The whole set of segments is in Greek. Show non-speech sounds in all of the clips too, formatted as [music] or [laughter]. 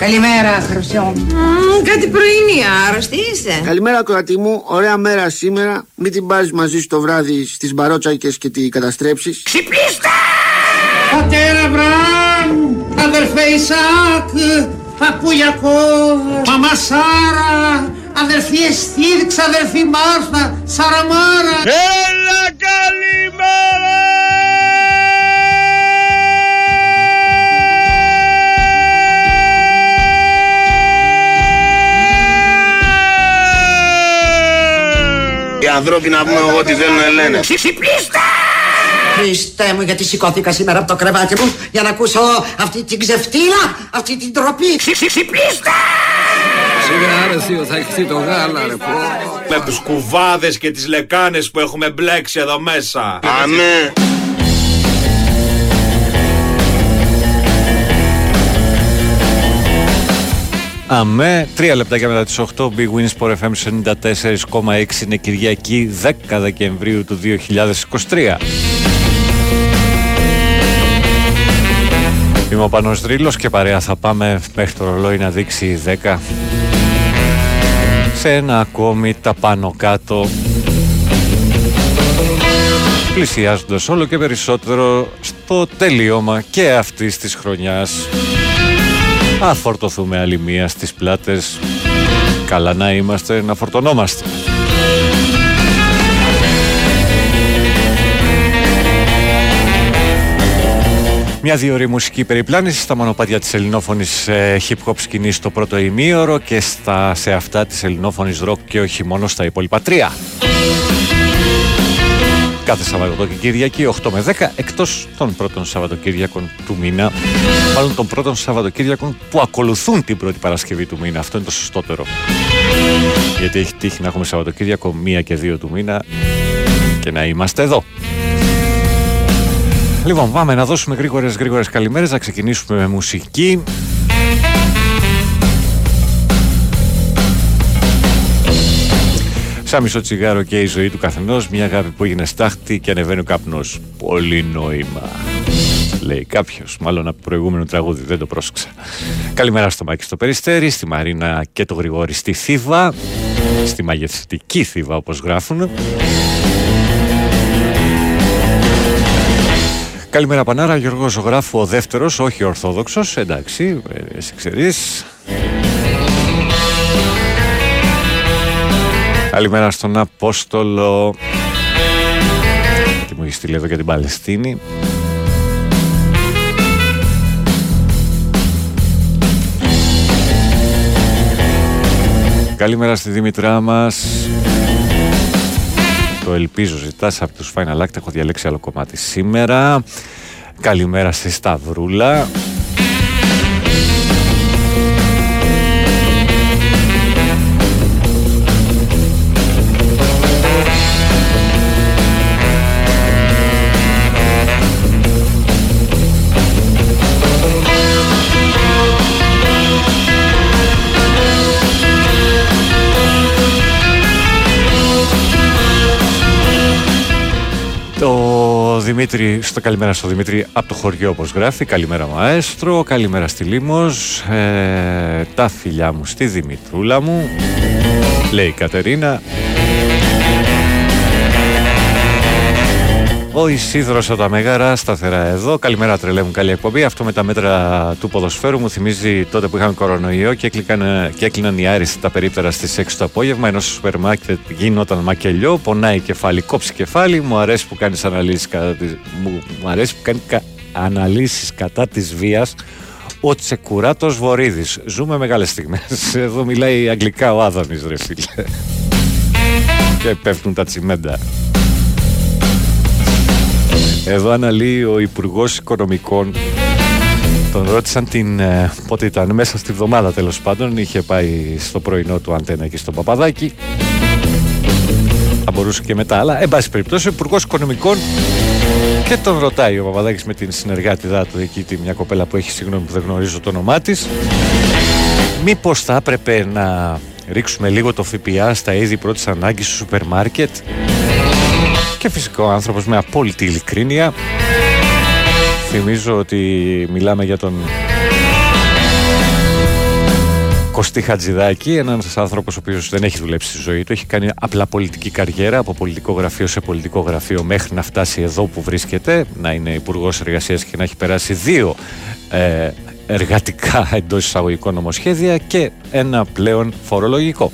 Καλημέρα, Χρυσό. κάτι πρωινή, άρρωστη είσαι. Καλημέρα, κορατή μου. Ωραία μέρα σήμερα. Μην την πάρει μαζί σου το βράδυ στις μπαρότσακες και τη καταστρέψεις. Ξυπνήστε! Πατέρα Βραμ, αδερφέ Ισάκ, παππούλιακό, μαμά Σάρα, αδερφή Εστίδη, ξαδερφή Μάρθα, Σαραμάρα. Έλα καλημέρα! Ανθρώποι να πούμε ό,τι θέλουν λένε. Ξυπνήστε! Χριστέ μου, γιατί σηκώθηκα σήμερα από το κρεβάτι μου για να ακούσω αυτή την ξεφτύλα, αυτή την τροπή. Ξυπνήστε! Σιγά ρε θείο, θα χυθεί το γάλα ρε πω. Με τους κουβάδες και τις λεκάνες που έχουμε μπλέξει εδώ μέσα. Αμέ. Αμέ, τρία λεπτάκια μετά τις 8, Big Wins Sport FM 94,6 είναι Κυριακή 10 Δεκεμβρίου του 2023. Είμαι ο Πανός Δρύλος και παρέα θα πάμε μέχρι το ρολόι να δείξει 10 σε ένα ακόμη τα πάνω κάτω. Πλησιάζοντας όλο και περισσότερο στο τελείωμα και αυτής της χρονιάς Α φορτωθούμε άλλη μία στις πλάτες Καλά να είμαστε να φορτωνόμαστε Μια δύο ώρη μουσική περιπλάνηση στα μονοπάτια της ελληνόφωνης ε, hip hop σκηνής στο πρώτο ημίωρο και στα, σε αυτά της ελληνόφωνης rock και όχι μόνο στα υπόλοιπα τρία. Κάθε Σαββατοκύριακο και Κυριακή 8 με 10 εκτός των πρώτων Σαββατοκύριακων του μήνα. Μάλλον των πρώτων Σαββατοκύριακων που ακολουθούν την πρώτη Παρασκευή του μήνα. Αυτό είναι το σωστότερο. Γιατί έχει τύχει να έχουμε Σαββατοκύριακο 1 και 2 του μήνα και να είμαστε εδώ. Λοιπόν, πάμε να δώσουμε γρήγορες γρήγορες καλημέρες, να ξεκινήσουμε με μουσική. Σαν μισό τσιγάρο και η ζωή του καθενός, μια αγάπη που έγινε στάχτη και ανεβαίνει ο καπνός. Πολύ νόημα. Λέει κάποιος, μάλλον από προηγούμενο τραγούδι, δεν το πρόσεξα. Καλημέρα στο Μάκη στο Περιστέρι, στη Μαρίνα και το Γρηγόρη στη Θήβα, στη μαγευτική Θήβα όπως γράφουν. Καλημέρα Πανάρα, Γιώργος Ζωγράφου, ο δεύτερος, όχι ορθόδοξος, εντάξει, ε, εσύ ξέρεις. Καλημέρα στον Απόστολο. Τι μου έχεις στείλει εδώ για την Παλαιστίνη; Καλημέρα στη Δήμητρά μας. Το ελπίζω ζητάς από τους Final Act. Έχω διαλέξει άλλο κομμάτι σήμερα. Καλημέρα στη Σταυρούλα. Δημήτρη, στο καλημέρα στο Δημήτρη από το χωριό όπως γράφει. Καλημέρα Μαέστρο, καλημέρα στη Λίμος. Ε, Τα φιλιά μου στη Δημητρούλα μου Λέει η Κατερίνα Ο Ισίδρο από τα Μέγαρα, σταθερά εδώ. Καλημέρα, τρελέ μου, καλή εκπομπή. Αυτό με τα μέτρα του ποδοσφαίρου μου θυμίζει τότε που είχαμε κορονοϊό και, έκλειναν, και έκλειναν οι άριστοι τα περίπτερα στις 6 το απόγευμα. Ενώ στο σούπερ μάρκετ γινόταν μακελιό, πονάει κεφάλι, κόψει κεφάλι. Μου αρέσει που κάνεις αναλύσεις κατά της. Μου, μου αρέσει που κάνει κα, αναλύσεις κατά της βίας. Ο Τσεκουράτος Βορύδης. Ζούμε μεγάλες στιγμές. [laughs] Εδώ μιλάει αγγλικά ο Άδωνης, ρε φίλε. [laughs] και πέφτουν τα τσιμέντα. Εδώ αναλύει ο Υπουργός Οικονομικών. Τον ρώτησαν την. Ε, πότε ήταν, μέσα στη βδομάδα τέλος πάντων. Είχε πάει στο πρωινό του αντένα εκεί στο Παπαδάκι. Θα μπορούσε και μετά, αλλά εν πάση περιπτώσει ο Υπουργός Οικονομικών και τον ρωτάει ο Παπαδάκης με την συνεργάτηδά του εκεί, τη μια κοπέλα που έχει συγγνώμη που δεν γνωρίζω το όνομά της. Μήπως θα έπρεπε να ρίξουμε λίγο το ΦΠΑ στα είδη πρώτης ανάγκης στο σούπερ μάρκετ; Και φυσικά ο άνθρωπος με απόλυτη ειλικρίνεια Θυμίζω ότι μιλάμε για τον Κωστή Χατζηδάκη, ένα άνθρωπος ο οποίος δεν έχει δουλέψει στη ζωή του, έχει κάνει απλά πολιτική καριέρα από πολιτικό γραφείο σε πολιτικό γραφείο μέχρι να φτάσει εδώ που βρίσκεται, να είναι υπουργός εργασίας και να έχει περάσει δύο ε, εργατικά εντός εισαγωγικών νομοσχέδια και ένα πλέον φορολογικό.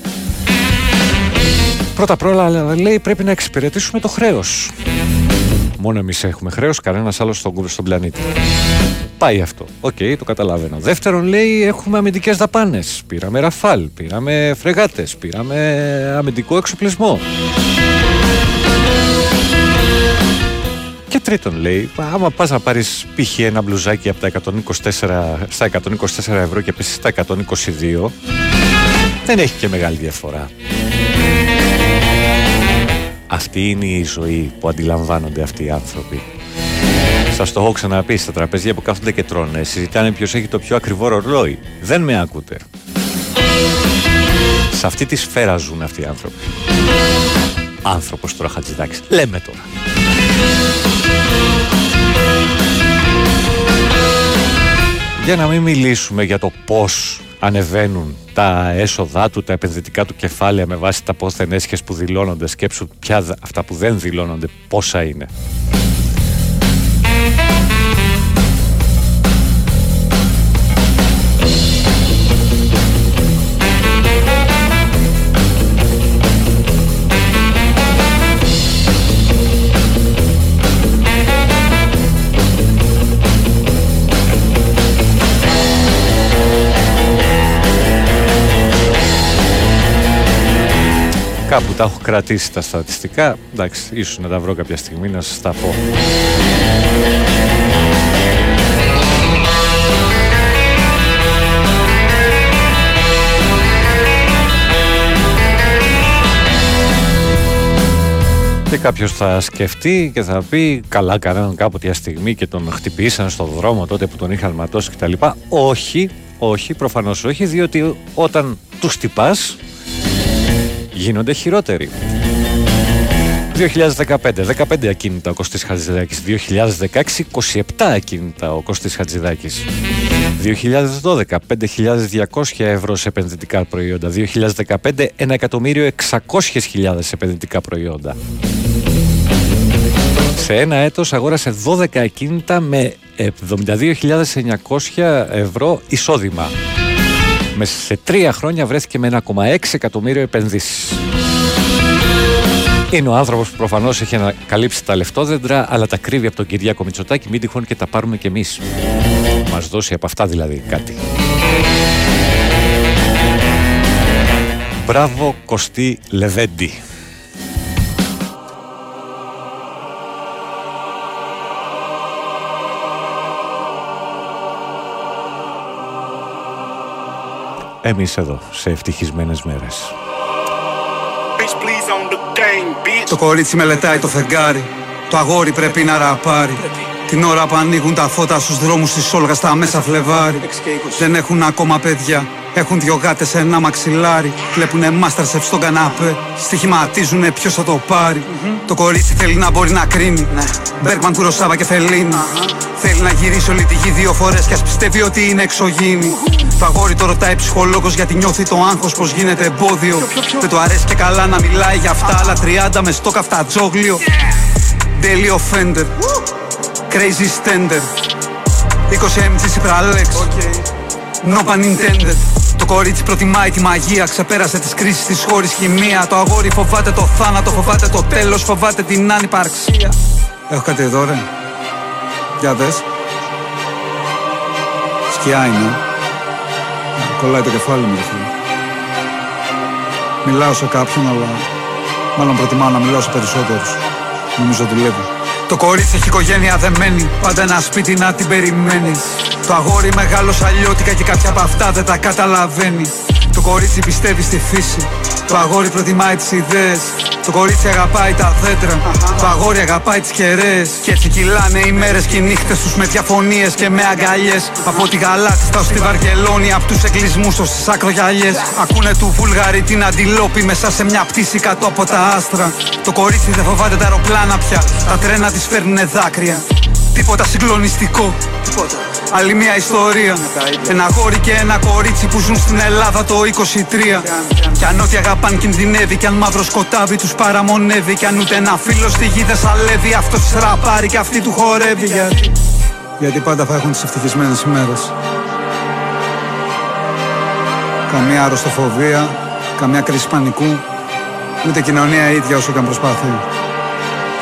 Πρώτα απ' όλα λέει πρέπει να εξυπηρετήσουμε το χρέος. Μόνο εμείς έχουμε χρέος, κανένας άλλος στον, στον πλανήτη. Πάει αυτό. OK, okay, το καταλαβαίνω. Δεύτερον, λέει έχουμε αμυντικές δαπάνες. Πήραμε Rafale, πήραμε φρεγάτες, πήραμε αμυντικό εξοπλισμό. Και τρίτον λέει, άμα πας να πάρεις π.χ. ένα μπλουζάκι από τα 124, στα 124 ευρώ και πέσεις στα 122, δεν έχει και μεγάλη διαφορά. Αυτή είναι η ζωή που αντιλαμβάνονται αυτοί οι άνθρωποι. Σας το έχω ξαναπεί στα τραπέζια που κάθονται και τρώνε. Συζητάνε ποιος έχει το πιο ακριβό ρολόι. Δεν με ακούτε. Σε αυτή τη σφαίρα ζουν αυτοί οι άνθρωποι. Άνθρωπος τώρα Χατζηδάκης. Λέμε τώρα. Για να μην μιλήσουμε για το πώς ανεβαίνουν τα έσοδά του, τα επενδυτικά του κεφάλαια με βάση τα πόθεν έσχες που δηλώνονται, σκέψου πια αυτά που δεν δηλώνονται, πόσα είναι. Κάπου τα έχω κρατήσει τα στατιστικά. Εντάξει, ίσως να τα βρω κάποια στιγμή να σας τα πω. Και κάποιος θα σκεφτεί και θα πει: Καλά, κανέναν κάποτε στιγμή και τον χτυπήσαν στον δρόμο τότε που τον είχαν ματώσει κτλ. Όχι, όχι, προφανώς όχι, διότι όταν τους χτυπάς, γίνονται χειρότεροι. 2015, 15 ακίνητα ο Κωστής Χατζηδάκης. 2016, 27 ακίνητα ο Κωστής Χατζηδάκης. 2012, 5.200 ευρώ σε επενδυτικά προϊόντα. 2015, 1.600.000 επενδυτικά προϊόντα. Σε ένα έτος αγόρασε 12 ακίνητα με 72.900 ευρώ εισόδημα. Μέσα σε τρία χρόνια βρέθηκε με 1,6 εκατομμύριο επενδύσεις. Είναι ο άνθρωπος που προφανώς έχει ανακαλύψει τα λεφτόδεντρα, αλλά τα κρύβει από τον Κυριάκο Μητσοτάκη. Μην τυχόν και τα πάρουμε κι εμείς. Μας δώσει από αυτά δηλαδή κάτι. Μπράβο Κωστή Λεβέντη. Εμείς εδώ, σε ευτυχισμένες μέρες. Το κορίτσι μελετάει το φεγγάρι. Το αγόρι πρέπει να ραπάρει Την ώρα που ανοίγουν τα φώτα στους δρόμους της Όλγας στα μέσα Φλεβάρι Δεν έχουν ακόμα παιδιά έχουν δυο γάτες σε ένα μαξιλάρι. Βλέπουνε μάσταρσεφ στον καναπέ. Στοιχηματίζουνε ποιος θα το παρει Το κορίτσι θέλει να μπορεί να κρίνει. Ναι. Μπέρκμαν, Κουροσάβα και Φελίνη. Θέλει να γυρίσει όλη τη γη δύο φορές και ας πιστεύει ότι είναι εξωγήινη. Το αγόρι το ρωτάει ψυχολόγος γιατί νιώθει το άγχος πως γίνεται εμπόδιο. Δεν του αρέσει και καλά να μιλάει για αυτά, αλλά 30 μες στόκα αυτά τζόγλιο. Daily offender. Crazy standard. 20 mg Cipralex. No pun intended. Το κορίτσι προτιμάει τη μαγεία, ξεπέρασε τις κρίσεις της χώρης χημεία. Το αγόρι φοβάται το θάνατο, φοβάται το τέλος, φοβάται την ανυπαρξία. Έχω κάτι εδώ, ρε. Για δες. Σκιά είναι. Κολλάει το κεφάλι μου, φίλε. Μιλάω σε κάποιον, αλλά μάλλον προτιμάω να μιλάω σε περισσότερους. Νομίζω δουλεύει. Το κορίτσι έχει οικογένεια δεμένη, πάντα ένα σπίτι να την περιμένεις. Το αγόρι μεγάλος αλλιώτικα και κάποια από αυτά δεν τα καταλαβαίνεις. Το κορίτσι πιστεύει στη φύση. Το αγόρι προτιμάει τις ιδέες. Το κορίτσι αγαπάει τα δέντρα. Το αγόρι αγαπάει τις κεραίες. Και έτσι κυλάνε οι μέρες και οι νύχτες τους με διαφωνίες και με αγκαλιές. Από τη Γαλάτιστα ω τη Βαρκελόνη, από τους εκκλεισμού ως τις ακρογιαλιέ. Ακούνε του Βούλγαρη την αντιλόπη μέσα σε μια πτήση κάτω από τα άστρα. Το κορίτσι δεν φοβάται τα αεροπλάνα πια. Τα τρένα της φέρνουν δάκρυα. τίποτα συγκλονιστικό. Άλλη μια ιστορία. Ένα γόρι και ένα κορίτσι που ζουν στην Ελλάδα το 23. Κι αν ό,τι αγαπάν κινδυνεύει, κι αν μαύρο σκοτάβι τους παραμονεύει. Κι αν ούτε ένα φίλο στη γη δεν σαλεύει, αυτός τη ραπάρει και αυτή του χορεύει. Γιατί, γιατί πάντα θα έχουν τις ευτυχισμένες ημέρες. Καμία αρρωστοφοβία, καμιά κρίση πανικού, ούτε κοινωνία ίδια όσο και αν προσπαθεί.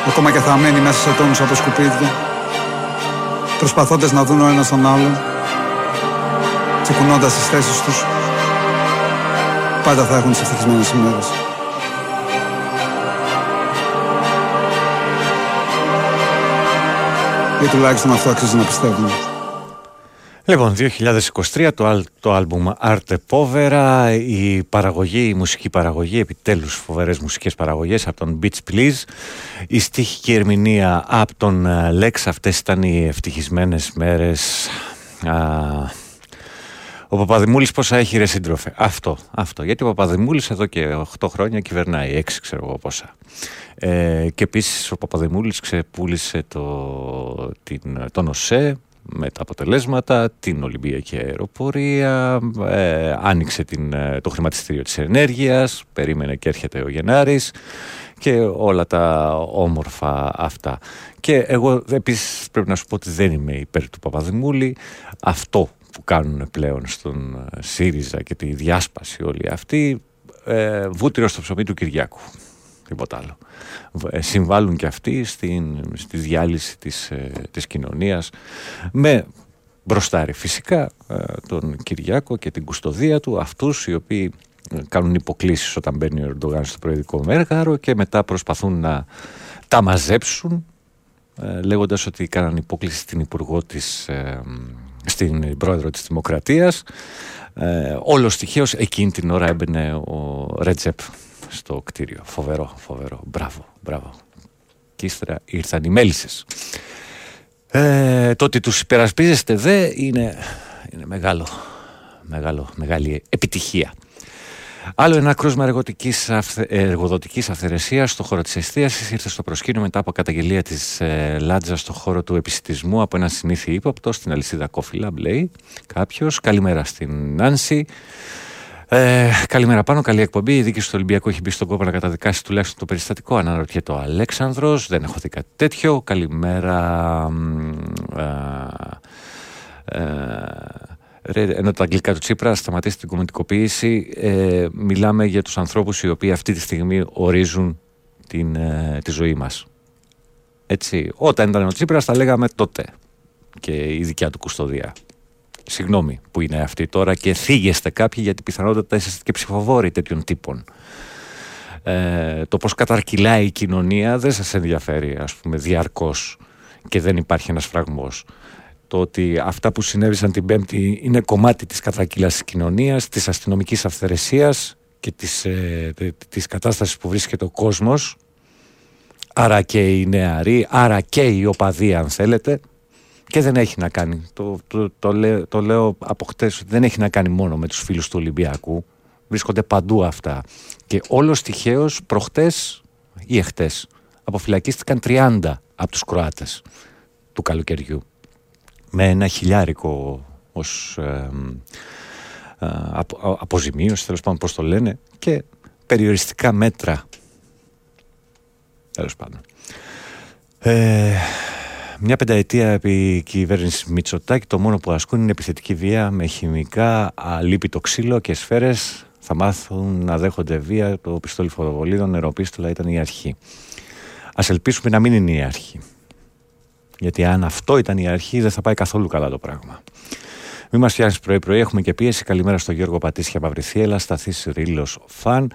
Ακόμα και θα μένει μέσα σε τόνους από σκουπίδια, προσπαθώντας να δουν ο ένας τον άλλον, τσεκουνώντας τις θέσεις τους, πάντα θα έχουν τις ευτυχισμένες ημέρες. Ή τουλάχιστον αυτό αξίζει να πιστεύουμε. Λοιπόν, 2023 το, άλ- το άλμπουμ Arte Povera, η παραγωγή, η μουσική παραγωγή, επιτέλους φοβερές μουσικές παραγωγές από τον Beach Please, η στίχη και η ερμηνεία από τον ε, Lex, αυτές ήταν οι ευτυχισμένες μέρες. Α, ο Παπαδημούλης πόσα έχει ρε σύντροφε; Αυτό, αυτό. Γιατί ο Παπαδημούλης εδώ και 8 χρόνια κυβερνάει, 6 ξέρω εγώ πόσα. Ε, και επίσης ο Παπαδημούλης ξεπούλησε το, την, τον ΟΣΕ, με τα αποτελέσματα, την Ολυμπιακή Αεροπορία, ε, άνοιξε την, ε, το χρηματιστήριο της ενέργειας, περίμενε και έρχεται ο Γενάρης και όλα τα όμορφα αυτά. Και εγώ επίσης πρέπει να σου πω ότι δεν είμαι υπέρ του Παπαδημούλη. Αυτό που κάνουν πλέον στον ε, ΣΥΡΙΖΑ και τη διάσπαση όλη αυτή, ε, βούτυρο στο ψωμί του Κυριάκου. Τίποτα άλλο. Ε, συμβάλλουν και αυτοί στην, στη διάλυση της, ε, της κοινωνίας. Με μπροστάρι φυσικά ε, τον Κυριάκο και την κουστοδία του αυτούς οι οποίοι ε, κάνουν υποκλήσεις όταν μπαίνει ο Ερντογάν στο προεδρικό μέργαρο και μετά προσπαθούν να τα μαζέψουν ε, λέγοντας ότι κάναν υπόκληση στην υπουργό της, ε, στην πρόεδρο της Δημοκρατίας. Ε, όλος τυχαίως εκείνη την ώρα έμπαινε ο Ρέτζεπ στο κτίριο. Φοβερό, φοβερό. Μπράβο, μπράβο. Και ύστερα ήρθαν οι μέλισσες. Ε, το ότι τους υπερασπίζεστε δε είναι, είναι μεγάλο, μεγάλο, μεγάλη επιτυχία. Άλλο ένα κρούσμα εργοδοτικής, αυθε, εργοδοτικής αυθαιρεσίας στο χώρο της εστίασης ήρθε στο προσκήνιο μετά από καταγγελία της ε, Λάτζα στο χώρο του επισητισμού από ένα συνήθι ύποπτο στην αλυσίδα Coffee Lab λέει κάποιος. Καλημέρα στην Νάνση. Ε, καλημέρα πάνω, καλή εκπομπή. Η δίκη του Ολυμπιακού έχει μπει στον κόπο να καταδικάσει τουλάχιστον το περιστατικό. Αναρωτιέται ο Αλέξανδρος. Δεν έχω δει κάτι τέτοιο. Καλημέρα. Ε, ε, ρε, ενώ τα αγγλικά του Τσίπρα σταματήσει την κομμουτικοποίηση, ε, μιλάμε για τους ανθρώπους οι οποίοι αυτή τη στιγμή ορίζουν την, ε, τη ζωή μας. Έτσι, όταν ήταν ο Τσίπρας τα λέγαμε τότε και η δικιά του κουστοδία. Συγγνώμη που είναι αυτή τώρα και θίγεστε κάποιοι γιατί πιθανότατα είσαστε και ψηφοφόροι τέτοιων τύπων. Ε, το πώς καταρκυλάει η κοινωνία δεν σας ενδιαφέρει ας πούμε διαρκώς και δεν υπάρχει ένας φραγμός. Το ότι αυτά που συνέβησαν την Πέμπτη είναι κομμάτι της κατρακύλας της κοινωνίας, της αστυνομικής αυθαιρεσίας και της, ε, της κατάστασης που βρίσκεται ο κόσμος άρα και οι νεαροί, άρα και οι οπαδοί αν θέλετε και δεν έχει να κάνει, το, το, το, λέω, το λέω από χτες, δεν έχει να κάνει μόνο με τους φίλους του Ολυμπιακού. Βρίσκονται παντού αυτά. Και όλος τυχαίως προχτές ή εχτές αποφυλακίστηκαν 30 από τους Κροάτες του καλοκαιριού. Με ένα χιλιάρικο ως ε, ε, απο, αποζημίωση, τέλος πάντων πώς το λένε, και περιοριστικά μέτρα. Τέλος πάντων. Ε, μια πενταετία επί κυβέρνησης Μητσοτάκη το μόνο που ασκούν είναι επιθετική βία με χημικά, αλίπητο ξύλο και σφαίρες. Θα μάθουν να δέχονται βία. Το πιστόλι φωτοβολίδων, νεροπίστολα ήταν η αρχή. Ας ελπίσουμε να μην είναι η αρχή. Γιατί αν αυτό ήταν η αρχή δεν θα πάει καθόλου καλά το πράγμα. Μη μας φτιάχνεις πρωί-πρωί. Έχουμε και πίεση. Καλημέρα στο Γιώργο Πατήσια Παυριθίελα. Σταθής Ρήλο Φαν.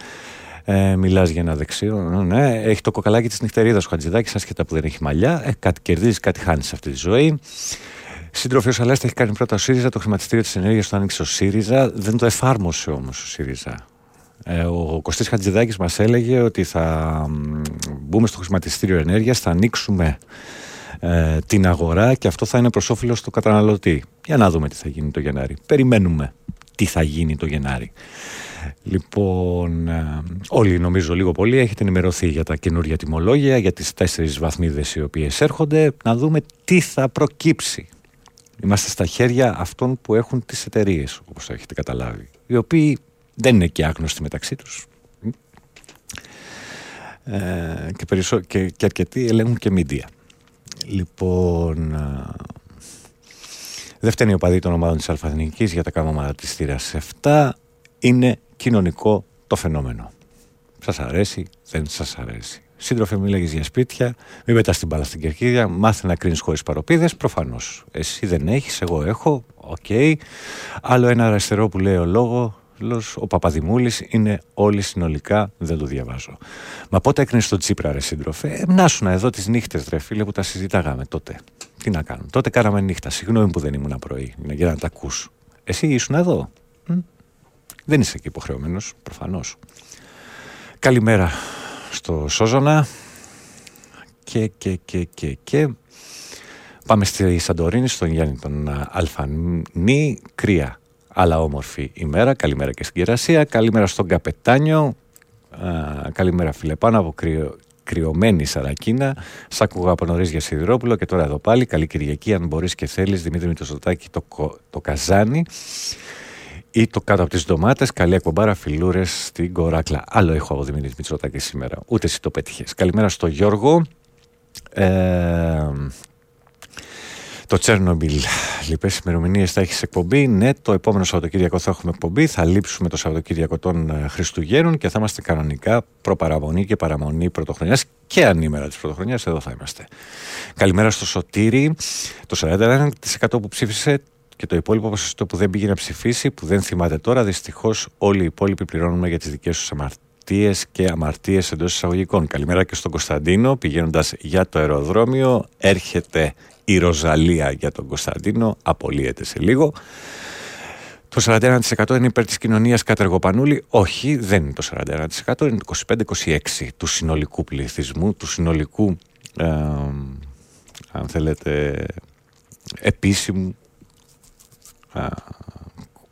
Ε, Μιλάς για ένα δεξίο. Ναι, έχει το κοκαλάκι της νυχτερίδας ο Χατζηδάκης, άσχετα που δεν έχει μαλλιά. Ε, κάτι κερδίζεις, κάτι χάνεις σε αυτή τη ζωή. Σύντροφος Αλέστα έχει κάνει πρώτα ο ΣΥΡΙΖΑ. Το χρηματιστήριο της ενέργειας το άνοιξε ο ΣΥΡΙΖΑ. Δεν το εφάρμοσε όμως ο ΣΥΡΙΖΑ. Ε, ο Κωστής Χατζηδάκης μας έλεγε ότι θα μπούμε στο χρηματιστήριο ενέργειας, θα ανοίξουμε ε, την αγορά και αυτό θα είναι προς όφελος του καταναλωτή. Για να δούμε τι θα γίνει το Γενάρη. Περιμένουμε τι θα γίνει το Γενάρη. Λοιπόν, ε, όλοι νομίζω λίγο πολύ έχετε ενημερωθεί για τα καινούργια τιμολόγια, για τις τέσσερις βαθμίδες οι οποίες έρχονται, να δούμε τι θα προκύψει. Είμαστε στα χέρια αυτών που έχουν τις εταιρείες, όπως έχετε καταλάβει, οι οποίοι δεν είναι και άγνωστοι μεταξύ τους. Ε, και, περισσο... και, και αρκετοί ελέγχουν και μίντια. Λοιπόν, ε, δεν φταίνε οι οπαδοί των ομάδων της Άλφα Εθνικής για τα καμώματα της θύρας 7. Είναι κοινωνικό το φαινόμενο. Σας αρέσει, δεν σας αρέσει. Σύντροφε, μιλάγει για σπίτια, μην πετάς την μπάλα στην κερκίδα, μάθε να κρίνεις χωρίς παρωπίδες. Προφανώς. Εσύ δεν έχεις, εγώ έχω. OK. Okay. Άλλο ένα αριστερό που λέει ο λόγος, ο Παπαδημούλης είναι όλοι συνολικά, δεν το διαβάζω. Μα πότε έκρινες τον Τσίπρα, ρε σύντροφε; Ε, μνάσουνα εδώ τις νύχτες, ρε φίλε, που τα συζητάγαμε τότε. Τι να κάνουμε. Τότε κάναμε νύχτα. Συγγνώμη που δεν ήμουν πρωί, για να τα ακούς. Εσύ ήσουν εδώ. Δεν είσαι και υποχρεωμένος, προφανώς. Καλημέρα στο Σόζονα και, και, και, και, και. Πάμε στη Σαντορίνη, στον Γιάννη τον Αλφανή, κρύα αλλά όμορφη ημέρα. Καλημέρα και στην Κερασία, καλημέρα στον Καπετάνιο, καλημέρα φίλε πάνω από κρυο, κρυωμένη Σαρακίνα. Σ' άκουγα από νωρίς για Σιδηρόπουλο και τώρα εδώ πάλι. Καλή Κυριακή, αν μπορείς και θέλεις, Δημήτρη Μητροσωτάκη, το, το καζάνι ή το κάτω από τις ντομάτες. Καλή εκπομπάρα, φιλούρες στην κοράκλα. Άλλο έχω από Δημήτρης Μητσοτάκης σήμερα. Ούτε εσύ το πέτυχες. Καλημέρα στο Γιώργο. Ε, το Τσέρνομπιλ. Λοιπές ημερομηνίες θα έχεις εκπομπή. Ναι, το επόμενο Σαββατοκύριακο θα έχουμε εκπομπή. Θα λείψουμε το Σαββατοκύριακο των ε, Χριστουγέννων και θα είμαστε κανονικά προπαραμονή και παραμονή πρωτοχρονιάς και ανήμερα της πρωτοχρονιάς. Εδώ θα είμαστε. Καλημέρα στο Σωτήρι. Το 41% που ψήφισε και το υπόλοιπο ποσοστό που δεν πήγε να ψηφίσει, που δεν θυμάται τώρα, δυστυχώς όλοι οι υπόλοιποι πληρώνουμε για τις δικές τους αμαρτίες και αμαρτίες εντός εισαγωγικών. Καλημέρα και στον Κωνσταντίνο. Πηγαίνοντας για το αεροδρόμιο, έρχεται η Ροζαλία για τον Κωνσταντίνο. Απολύεται σε λίγο. Το 41% είναι υπέρ της κοινωνίας κατεργοπανούλη. Όχι, δεν είναι το 41%, είναι το 25-26% του συνολικού πληθυσμού, του συνολικού, ε, αν θέλετε, επίσημου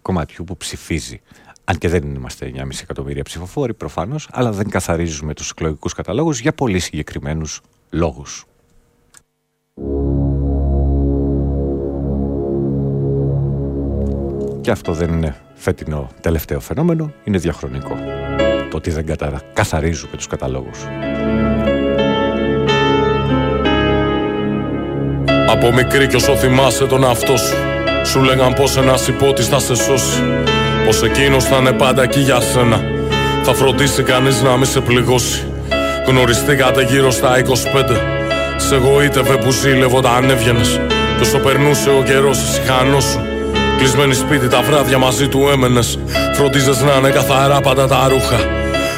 κομματιού που ψηφίζει. Αν και δεν είμαστε 9,5 εκατομμύρια ψηφοφόροι προφανώς, αλλά δεν καθαρίζουμε τους εκλογικούς καταλόγους για πολύ συγκεκριμένους λόγους. Και αυτό δεν είναι φετινό τελευταίο φαινόμενο, είναι διαχρονικό. Το ότι δεν καθαρίζουμε τους καταλόγους. Από μικρή και όσο θυμάσαι τον αυτό σου σου λέγαν πως ένας υπότης θα σε σώσει Πως εκείνος θα είναι πάντα εκεί για σένα. Θα φροντίσει κανείς να μην σε πληγώσει. Γνωριστήκατε γύρω στα 25 Σε εγωίτευε που ζήλευε όταν έβγαινες Κι όσο περνούσε ο καιρός ησυχανό σου Κλεισμένοι σπίτι τα βράδια μαζί του έμενες. Φροντίζες να είναι καθαρά πάντα τα ρούχα.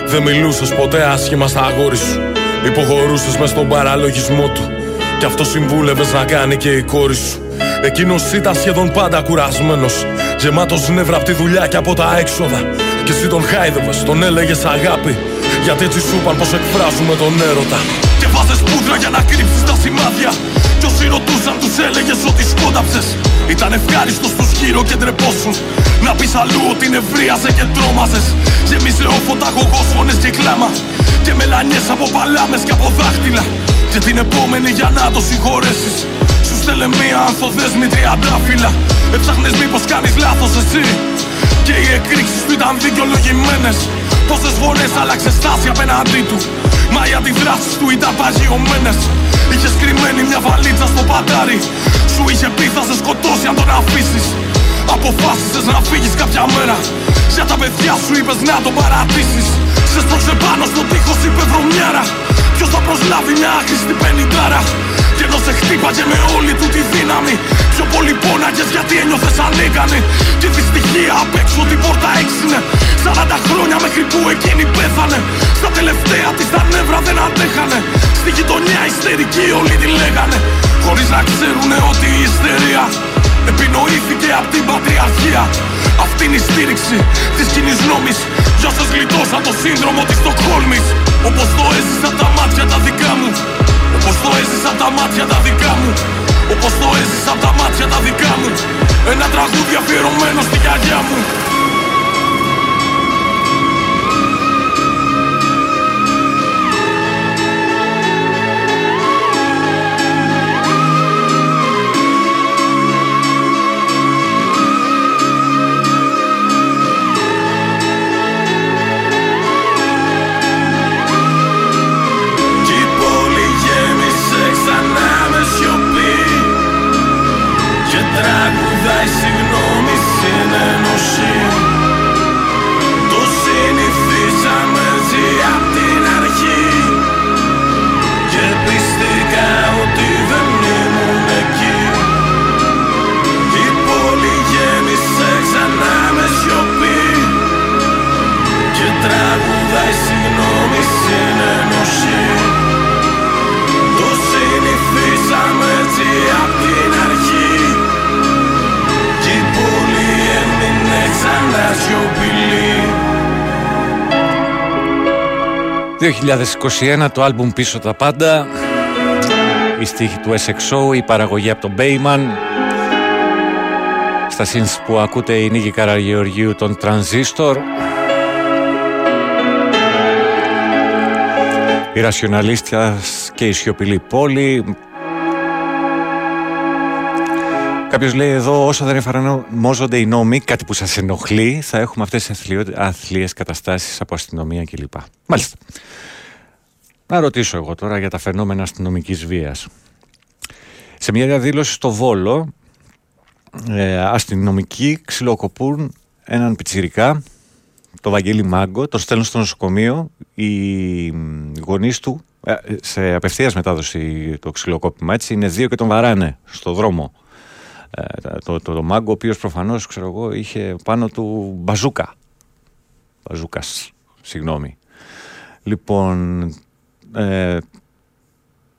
Δεν μιλούσες ποτέ άσχημα στα αγόρι σου. Υποχωρούσες μες στον παραλογισμό του. Κι αυτό συμβούλευες να κάνει και η κόρη σου Εκείνος ήταν σχεδόν πάντα κουρασμένος. Γεμάτος νεύρα από τη δουλειά και από τα έξοδα. Και εσύ τον χάιδευες, τον έλεγες αγάπη. Γιατί έτσι σου είπαν πως εκφράζουμε τον έρωτα. Και βάζες πούδρα για να κρύψεις τα σημάδια. Κι όσοι ρωτούσαν, τους έλεγες ότι σκόνταψε. Ήταν ευχάριστος τους γύρω και τρεπόσουν. Να πεις αλλού ότι νευρίαζε και τρόμαζες. Γεμίζε όφωτα, γογό, φωνές και κλάμα. Και μελανιές από παλάμες και από δάχτυλα. Και την επόμενη για να το συγχωρέσεις στέλνε μία ανθοδέσμη τριαντάφυλλα Έψαχνες μήπως κάνεις λάθος εσύ. Και οι εκρήξεις του ήταν δικαιολογημένες. Πόσες φορές άλλαξε στάση απέναντί του. Μα οι αντιδράσεις του ήταν παγιωμένες. Είχες κρυμμένη μια βαλίτσα στο πατάρι. Σου είχε πει θα σε σκοτώσει αν τον αφήσεις. Αποφάσισες να φύγεις κάποια μέρα. Για τα παιδιά σου είπες να τον παρατήσεις. Σε σπρώξε πάνω στο τείχος είπε βρωμιάρα. Ποιος θα προσλάβει μια άχρηστη πενιντάρα; Και ενώ σε χτύπαγε με όλη του τη δύναμη. Πιο πολύ πόναγες γιατί ένιωθες ανέκανε Και τη στοιχεία απ' έξω την πόρτα έξινε. 40 χρόνια μέχρι που εκείνη πέθανε. Στα τελευταία της τα νεύρα δεν αντέχανε. Στη γειτονιά ιστερική όλοι τη λέγανε. Χωρίς να ξέρουνε ότι η ιστερία Επινοήθηκε από την πατριαρχία. Αυτή είναι η στήριξη της κοινής νόμης. Για όσες γλιτώσαν το σύνδρομο της Στοκχόλμης. Όπως το έζησα τα μάτια τα δικά μου. Όπως το έζησα τα μάτια τα δικά μου. Όπως το έζησα τα μάτια τα δικά μου. Ένα τραγούδι αφιερωμένο στη γιαγιά μου 2021 το άλμπουμ πίσω τα πάντα η στίχη του SXO, η παραγωγή από τον Bayman στα synths που ακούτε η Νίκη Καραγεωργίου των Transistor η Ρασιοναλίστια και η Σιωπηλή Πόλη Κάποιος λέει εδώ, όσο δεν εφαρμόζονται οι νόμοι, κάτι που σας ενοχλεί, θα έχουμε αυτές τις αθλίες καταστάσεις από αστυνομία κλπ. Μάλιστα. Να ρωτήσω εγώ τώρα για τα φαινόμενα αστυνομικής βίας. Σε μια διαδήλωση στο Βόλο, ε, αστυνομικοί ξυλοκοπούν έναν πιτσιρικά, το Βαγγέλη Μάγκο, το στέλνουν στο νοσοκομείο. Οι γονείς του, ε, σε απευθείας μετάδοση το ξυλοκόπημα, έτσι, είναι δύο και τον βαράνε στο δρόμο. Ε, το, το, το, Μάγκο, ο οποίος προφανώς ξέρω εγώ είχε πάνω του μπαζούκα. Μπαζούκας, συγγνώμη. Λοιπόν, ε,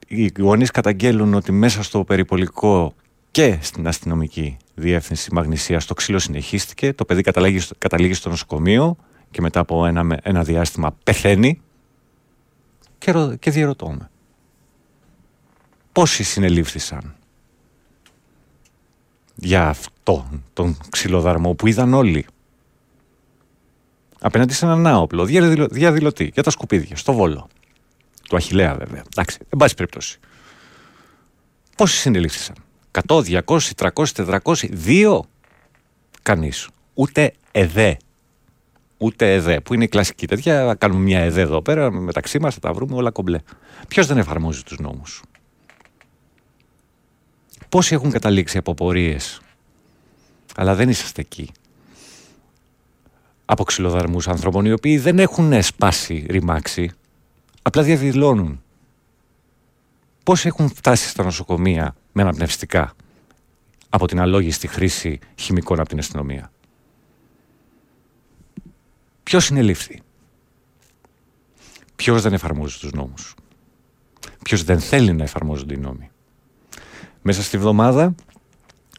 οι γονείς καταγγέλουν ότι μέσα στο περιπολικό και στην αστυνομική διεύθυνση Μαγνησίας το ξύλο συνεχίστηκε. Το παιδί καταλήγει, καταλήγει στο νοσοκομείο και μετά από ένα, ένα διάστημα πεθαίνει. Και, και διαρωτώ με. Πόσοι συνελήφθησαν; Για αυτό τον ξυλοδαρμό που είδαν όλοι. Απέναντι σε έναν άοπλο, διαδηλωτή, για τα σκουπίδια, στο βόλο. Του Αχηλέα βέβαια. Εντάξει, εν πάση περιπτώσει. Πόσοι συνελήφθησαν; 100, 200, 300, 400, δύο; Κανείς. Ούτε εδέ. Ούτε εδέ. Που είναι η κλασική τέτοια. Κάνουμε μια εδέ εδώ πέρα μεταξύ μας, θα τα βρούμε όλα κομπλέ. Ποιος δεν εφαρμόζει τους νόμους; Πόσοι έχουν καταλήξει από πορείες, αλλά δεν είσαστε εκεί. Από ξυλοδαρμούς άνθρωπων οι οποίοι δεν έχουν σπάσει ρημάξει, απλά διαδηλώνουν. Πόσοι έχουν φτάσει στα νοσοκομεία με αναπνευστικά από την αλόγιστη χρήση χημικών από την αστυνομία; Ποιος συνελήφθη. Ποιος δεν εφαρμόζει τους νόμους; Ποιος δεν θέλει να εφαρμόζονται οι νόμοι; Μέσα στη βδομάδα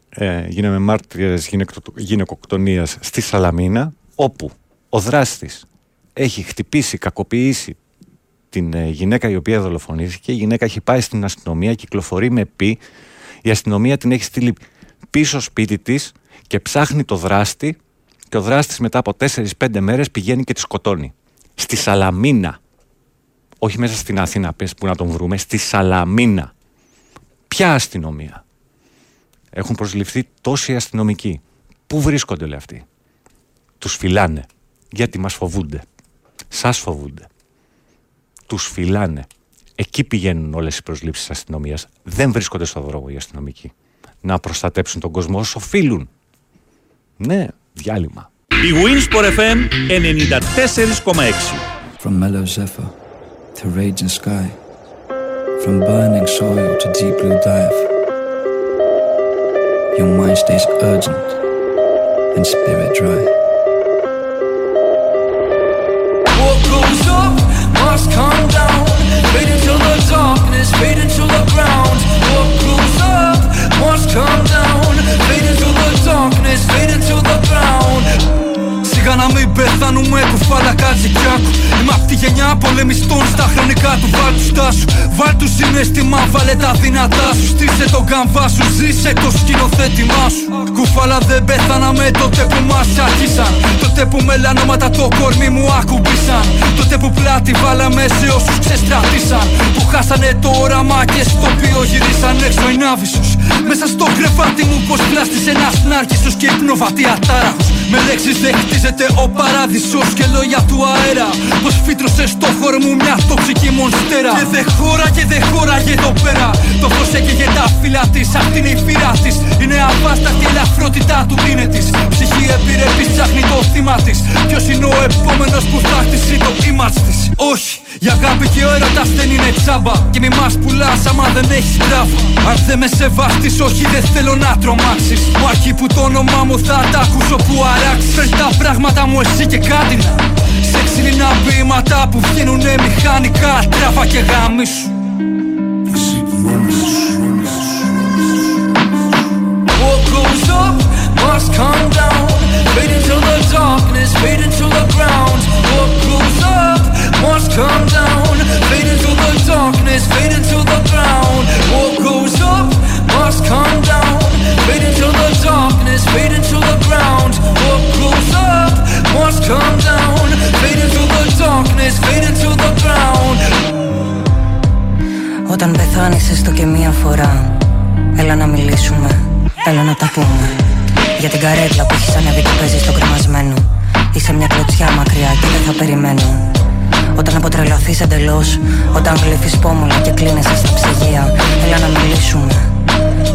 ε, γίναμε μάρτυρες γυναικοκτονίας στη Σαλαμίνα όπου ο δράστης έχει χτυπήσει, κακοποιήσει την ε, γυναίκα η οποία δολοφονήθηκε. Η γυναίκα έχει πάει στην αστυνομία, κυκλοφορεί με πι. Η αστυνομία την έχει στείλει πίσω σπίτι της και ψάχνει το δράστη και ο δράστης μετά από 4-5 μέρες πηγαίνει και τη σκοτώνει. Στη Σαλαμίνα. Όχι μέσα στην Αθήνα πες που να τον βρούμε, στη Σαλαμίνα. Ποια αστυνομία; Έχουν προσληφθεί τόσοι αστυνομικοί. Πού βρίσκονται όλοι αυτοί; Τους φυλάνε. Γιατί μας φοβούνται. Σας φοβούνται. Τους φυλάνε. Εκεί πηγαίνουν όλες οι προσλήψεις αστυνομίας. Δεν βρίσκονται στο δρόμο οι αστυνομικοί. Να προστατέψουν τον κόσμο όσο οφείλουν. Ναι, διάλειμμα. Η Winsport FM 94,6 From mellow zephyr to raging sky From burning soil to deep blue dive, your mind stays urgent and spirit dry. What goes up must come down. Fade into the darkness, fade into the ground. What goes up must come down. Fade into the darkness, fade into the ground. Σιγά να μην πεθάνουμε κουφάλα κάτσε κι άκου Είμαι απ' τη γενιά πολεμιστών στα χρονικά του Βάλ του στάσου Βάλ του συναίσθημα, βάλε τα δυνατά σου. Στήσε τον καμβά σου, ζήσε το σκηνοθέτημά σου. Κουφάλα δεν πεθάναμε τότε που μας αρχίσαν Τότε που μελανόματα το κορμί μου ακουμπήσαν. Τότε που πλάτη βάλαμε σε όσους ξεστρατήσαν. Που χάσανε το όραμα και στο οποίο γυρίσαν έξω οι ναύισους Μέσα στο κρεβάτι μου πως πλάστησε ένας νάρκισος και υπνοβατή ατάραχος Με λέξεις δεν χτίζεται ο παράδεισος και λόγια του αέρα. Πως φύτρωσε στο χώρο μου μια τοξική μονστέρα. Και δεν χώραγε, δεν χώραγε εδώ πέρα. Το φως έκαιγε τα φύλλα της, αυτή είναι η φύρα της. Είναι αβάσταχτη η ελαφρότητά του είναι της. Ψυχή επιρρεπής ψάχνει το θύμα της. Ποιος είναι ο επόμενος που θα χτίσει το image της; Όχι, η αγάπη και ο έρωτας δεν είναι τσάμπα Και μη μας πουλάς άμα δεν έχεις τράβα. Αν δεν με τι όχι δεν θέλω να τρομάξεις. Μου αρχή που το όνομά μου θα τα ακούσω που αράξεις. Φέρ τα πράγματα μου εσύ και κάτι να. Σε ξυλινά βήματα που βγαίνουνε μηχανικά Τράβα και γαμίσου What goes up must come down. Fade into the darkness, fade into the ground. What ground stars come down. Fade Όταν πεθάνεις έστω και μία φορά Έλα να μιλήσουμε, έλα να τα πούμε. Για την καρέκλα που έχεις ανέβει και παίζεις στο κρεμασμένο Είσαι μια κλωτσιά μακριά και δεν θα περιμένω. Όταν αποτρελαθείς εντελώς, όταν βλέπει πόμουλα και κλείνεσαι στα ψυγεία, έλα να μιλήσουμε.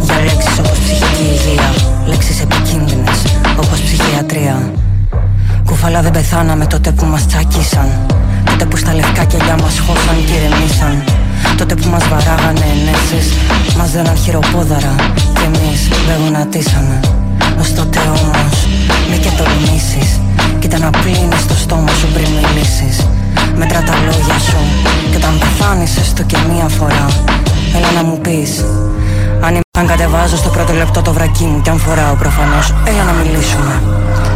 Για λέξεις όπως ψυχική υγεία Λέξεις επικίνδυνες όπως ψυχιατρία. Κουφαλά δεν πεθάναμε τότε που μας τσακίσαν Τότε που στα λευκά κελιά μας χώσαν και ηρεμήσαν Τότε που μας βαράγανε ενέσεις Μας δέναν χειροπόδαρα Κι εμείς δεν γονατίσαμε. Ως τότε όμως μη και τολμήσεις Κοίτα να πλύνεις το στόμα σου πριν μιλήσεις. Μέτρα τα λόγια σου Και όταν πεθάνεις έστω και μία φορά Έλα να μου πεις αν, αν κατεβάζω στο πρώτο λεπτό το βρακί μου Κι αν φοράω προφανώς Έλα να μιλήσουμε.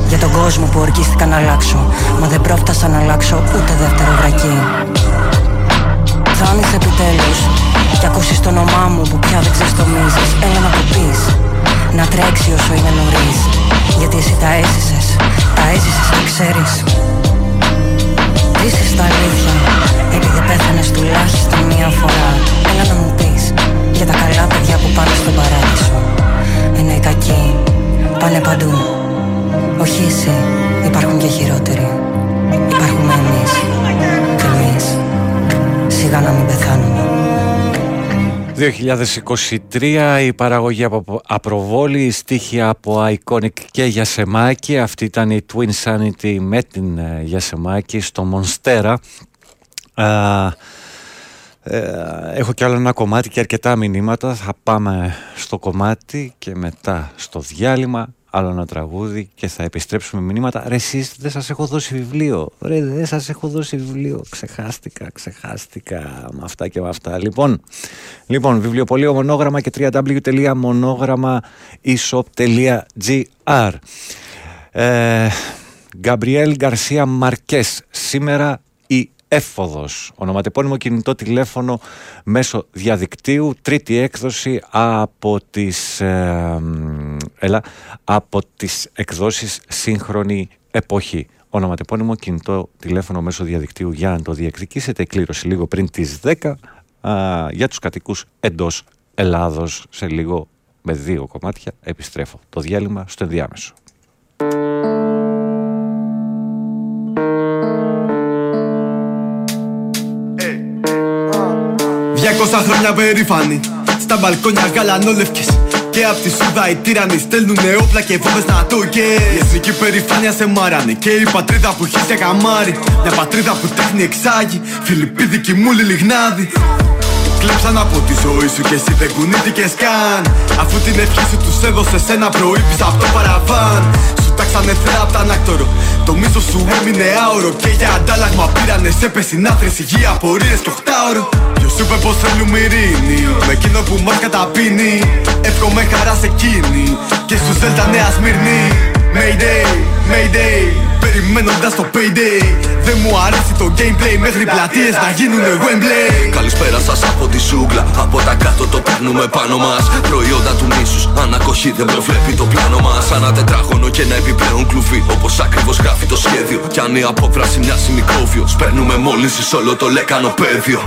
Για τον κόσμο που ορκίστηκα να αλλάξω Μα δεν πρόφτασα να αλλάξω ούτε δεύτερο βρακί. Φτάνεις επιτέλους Κι ακούσεις το όνομά μου που πια δεν ξεστομίζεις Έλα να το πεις Να τρέξει όσο είναι νωρίς. Γιατί εσύ τα έζησες Τα έζησες και ξέρεις. Ζήσεις τα αλήθεια Επειδή πέθανες τουλάχιστον μία φορά. Έλα να μου πεις Για τα καλά παιδιά που πάνε στον παράδεισο. Ενώ οι κακοί. Πάνε παντού. Όχι εσύ. Υπάρχουν και χειρότεροι. Υπάρχουμε εμείς. Και εμείς. Σιγά να μην πεθάνουμε. 2023 η παραγωγή από Απροβόλη, η στίχη από Iconic και Γιασεμάκη. Αυτή ήταν η Twin Sanity με την ε, Γιασεμάκη στο Monstera. Α, ε, έχω κι άλλο ένα κομμάτι και αρκετά μηνύματα. Θα πάμε στο κομμάτι και μετά στο διάλειμμα άλλο ένα τραγούδι και θα επιστρέψουμε μηνύματα. Ρε εσείς δεν σας έχω δώσει βιβλίο. Ρε δεν σας έχω δώσει βιβλίο. Ξεχάστηκα, ξεχάστηκα με αυτά και με αυτά. Λοιπόν, λοιπόν βιβλιοπωλείο μονόγραμμα και www.monogrammaeshop.gr ε, Γκαμπριέλ Γκαρσία Μαρκές σήμερα η Έφοδος, ονοματεπώνυμο κινητό τηλέφωνο μέσω διαδικτύου, τρίτη έκδοση από τις, ε, έλα, από τις εκδόσεις σύγχρονη εποχή. Ονοματεπώνυμο κινητό τηλέφωνο μέσω διαδικτύου για να το διεκδικήσετε. Κλήρωση λίγο πριν τις 10 α, για τους κατοικούς εντός Ελλάδος σε λίγο με δύο κομμάτια επιστρέφω. Το διάλειμμα στο ενδιάμεσο. 200 χρόνια περήφανοι. Στα μπαλκόνια γαλανόλευκες. Και απ' τη Σούδα οι τύρανοι στέλνουνε όπλα και βόμβες νατούκες Η εθνική περηφάνεια σε μάρανε Και η πατρίδα που έχει για καμάρι. Μια πατρίδα που τέχνη εξάγει. Φιλιππίδη μούλη λιγνάδι. Κλέψαν από τη ζωή σου και εσύ δεν κουνήθηκες καν. Αφού την ευχή σου τους έδωσες ένα πρωί πίσω από το παραβάν Σου τάξανε θέα απ' τα ανάκτορο. Το μίσο σου έμεινε άωρο Και για αντάλλαγμα πήρανε σε πεσινάθρες υγεία απορίες και οχτάωρο Ποιος σου είπε πως θέλουμε ειρήνη Με εκείνο που μας καταπίνει. Εύχομαι χαράς σε εκείνη Και στους Δέλτα Νέα Σμύρνη. Mayday, Mayday Περιμένοντας το payday. Δεν μου αρέσει το gameplay Μέχρι πλατείες να γίνουνε Wembley. Καλησπέρα σας από τη σούγκλα. Από τα κάτω το παίρνουμε πάνω μας. Προϊόντα του μίσους Ανακοχή δεν προβλέπει το πλάνο μας. Ένα τετράγωνο και ένα επιπλέον κλουβί Όπως ακριβώς γράφει το σχέδιο. Κι αν η απόφραση μοιάζει μικρόβιο Σπέρνουμε μόλυνση σε όλο το λέκανο πέδιο.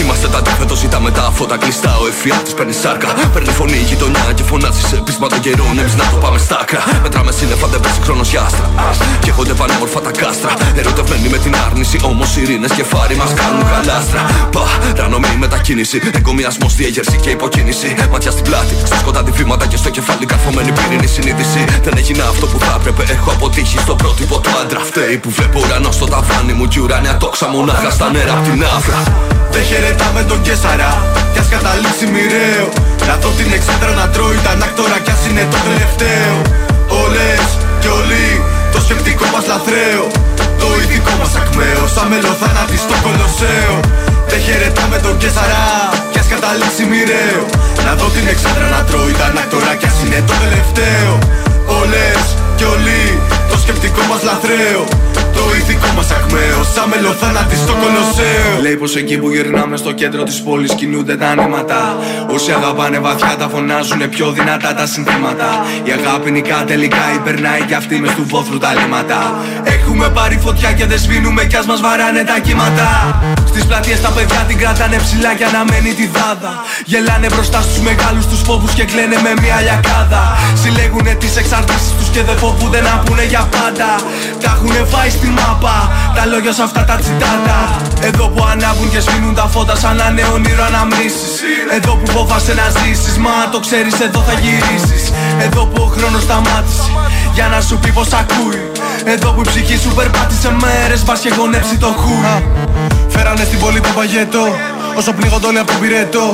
Είμαστε τα αντίθετο, ζητάμε τα φώτα κλειστά. Ο εφιάλτης παίρνει σάρκα Παίρνει φωνή η γειτονιά και φωνάζει σε πείσμα των καιρών. Εμείς να το πάμε στα άκρα. Μετράμε σύννεφα δεν πέσει χρόνος για άστρα. Και έχονται πανέμορφα τα κάστρα. Ερωτευμένοι με την άρνηση Όμως ειρήνες και φάρι μας κάνουν χαλάστρα Πα, ρανομή μετακίνηση Εγκομιασμός, διέγερση και υποκίνηση. Ματιά στην πλάτη, στα σκοτάδι βήματα και στο κεφάλι καρφωμένη πυρήνη συνείδηση. Δεν έγινα αυτό που θα έπρεπε, έχω αποτύχει στο πρότυπο του άντρα. Φταίει που βλέπω ουρανό στο ταβάνι μου κι ουράνια τόξα μονάχα στα νερά απ' την άφρα Δεν χαιρετάμε τον Κέσαρα κι ας καταλήξει μοιραίο. Να δω την εξέδρα να τρώει τα ανάκτορα κι ας είναι το τελευταίο. Όλες και όλοι το σκεπτικό μας λαθρέο Το ηθικό μας ακμαίο Σαν μελοθάνατη στο κολοσσέο. Δεν χαιρετάμε τον Κέσαρα Κι ας καταλήξει μοιραίο. Να δω την εξέδρα να τρώει τα ανάκτορα κι ας είναι το τελευταίο. Όλες και όλοι το σκεπτικό μας λαθρέο Το ηθικό μας ακμαίο ακμαίο. Σαν μελοθάνατης στο κολοσσέο. Λέει πως εκεί που γυρνάμε στο κέντρο της πόλης κινούνται τα νήματα. Όσοι αγαπάνε βαθιά τα φωνάζουν πιο δυνατά τα συνθήματα. Η αγάπη νικά τελικά υπερνάει κι αυτή μες του βόθρου τα λίματα. Έχουμε πάρει φωτιά και δεν σβήνουμε κι ας μας βαράνε τα κύματα. Στις πλατείες τα παιδιά την κρατάνε ψηλά και αναμένει τη δάδα. Γελάνε μπροστά στους μεγάλους τους φόβους και κλαίνε με μια λιακάδα. Συλλέγουνε τις εξαρτήσεις τους και δεν φοβούνται να πούνε για πάντα. Τα έχουνε φάει στη μάπα, τα λόγια σε αυτά τα τσιτάτα. Εδώ που ανάβουν και σβήνουν τα φώτα σαν να είναι όνειρο αναμνήσεις Εδώ που φοβάσαι να ζήσεις, μα το ξέρεις, εδώ θα γυρίσεις. Εδώ που ο χρόνος σταμάτησε για να σου πει πως ακούει. Εδώ που η ψυχή σου περπάτησε μέρες, μπα και γονέψει το χούι. Φέρανε στην πόλη το παγέτο, όσο πνίγονται όλοι από τον πυρέτο.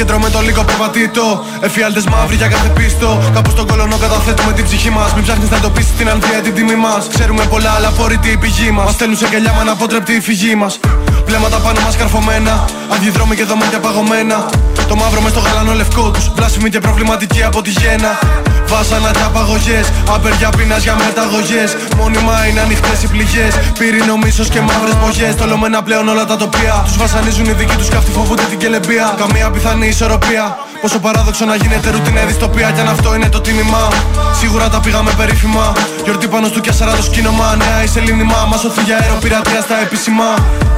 Κέντρο με το λίγο περπατήτο. Εφιάλτες μαύροι για κάθε πίστο. Κάπου στον κολονό καταθέτουμε την ψυχή μας. Μην ψάχνεις να εντοπίσει την αλήθεια την τιμή μας. Ξέρουμε πολλά, αλλά φορητή η πηγή μας. Μας στέλνουν σε κελιά με αναπότρεπτη η φυγή μας. Βλέμματα πάνω μας καρφωμένα. Αντιδρόμοι και δωμάτια παγωμένα. Το μαύρο μες στο γαλανό λευκό τους. Βλάσιμη και προβληματική από τη γέννα. Βάσανα και απαγωγές. Απεριά πείνα για μεταγωγές. Μόνιμα είναι ανοιχτές οι πληγές. Πύρινο μίσος και μαύρες μπογιέ. Τολωμένα πλέον όλα τα τοπία. Τους βασανίζουν οι δικοί τους και αυτοί φοβούνται την κελεμπία. Καμία πιθανή ισορροπία. Πόσο παράδοξο να γίνεται ρουτίνα δυστοπία. Κι αν αυτό είναι το τίμημα. Σίγουρα τα πήγαμε περίφημα. Γιορτή πάνω στο Κιασαρά το σκήνομα. Νέα η σελήνημα. Μα σωθεί για αεροπειρατεία στα επίσημα.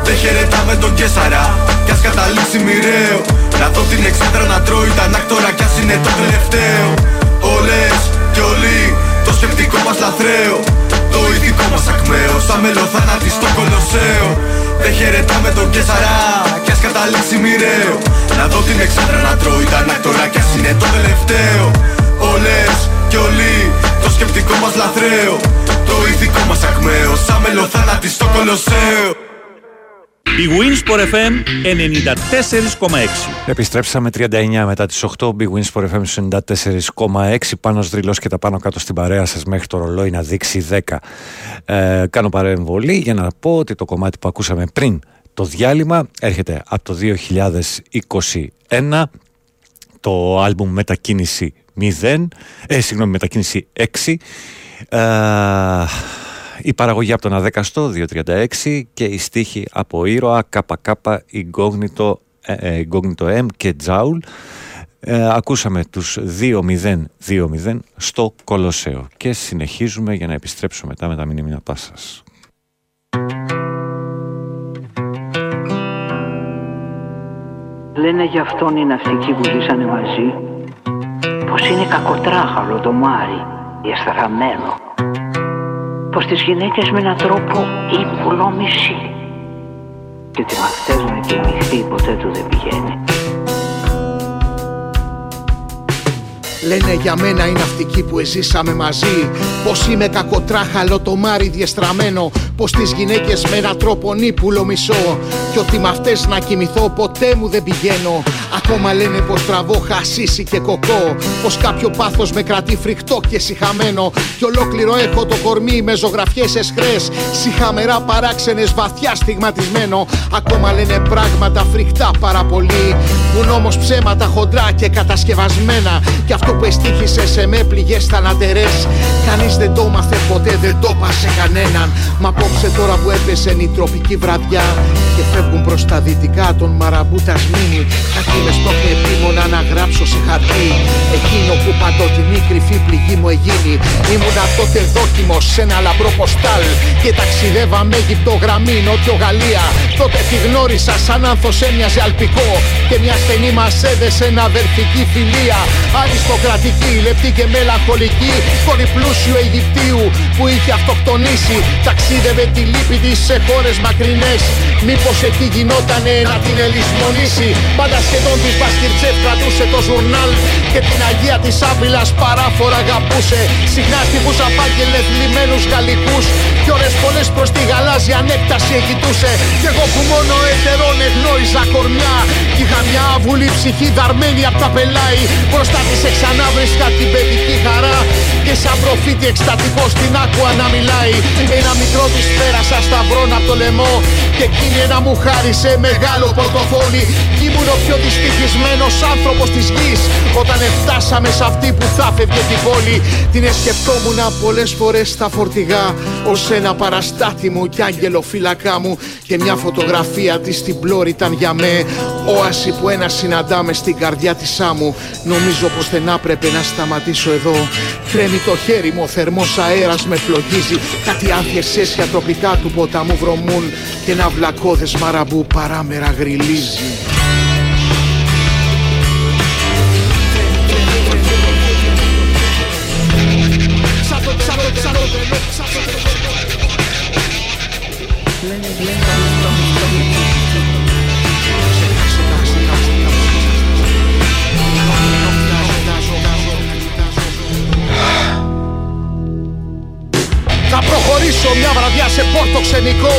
Δεν χαιρετάμε τον Κέσσαρα. Κι ας καταλήξει μοιραίο. Να δω την εξέδρα να τρώει τα νάκτορα. Κι ας είναι το τελευταίο. Όλες και όλοι το σκεπτικό μας λαθρέο Το ηθικό μας ακμαίο Σαν μελοθάνατη στο κολοσσέο Δεν χαιρετάμε τον Κεσαρά Κι ας καταλήξει μοιραίο Να δω την εξάντρα να τρώει τα νακτορά Κι ας είναι το τελευταίο Όλες και όλοι το σκεπτικό μας λαθρέο Το ηθικό μας ακμαίο Σαν μελοθάνατη στο κολοσσέο Η Winsport FM 94,6 Επιστρέψαμε 39 μετά τις 8 Big Wins for FM 94,6 Πάνω δρυλός και τα πάνω κάτω στην παρέα σας Μέχρι το ρολόι να δείξει 10 ε, Κάνω παρεμβολή για να πω ότι το κομμάτι που ακούσαμε πριν το διάλειμμα έρχεται από το 2021 το άλμπουμ Μετακίνηση 0 ε, συγγνώμη Μετακίνηση 6 ε, η παραγωγή από τον Αδέκαστο 236 και η στίχη από ήρωα ΚΚ Incognito, ε, ε, Incognito M και Τζάουλ. Ε, ακούσαμε τους 2-0-2-0 στο Κολοσσέο. Και συνεχίζουμε για να επιστρέψουμε μετά με τα μηνύματά σας. Λένε για αυτόν οι ναυτικοί που ζήσανε μαζί πως είναι κακοτράχαλο το μάρι, διαστραμμένο πως τις γυναίκες με έναν τρόπο ύπουλο μισή και ότι με αυτές να κοιμηθεί ποτέ του δεν πηγαίνει. Λένε για μένα οι ναυτικοί που εζήσαμε μαζί. Πως είμαι κακοτράχαλο το μάρι διεστραμμένο. Πως τις γυναίκες με έναν τρόπο νύπουλο μισώ. Κι ότι με αυτές να κοιμηθώ ποτέ μου δεν πηγαίνω. Ακόμα λένε πως τραβώ χασίσι και κοκό. Πως κάποιο πάθος με κρατεί φρικτό και συχαμένο. Κι ολόκληρο έχω το κορμί με ζωγραφιές εσχρές. Συχαμερά παράξενες βαθιά στιγματισμένο. Ακόμα λένε πράγματα φρικτά πάρα πολύ. Που όμως ψέματα χοντρά και κατασκευασμένα. Κι αυτό που εστίχησε σε με πληγές θανατερές. Κανείς δεν το μάθε ποτέ, δεν το πασε κανέναν. Μα απόψε τώρα που έπεσε η τροπική βραδιά Και φεύγουν προς τα δυτικά των μαραμπούτας μήνυ. Κάτι με σπρώχνει επίμονα να γράψω σε χαρτί. Εκείνο που παντοτινή κρυφή πληγή μου εγίνει. Ήμουνα τότε δόκιμος σε ένα λαμπρό ποστάλ Και ταξιδεύαμε Αίγυπτο γραμμή Νότιο Γαλλία. Τότε τη γνώρισα σαν άνθος έμοιαζε αλπικό Και μια στενή μας έδεσε ένα αδερφική φιλία Αριστοκρατική, λεπτή και μελαγχολική. Κόρη πλούσιου Αιγυπτίου που είχε αυτοκτονήσει Ταξίδευε τη λύπη της σε χώρες μακρινές. Μήπως εκεί γινότανε να την ελισμονήσει. Πάντα σχεδόν της Μπασκυρτσέφ κρατούσε το ζουρνάλ Και την Αγία της Άβυλας παράφορα αγαπούσε. Συχνά στιχούς απάγγελες θλιμμένους γαλλικούς Κι ώρες πολλές προς τη γαλάζια ανέκταση εγητούσε Κι εγώ που μόνο ετερών εγνώριζα κορμιά Κι είχα μια άβουλη ψυχή δαρμένη απ' τα πελάη. Μπροστά της εξανάβρισκα την παιδική χαρά. Και σαν προφήτη εκστατικό στην άκουα να μιλάει. Ένα μικρό της πέρασα σταυρών απ' το λαιμό. Και εκείνη ένα μου χάρισε μεγάλο πορτοφόλι. Κι ήμουν ο πιο δυστυχισμένος άνθρωπος της γης. Όταν φτάσαμε σε αυτή που θα φεύγε την πόλη Την εσκεφτόμουν πολλές φορές στα φορτηγά. Ως ένα παραστάτη μου κι κι άγγελο φύλακά μου. Και μια φωτογραφία της στην πλώρη ήταν για με Όαση που ένα συναντάμε στην καρδιά της άμμου. Νομίζω πως δεν άπρεπε να σταματήσω εδώ Κρέμει το χέρι μου, ο θερμός αέρας με φλογίζει Κάτι άδειες αίσια τροπικά του ποταμού βρωμούν Και ένα βλακώδες μαραμπού παράμερα γριλίζει Θα προχωρήσω μια βραδιά σε πόρτο ξενικό.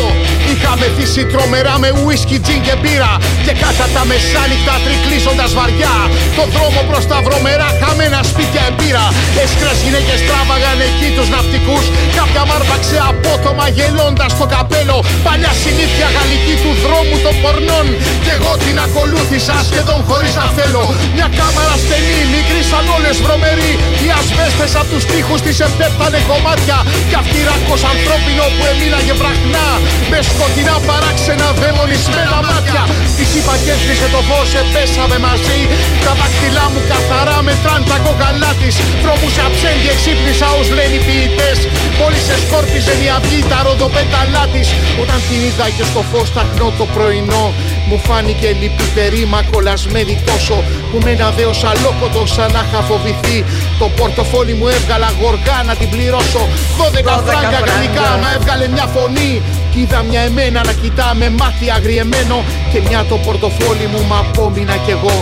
Είχαμε θύσει τρομερά με ουίσκι, τζιν και μπύρα. Και κάτα τα μεσάνυχτα τρικλίζοντας βαριά. Το δρόμο προς τα βρωμερά χαμένα σπίτια εμπύρα Έσκρας γυναίκες τράβαγαν εκεί τους ναυτικούς. Κάποια μάρπαξε απότομα γελώντας το καπέλο. Παλιά συνήθεια γαλλική του δρόμου των πορνών. Κι εγώ την ακολούθησα σχεδόν χωρίς να θέλω. Μια κάμαρα στενή, μικρή σαν όλες βρωμερή. Οι ασβέστες απ' τους τοίχους της επτέπτανε κομμάτια. Κι αυτή ράκος ανθρώπινο που εμείναγε βραχνά. Με σκοτεινά παράξενα δαιμονισμένα μάτια. Της είπα και έσβησε το φως, επέσαμε μαζί. Τα δάχτυλά μου καθαρά μετράν τα κόκαλά της. Δρόμους αψέντη εξύπνησα ως λένε οι ποιητές. Μόλις σε σκόρπιζε η αυγή τα ροδοπέταλά της. Όταν την είδα και στο φως ταχνό το πρωινό μου φάνηκε λυπητερή μα κολλασμένη τόσο Που με ένα δέος αλόκοτο ξανά είχα φοβηθεί. Το πορτοφόλι μου έβγαλα γοργά να την πληρώσω. 12 φράγκα. γαλλικά μα έβγαλε μια φωνή. Κι είδα μια εμένα να κοιτά με μάτι αγριεμένο Και μια το πορτοφόλι μου μα απόμεινα κι εγώ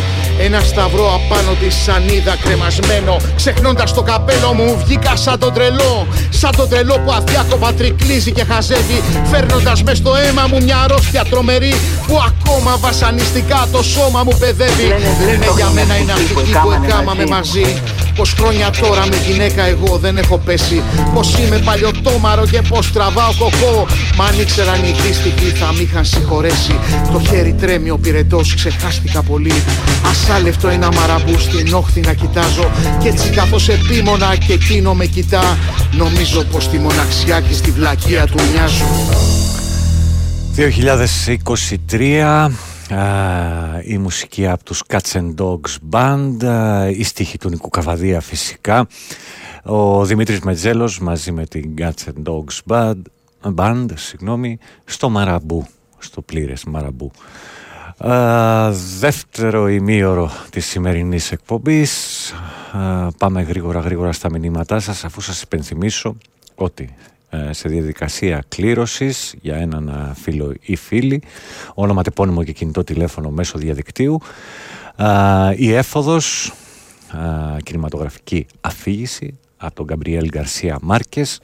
ένα σταυρό απάνω της σανίδα κρεμασμένο Ξεχνώντας το καπέλο μου βγήκα σαν τον τρελό. Σαν τον τρελό που αδιάκοπα τρικλίζει και χαζεύει Φέρνοντας μες στο αίμα μου μια αρρώστια τρομερή Που ακόμα βασανιστικά το σώμα μου παιδεύει. Λένε για μένα είναι αυτή που εκάμαμε μαζί Πως χρόνια τώρα με γυναίκα εγώ δεν έχω πέσει. Πως είμαι παλιωτόμαρο και πως τραβάω κοκό. Μα αν ήξεραν οι κρίστικοι θα μ' είχαν συγχωρέσει. Το χέρι τρέμει ο πυρετός ξεχάστηκα πολύ. Ασάλευτο ένα μαραμπού στην όχθη να κοιτάζω. Κι έτσι καθώς επίμονα και εκείνο με κοιτά. Νομίζω πως τη μοναξιά και στη βλακεία του μοιάζω 2023 η μουσική από τους Cats and Dogs Band η στίχη του Νικού Καβαδία φυσικά. Ο Δημήτρης Μετζέλος μαζί με την Cats and Dogs Band, Band συγγνώμη, στο Μαραμπού στο πλήρες Μαραμπού. Δεύτερο ημίωρο της σημερινής εκπομπής. Πάμε γρήγορα γρήγορα στα μηνύματά σας αφού σας υπενθυμίσω ότι ε, σε διαδικασία κλήρωσης για έναν ε, φίλο ή φίλη, όνομα, τεπώνυμο και κινητό τηλέφωνο μέσω διαδικτύου, η έφοδος, κινηματογραφική αφήγηση από τον Γκαμπριέλ Γκαρσία Μάρκες,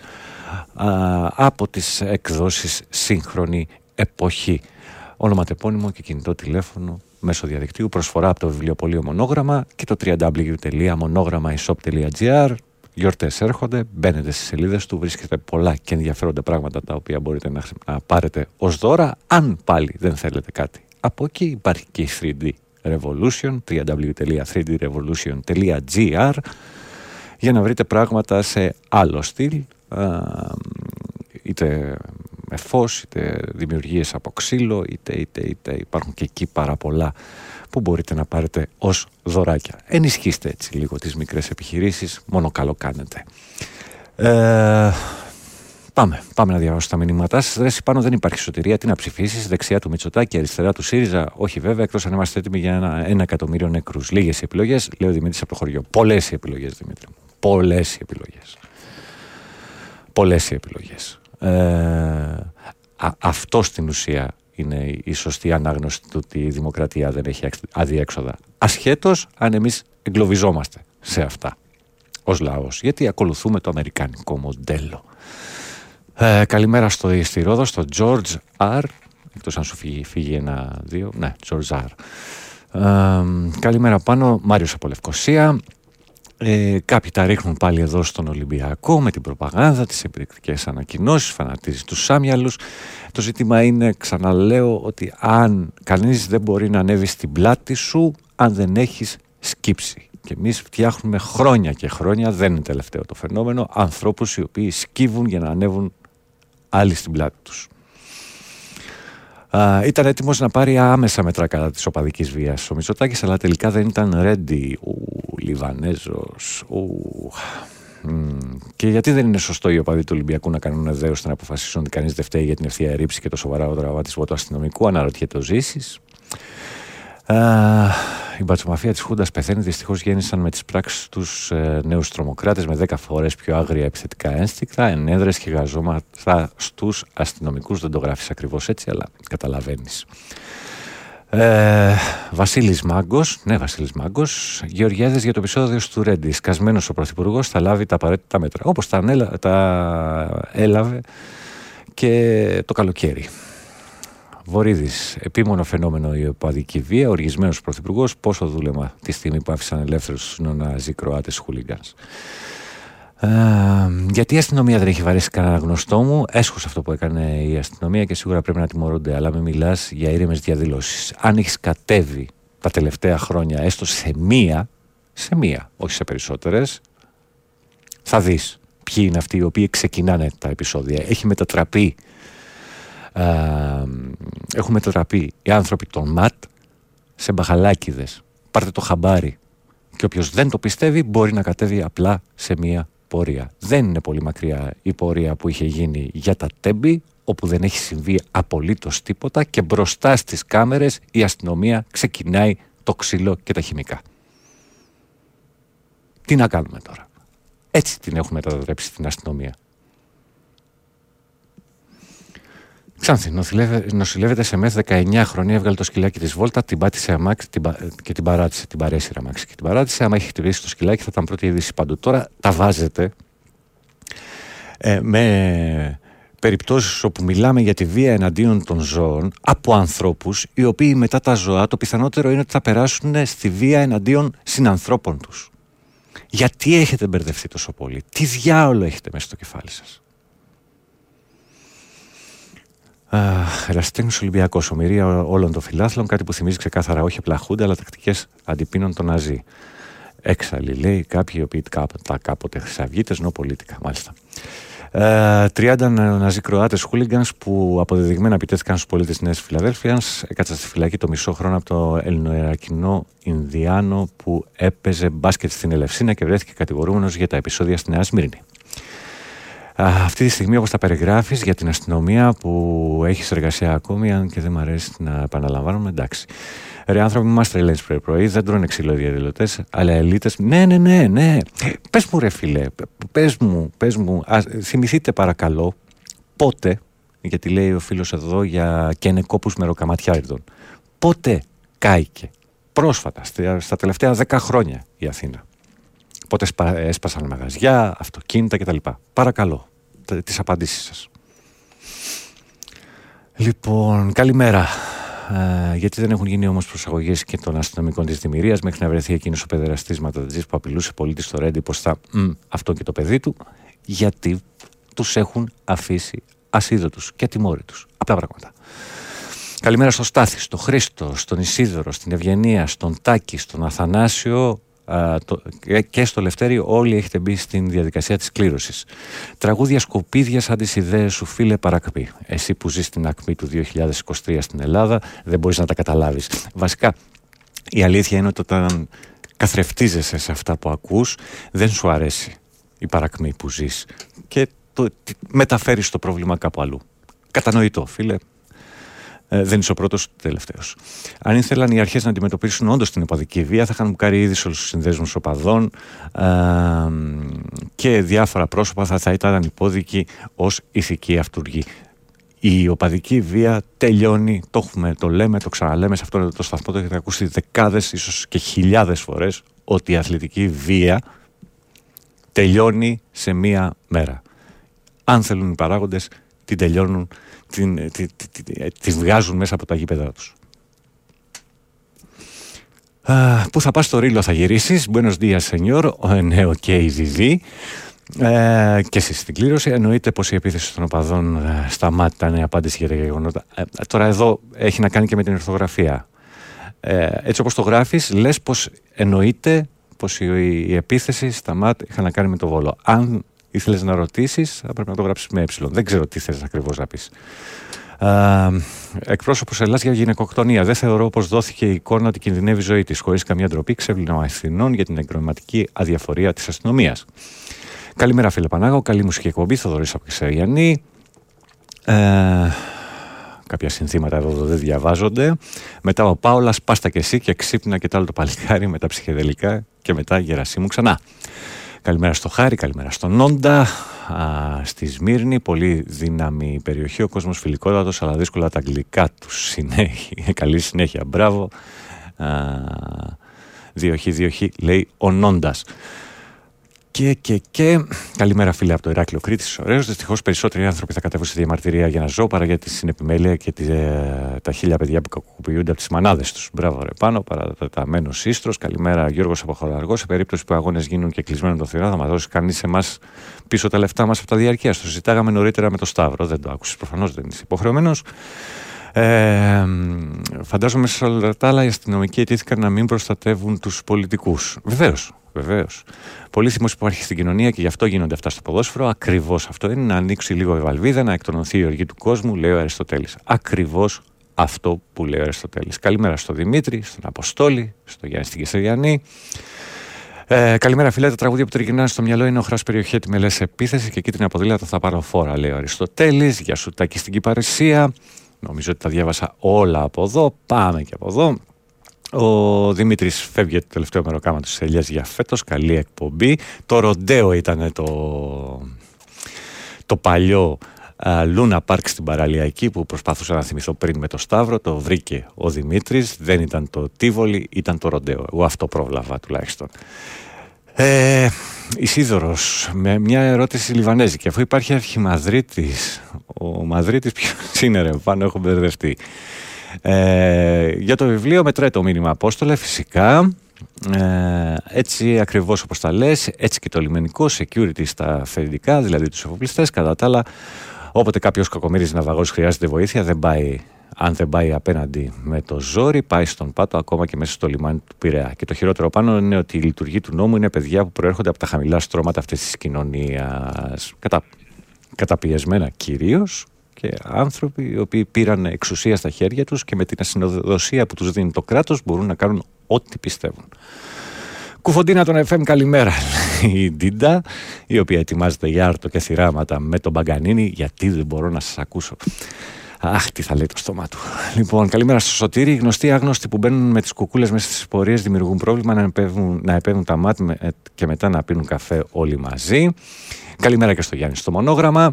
από τις εκδόσεις Σύγχρονη Εποχή. Όνομα, τεπώνυμο και κινητό τηλέφωνο μέσω διαδικτύου, προσφορά από το βιβλιοπωλείο Μονόγραμμα και το www.monogrammaishop.gr Γιορτές έρχονται, μπαίνετε στις σελίδες του, βρίσκετε πολλά και ενδιαφέροντα πράγματα τα οποία μπορείτε να, να πάρετε ως δώρα. Αν πάλι δεν θέλετε κάτι από εκεί, υπάρχει και η 3D Revolution, www.3drevolution.gr για να βρείτε πράγματα σε άλλο στυλ, είτε με φως, είτε δημιουργίες από ξύλο, είτε, είτε, είτε υπάρχουν και εκεί πάρα πολλά που μπορείτε να πάρετε ως δωράκια. Ενισχύστε έτσι λίγο τις μικρές επιχειρήσεις, μόνο καλό κάνετε. Ε, πάμε, πάμε να διαβάσω τα μηνύματά σας. Ρε, πάνω δεν υπάρχει σωτηρία. Τι να ψηφίσεις, δεξιά του Μητσοτάκη, αριστερά του ΣΥΡΙΖΑ. Όχι βέβαια, εκτός αν είμαστε έτοιμοι για ένα, ένα εκατομμύριο νεκρού. Λίγες οι επιλογές, λέει ο Δημήτρης από το χωριό. Πολλές οι επιλογές, Δημήτρη. Πολλές οι επιλογές. Πολλές οι επιλογές. Ε, αυτό στην ουσία είναι η σωστή ανάγνωση του ότι η δημοκρατία δεν έχει αδιέξοδα. Ασχέτως αν εμείς εγκλωβιζόμαστε σε αυτά ως λαός, γιατί ακολουθούμε το αμερικάνικο μοντέλο. Ε, καλημέρα στο, στη Ρόδο, στο George R. Εκτός αν σου φύγει, φύγει ένα-δύο. Ναι, George R. Ε, καλημέρα πάνω, Μάριος από Λευκοσία. Ε, κάποιοι τα ρίχνουν πάλι εδώ στον Ολυμπιακό με την προπαγάνδα, τις επιδεικτικές ανακοινώσεις, φανατίζει τους σάμιαλους. Το ζήτημα είναι, ξαναλέω, ότι αν κανείς δεν μπορεί να ανέβει στην πλάτη σου αν δεν έχεις σκύψει. Και εμείς φτιάχνουμε χρόνια και χρόνια, δεν είναι τελευταίο το φαινόμενο, ανθρώπους οι οποίοι σκύβουν για να ανέβουν άλλοι στην πλάτη τους. Α, ήταν έτοιμος να πάρει άμεσα μέτρα κατά της οπαδικής βίας ο Μητσοτάκης, αλλά τελικά δεν ήταν ready. Ο Λιβανέζος. Και γιατί δεν είναι σωστό οι οπαδοί του Ολυμπιακού να κάνουν δέο να αποφασίσουν ότι κανείς δεν φταίει για την ευθεία ρήψη και το σοβαρό τραυματισμό του αστυνομικού, αναρωτιέται ο Ζήσης. Η μπατσομαφία της Χούντας πεθαίνει. Δυστυχώς γέννησαν με τις πράξεις τους ε, νέους τρομοκράτες με 10 φορές πιο άγρια επιθετικά ένστικτα, ενέδρες και γαζώματα στους αστυνομικούς. Δεν το γράφεις ακριβώς έτσι, αλλά καταλαβαίνεις. Ε, Βασίλης Μάγκος, ναι, Βασίλης Μάγκος. Γεωργιάδε για το επεισόδιο του Ρέντι. Σκασμένος ο Πρωθυπουργός θα λάβει τα απαραίτητα μέτρα. Όπως τα, τα έλαβε και το καλοκαίρι. Βορύδης. Επίμονο φαινόμενο η οπαδική βία. Οργισμένος πρωθυπουργός. Πόσο δούλεμα τη στιγμή που άφησαν ελεύθερους τους νοναζί Κροάτες χούλιγκανς. Ε, γιατί η αστυνομία δεν έχει βαρέσει κανένα γνωστό μου. Έσχος αυτό που έκανε η αστυνομία και σίγουρα πρέπει να τιμωρούνται. Αλλά μην μιλάς για ήρεμες διαδηλώσεις. Αν έχεις κατέβει τα τελευταία χρόνια, έστω σε μία, σε μία, όχι σε περισσότερες, θα δεις ποιοι είναι αυτοί οι οποίοι ξεκινάνε τα επεισόδια. Έχει μετατραπεί έχουν μετατραπεί οι άνθρωποι των ΜΑΤ σε μπαχαλάκιδες. Πάρτε το χαμπάρι. Και όποιος δεν το πιστεύει μπορεί να κατέβει απλά σε μία πορεία. Δεν είναι πολύ μακριά η πορεία που είχε γίνει για τα τέμπη, όπου δεν έχει συμβεί απολύτως τίποτα και μπροστά στις κάμερες η αστυνομία ξεκινάει το ξύλο και τα χημικά. Τι να κάνουμε τώρα; Έτσι την έχουμε μετατρέψει την αστυνομία. Ξάνθη, νοσηλεύεται σε μεθ 19 χρόνια, έβγαλε το σκυλάκι της Βόλτα, την πάτησε αμάξι την, και την παράτησε. Την παρέσυρα αμάξι και την παράτησε. Άμα έχει χτυπήσει το σκυλάκι, θα ήταν πρώτη είδηση παντού. Τώρα τα βάζετε ε, με περιπτώσεις όπου μιλάμε για τη βία εναντίον των ζώων από ανθρώπους οι οποίοι μετά τα ζώα το πιθανότερο είναι ότι θα περάσουν στη βία εναντίον συνανθρώπων τους. Γιατί έχετε μπερδευτεί τόσο πολύ, τι διάολο έχετε μέσα στο κεφάλι σας; Ερασιτέχνη Ολυμπιακός, ομοιρία όλων των φιλάθλων, κάτι που θυμίζει ξεκάθαρα όχι απλά χούντα, αλλά τακτικές αντιπίνων των Ναζί. Έξαλλοι, λέει, κάποιοι οι οποίοι τα κάποτε χρυσαυγίτες, νοπολίτικα, μάλιστα. Ε, 30 Ναζί Κροάτες χούλιγκανς που αποδεδειγμένα επιτέθηκαν στους πολίτες της Νέας Φιλαδέλφιας έκατσαν στη φυλακή το μισό χρόνο από το Ελληνοερακινό Ινδιάνο που έπαιζε μπάσκετ στην Ελευσίνα και βρέθηκε κατηγορούμενος για τα επεισόδια στη Νέα Σμύρνη αυτή τη στιγμή όπως τα περιγράφεις για την αστυνομία που έχεις εργασία ακόμη αν και δεν μου αρέσει να επαναλαμβάνουμε εντάξει Ρε άνθρωποι, μας τρελαίνεις πρωί πρωί, δεν τρώνε ξύλο οι διαδηλωτές, αλλά ελίτες. Ναι, ναι, ναι, ναι. Πες μου, ρε φιλέ, πες μου, πες μου, ας, θυμηθείτε παρακαλώ πότε, γιατί λέει ο φίλος εδώ για κόπους μεροκαματιάριδων, πότε κάηκε πρόσφατα, στα τελευταία δέκα χρόνια η Αθήνα. Πότε έσπασαν μαγαζιά, αυτοκίνητα κτλ. Παρακαλώ, τις απαντήσεις σας. Λοιπόν, καλημέρα. Ε, γιατί δεν έχουν γίνει όμως προσαγωγές και των αστυνομικών της δημιουργίας μέχρι να βρεθεί εκείνος ο παιδεραστής ματατζή που απειλούσε πολίτης στο Ρέντι πως θα μ, αυτό και το παιδί του, γιατί τους έχουν αφήσει ασίδωτους και ατιμόρυτους. Απλά πράγματα. Καλημέρα στο Στάθη, στο Χρήστο, στον Ισίδωρο, στην Ευγενία, στον Τάκη, στον Αθανάσιο, και στο Λευτέρι όλοι έχετε μπει στην διαδικασία της κλήρωσης. Τραγούδια σκοπίδια σαν τις ιδέες σου φίλε παρακμή. Εσύ που ζεις στην ακμή του 2023 στην Ελλάδα δεν μπορείς να τα καταλάβεις. Βασικά η αλήθεια είναι ότι όταν καθρεφτίζεσαι σε αυτά που ακούς δεν σου αρέσει η παρακμή που ζεις και το, μεταφέρεις το πρόβλημα κάπου αλλού. Κατανοητό φίλε, ε, δεν είσαι ο πρώτος ούτε τελευταίος. Αν ήθελαν οι αρχές να αντιμετωπίσουν όντως την οπαδική βία, θα είχαν κάνει ήδη σε όλους τους συνδέσμους οπαδών ε, και διάφορα πρόσωπα θα, θα ήταν υπόδικοι ως ηθική αυτούργοι. Η οπαδική βία τελειώνει, το, έχουμε, το λέμε, το ξαναλέμε σε αυτό το σταθμό, το έχετε ακούσει δεκάδες, ίσως και χιλιάδες φορές, ότι η αθλητική βία τελειώνει σε μία μέρα. Αν θέλουν οι παράγοντες, την τελειώνουν την, τη, τη, τη, βγάζουν μέσα από τα γήπεδά τους. Πού θα πας στο Ρήλο θα γυρίσεις Buenos días señor Ναι OK okay, ε, και εσείς στην κλήρωση εννοείται πως η επίθεση των οπαδών ε, στα ΜΑΤ ήταν η απάντηση για τα γεγονότα. Ε, τώρα εδώ έχει να κάνει και με την ορθογραφία. Ε, έτσι όπως το γράφεις λες πως εννοείται πως η, η επίθεση στα ΜΑΤ είχαν να κάνει με το Βόλο. Αν ήθελες να ρωτήσεις, θα πρέπει να το γράψεις με ε. Δεν ξέρω τι θες ακριβώς να πεις. Εκπρόσωπος Ελλάς για γυναικοκτονία. Δεν θεωρώ πως δόθηκε η εικόνα ότι κινδυνεύει η ζωή της. Χωρίς καμία ντροπή, ξέβλημα ευθυνών για την εγκληματική αδιαφορία της αστυνομίας. Καλημέρα, φίλε Πανάγο. Καλή μουσική εκπομπή. Θοδωρής από Κεσαριανή. Ε, κάποια συνθήματα εδώ δεν διαβάζονται. Μετά ο Πάολας, πάστα και εσύ και ξύπνα και το άλλο το παλικάρι με τα ψυχεδελικά και μετά γερασίμου ξανά. Καλημέρα στο Χάρη, καλημέρα στον Νόντα, α, στη Σμύρνη, πολύ δύναμη περιοχή, ο κόσμος φιλικότατος, αλλά δύσκολα τα αγγλικά του συνέχεια, [laughs] καλή συνέχεια, μπράβο. Διοχή, διοχή, λέει ο Νόντας. Και, και, και. Καλημέρα, φίλε από το Ηράκλειο Κρήτης. Ωραίος. Δυστυχώς περισσότεροι άνθρωποι θα κατέβουν στη διαμαρτυρία για να ζω παρά για τη συνεπιμέλεια και τη, ε, τα χίλια παιδιά που κακοποιούνται από τις μανάδες τους. Μπράβο, ρε πάνω, παρατεταμένος σύστρο. Καλημέρα, Γιώργος από Χολαργό. Σε περίπτωση που αγώνες γίνουν και κλεισμένο το θηρά, θα μας δώσει κανείς εμάς πίσω τα λεφτά μας από τα διαρκεία. Το ζητάγαμε νωρίτερα με το Σταύρο. Δεν το άκουσες. Προφανώς δεν είσαι υποχρεωμένος. Ε, φαντάζομαι σε όλα τα άλλα οι αστυνομικοί αιτήθηκαν να μην προστατεύουν τους πολιτικούς. Βεβαίως, βεβαίως. Πολύ θυμό που υπάρχει στην κοινωνία και γι' αυτό γίνονται αυτά στο ποδόσφαιρο. Ακριβώς αυτό είναι να ανοίξει λίγο η βαλβίδα, να εκτονωθεί η οργή του κόσμου, λέει ο Αριστοτέλης. Ακριβώς αυτό που λέει ο Αριστοτέλης. Καλημέρα στο Δημήτρη, στον Αποστόλη, στο Γιάννη στην Κεσαριανή. Ε, καλημέρα, φίλε. Τα τραγούδια που τριγυρνάνε στο μυαλό είναι ο Χράς Περιοχέτη με λες επίθεση και εκεί την αποδήλατα θα πάρω φόρα, λέει ο Αριστοτέλης. Γεια σου, τάκι στην Κυπαρισία. Νομίζω ότι τα διάβασα όλα από εδώ. Πάμε και από εδώ. Ο Δημήτρης φεύγει το τελευταίο μεροκάμα του Ελιάς για φέτος. Καλή εκπομπή. Το ροντέο ήταν το, το παλιό Λούνα Πάρκ στην παραλιακή που προσπαθούσα να θυμηθώ πριν με το Σταύρο. Το βρήκε ο Δημήτρης. Δεν ήταν το Τίβολη, ήταν το ροντέο. Εγώ αυτό πρόβλαβα τουλάχιστον. Ε, Ισίδωρος, με μια ερώτηση λιβανέζικη. Αφού υπάρχει αρχιμαδρίτης, ο Μαδρίτης ποιος είναι ρε, πάνω έχω μπερδευτεί. Ε, για το βιβλίο μετράει το μήνυμα Απόστολε φυσικά ε, έτσι ακριβώς όπως τα λες έτσι και το λιμενικό security στα αφεντικά δηλαδή τους εφοπλιστές κατά τα άλλα όποτε κάποιος κακομύρης ναυαγός χρειάζεται βοήθεια δεν πάει αν δεν πάει απέναντι με το ζόρι, πάει στον πάτο ακόμα και μέσα στο λιμάνι του Πειραιά. Και το χειρότερο πάνω είναι ότι η λειτουργία του νόμου είναι παιδιά που προέρχονται από τα χαμηλά στρώματα αυτής της κοινωνίας. Κατα... Καταπιεσμένα κυρίως και άνθρωποι οι οποίοι πήραν εξουσία στα χέρια τους και με την ασυδοσία που τους δίνει το κράτος μπορούν να κάνουν ό,τι πιστεύουν. Κουφοντίνα των FM καλημέρα η Ντίντα η οποία ετοιμάζεται για άρτο και θεάματα με τον Μπαγκανίνη γιατί δεν μπορώ να σας ακούσω. Αχ, τι θα λέει το στόμα του. Λοιπόν, καλημέρα στο Σωτήρη. Οι γνωστοί άγνωστοι που μπαίνουν με τις κουκούλες μέσα στις πορείες δημιουργούν πρόβλημα να επέμβουν, να επέμβουν τα ΜΑΤ και μετά να πίνουν καφέ όλοι μαζί. Καλημέρα και στο Γιάννη στο μονόγραμμα.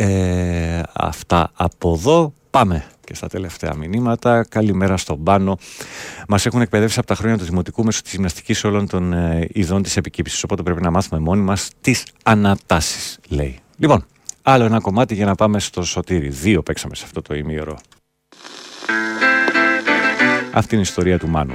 Ε, αυτά από εδώ. Πάμε και στα τελευταία μηνύματα. Καλημέρα στον Πάνο. Μας έχουν εκπαιδεύσει από τα χρόνια του Δημοτικού μέσω της γυμναστικής όλων των ε, ειδών της επικύψης. Οπότε πρέπει να μάθουμε μόνοι μας τις ανατάσεις, λέει. Λοιπόν, άλλο ένα κομμάτι για να πάμε στο Σωτήρι. Δύο παίξαμε σε αυτό το ημίωρο. Αυτή είναι η ιστορία του Μάνου.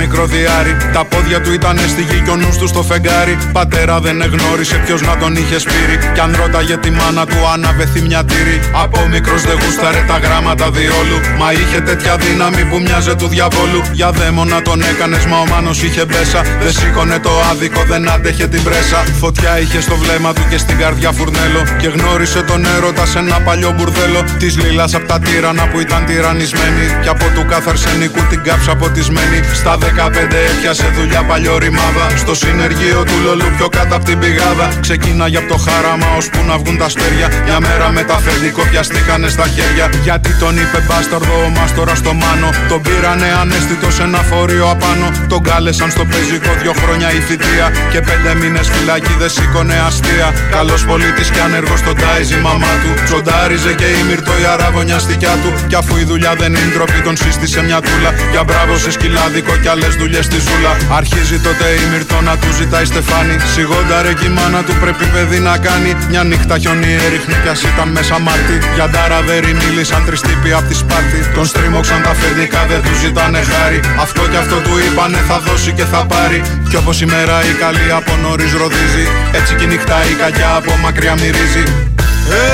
Μικρό διάρρη. Τα πόδια του ήταν στη γη και ο νους του στο φεγγάρι. Πατέρα δεν εγνώρισε ποιος να τον είχε σπείρει. Κι αν ρώταγε τη μάνα του, αναβεθεί μια τύρη. Από μικρός δεν γούσταρε τα γράμματα διόλου. Μα είχε τέτοια δύναμη που μοιάζε του διαβόλου. Για δαίμονα τον έκανες, μα ο μάνος είχε μπέσα. Δεν σήκωνε το άδικο, δεν άντεχε την πρέσα. Φωτιά είχε στο βλέμμα του και στην καρδιά φουρνέλο. Και γνώρισε τον έρωτα σε ένα παλιό μπουρδέλο. Της λίλας από τα τύρανα που ήταν τυρανισμένη. Και από του κάθε αρσενικού που την κάψα ποτισμένη. Στα 15 έπιασε δουλειά παλιό ρημάδα. Στο συνεργείο του Λολού πιο κάτω από την πηγάδα. Ξεκίναγε από το χάραμα ώσπου να βγουν τα αστέρια. Μια μέρα με τα φεντικό πιαστήκανε στα χέρια. Γιατί τον είπε μπάσταρδο ο μάστορας στο μάνο. Τον πήρανε ανέστητο σε ένα φορείο απάνω. Τον κάλεσαν στο πεζικό δυο χρόνια η θητεία. Και πέντε μήνες φυλακή δεν σήκωνε αστεία. Καλός πολίτης και άνεργος στον τάιζ η μαμά του. Τσοντάριζε και η μυρτό η αράβωνια στικιά του. Κι αφού η δουλειά δεν είναι ντροπή, τον σύστησε μια τούλα. Για μπράβο σε σκυλάδικο κι άλλες δουλειές στη ζούλα. Αρχίζει τότε η μυρτό να του ζητάει στεφάνι. Σιγόντα ρε κι η μάνα του πρέπει παιδί να κάνει. Μια νύχτα χιονί έριχνε κι ας ήταν μέσα Μάρτι. Για νταραβέρι μίλησαν τρεις τύποι απ' τη Σπάρτη. Τον στρίμωξαν τα φεντικά δεν του ζητάνε χάρη. Αυτό κι αυτό του είπανε θα δώσει και θα πάρει. Κι όπως η μέρα η καλή από νωρίς ροδίζει. Έτσι κι η νύχτα η κακιά από μακριά μυρίζει.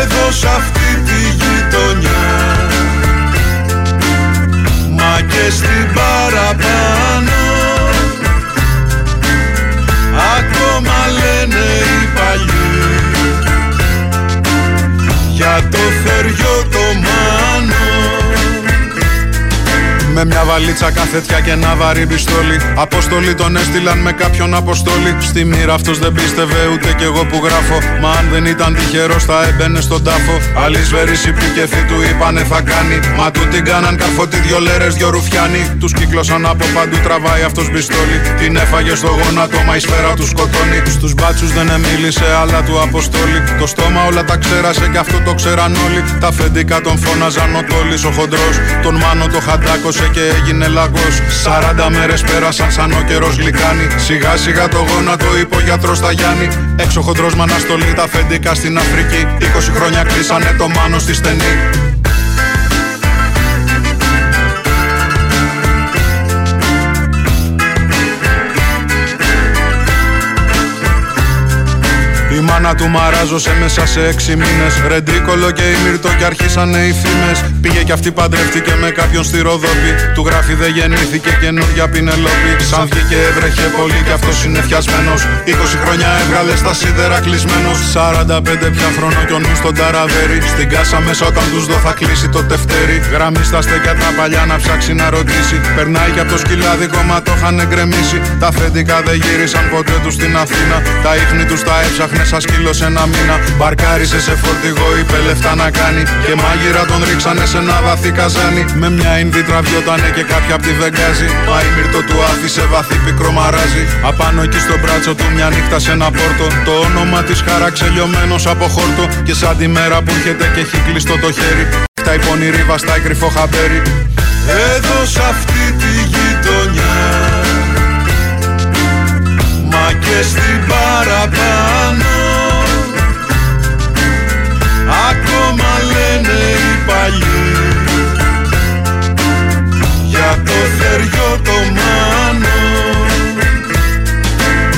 Εδώ σ' αυτή τη γειτονιά Μα και στην παραπάνω Ακόμα λένε οι παλιοί. Για το θεριό με μια βαλίτσα καθέτια και ένα βαρύ πιστόλι. Αποστολή τον έστειλαν με κάποιον αποστόλη. Στη μοίρα αυτός δεν πίστευε ούτε κι εγώ που γράφω. Μα αν δεν ήταν τυχερός θα έμπαινε στον τάφο. Άλλη σβέρηση πικεφή του είπανε θα κάνει. Μα του την κάναν καρφωτή δυο λέρες, δυο ρουφιάνοι. Τους κύκλωσαν από παντού τραβάει αυτός πιστόλι. Την έφαγε στο γόνατο, μα η σφαίρα τους σκοτώνει. Στους μπάτσους δεν εμίλησε, αλλά του αποστόλη. Το στόμα όλα τα ξέρασε και αυτό το ξέραν όλοι. Τα φεντικά τον φώναζαν ο τόλι ο χοντρός. Τον μάνο το χαντάκωσε και έγινε λαγός. 40 μέρες πέρασαν σαν ο καιρός γλυκάνει. Σιγά σιγά το γόνατο είπε ο γιατρός τα Γιάννη Έξω χοντρός με αναστολή τα αφεντικά στην Αφρική. 20 χρόνια κλείσανε το μάνο στη στενή Η μάνα του μαράζωσε μέσα σε έξι μήνες. Ρεντρίκολο και η μύρτο και αρχίσανε οι φήμες. Πήγε κι αυτή παντρεύτηκε με κάποιον στη Ροδόπη. Του γράφει δεν γεννήθηκε καινούργια πινελόπη. Σαν βγήκε έβρεχε πολύ κι αυτός είναι φτιασμένος. 20 χρόνια έβγαλε στα σίδερα κλεισμένος. 45 πια χρόνο κι ο νους στον ταραβέρι. Στην κάσα μέσα όταν τους δω θα κλείσει το τευτέρι. Γραμμή στα στέκια τα παλιά να ψάξει να ρωτήσει. Περνάει κι από το σκυλάδικο μα το είχαν γκρεμίσει. Τα φεντικά δεν γύρισαν ποτέ τους στην Αθήνα. Τα ίχνη τους τα έψαχνε σαν σκύλο σε ένα μήνα. Μπαρκάρισε σε φορτηγό, είπε λεφτά να κάνει. Και μάγειρα τον ρίξανε σε ένα βαθύ καζάνι. Με μια Ινδί τραβιότανε και κάποια απ' τη βεγγάζη. Μα η μύρτο του άφησε βαθύ πικρό μαράζι. Απάνω εκεί στο μπράτσο του μια νύχτα σε ένα πόρτο. Το όνομα της χάραξε λιωμένος από χόρτο. Και σαν τη μέρα που έρχεται και έχει κλειστό το χέρι. Τα υπονηρή βαστάει κρυφό χαμπέρι. Εδώ σ' αυτή τη γειτονιά Μα και στην παραπάνω λένε οι παλιοί. Για το θεριό το μάνο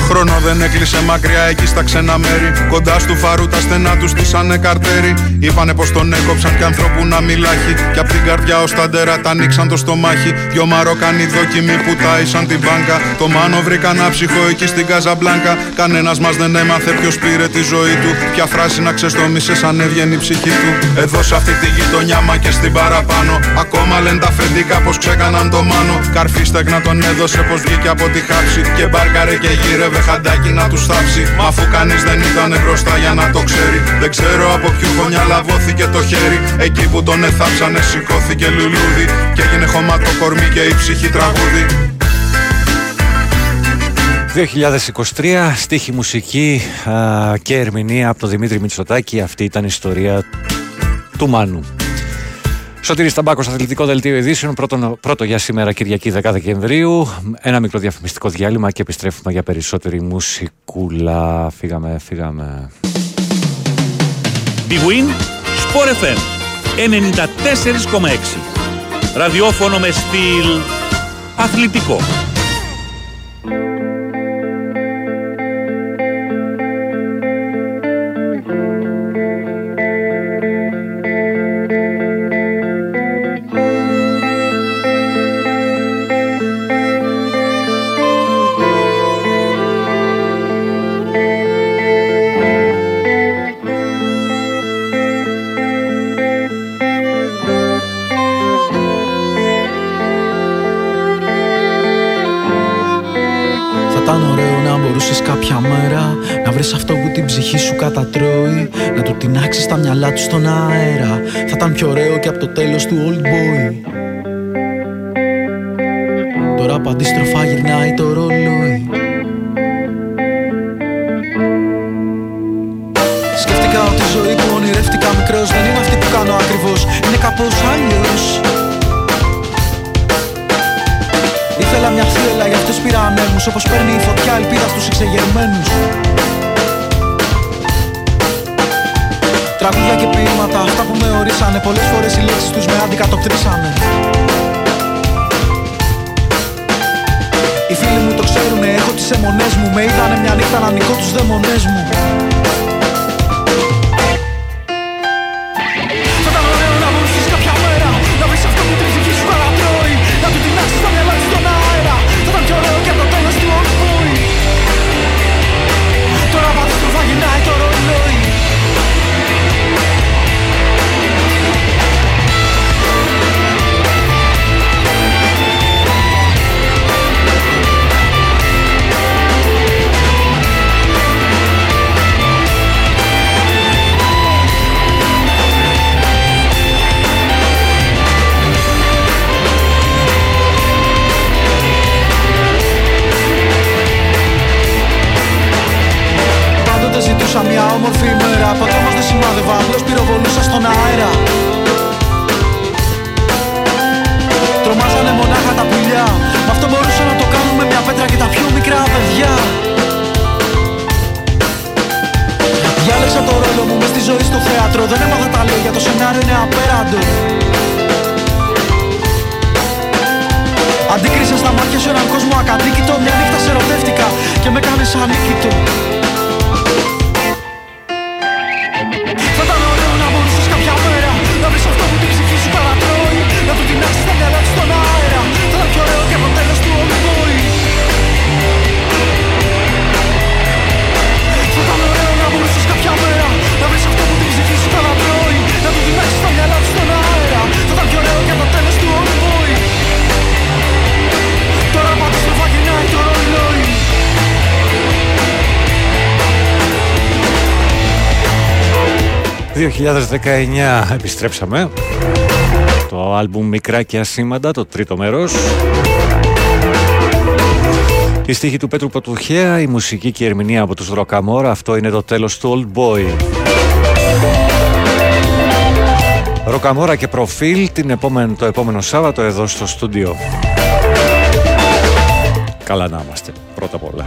Χρόνο δεν έκλεισε μακριά εκεί στα ξένα μέρη. Κοντά στου φαρού τα στενά τους στήσανε καρτέρι. Είπανε πως τον έκοψαν κι ανθρώπου να μιλάχει. Κι απ' την καρδιά ως τα ντέρα τα ανοίξαν το στομάχι. Δυο Μαροκάνοι δοκιμοί που τάισαν την μπάνκα. Το μάνο βρήκαν άψυχο εκεί στην Καζαμπλάνκα. Κανένας μας δεν έμαθε ποιος πήρε τη ζωή του. Ποια φράση να ξεστομίσε αν έβγαινε η ψυχή του. Εδώ σε αυτή τη γειτονιά μα και στην παραπάνω. Ακόμα λένε τα φεντικά πως ξέκαναν το μάνο. Καρφί στεγνά τον έδωσε πως βγήκε από τη χάψη. Και μπάρκαρε και γύρευε χαντάκι να τους θάψει. Μα αφού κανείς δεν ήταν μπροστά για να το ξέρει. Δεν ξέρω από ποιο γωνιά λαβώθηκε το χέρι. Εκεί που τον εθάψανε σηκώθηκε λουλούδι. Και έγινε χώμα το κορμί και η ψυχή τραγούδι. 2023, στίχη μουσική α, και ερμηνεία από τον Δημήτρη Μητσοτάκη. Αυτή ήταν η ιστορία του Μάνου. Σωτήρης Ταμπάκος, αθλητικό δελτίο ειδήσεων, πρώτο, πρώτο για σήμερα Κυριακή 10 Δεκεμβρίου. Ένα μικρό διαφημιστικό διάλειμμα και επιστρέφουμε για περισσότερη μουσικούλα. Φύγαμε, φύγαμε. Big Win, Sport FM 94,6 Ραδιόφωνο με στυλ αθλητικό. Βρεις αυτό που την ψυχή σου κατατρώει Να του τεινάξεις τα μυαλά του στον αέρα. Θα ήταν πιο ωραίο και από το τέλος του old boy. Τώρα που αντίστροφα γυρνάει το ρολόι. Σκέφτηκα ότι η ζωή που ονειρεύτηκα μικρός Δεν είναι αυτή που κάνω ακριβώς. Είναι κάπως αλλιώς μια θύελα για αυτούς πήρα ανέμους Όπως παίρνει η φωτιά ελπίδα στους εξεγερμένους. Τραγούδια και ποίηματα, αυτά που με ορίσανε Πολλές φορές οι λέξεις τους με αντικατοπτρίσανε. Οι φίλοι μου το ξέρουνε, έχω τις αιμονές μου Με είδανε μια νύχτα να νικώ τους δαιμονές μου 2019 επιστρέψαμε. Το άλμπουμ Μικρά και Ασήμαντα, το τρίτο μέρος. Η στίχη του Πέτρου Πατουχέα, η μουσική και η ερμηνεία από τους Ροκαμόρα Αυτό είναι το τέλος του Old Boy. Ροκαμόρα και προφίλ την επόμενη, το επόμενο Σάββατο εδώ στο στούντιο. Καλά να είμαστε, πρώτα απ' όλα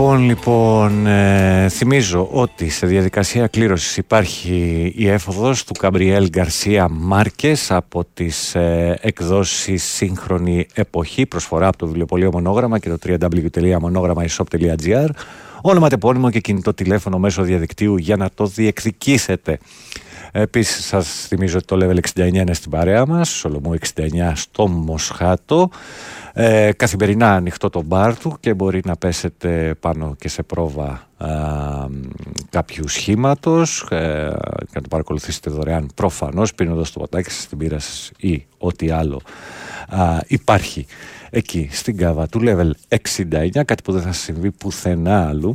Λοιπόν, λοιπόν, ε, θυμίζω ότι σε διαδικασία κλήρωσης υπάρχει η έφοδος του Καμπριέλ Γκαρσία Μάρκες από τις ε, εκδόσεις Σύγχρονη Εποχή, προσφορά από το βιβλιοπωλείο Μονόγραμμα και το www.monogrammaishop.gr όνομα, τεπώνυμο και κινητό τηλέφωνο μέσω διαδικτύου για να το διεκδικήσετε. Επίσης σας θυμίζω ότι το Level 69 είναι στην παρέα μας, Σολομού 69 στο Μοσχάτο. Ε, καθημερινά ανοιχτό το μπάρ του και μπορεί να πέσετε πάνω και σε πρόβα α, κάποιου σχήματος ε, και να το παρακολουθήσετε δωρεάν προφανώς πίνοντας το ποτάκι σας, την πύρα σας ή ό,τι άλλο α, υπάρχει εκεί στην κάβα του level 69 κάτι που δεν θα συμβεί πουθενά αλλού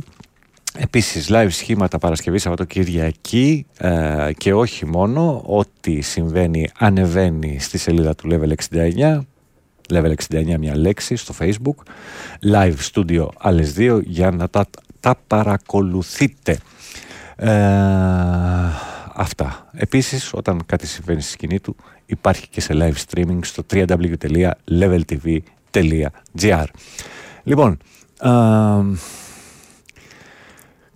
Επίσης live σχήματα Παρασκευής Σαββατοκύριακη ε, και όχι μόνο. Ό,τι συμβαίνει ανεβαίνει στη σελίδα του Level 69 Level 69 μια λέξη στο facebook. Live Studio άλλες δύο για να τα, τα παρακολουθείτε. Ε, Αυτά. Επίσης όταν κάτι συμβαίνει στη σκηνή του υπάρχει και σε live streaming στο www.leveltv.gr Λοιπόν ε,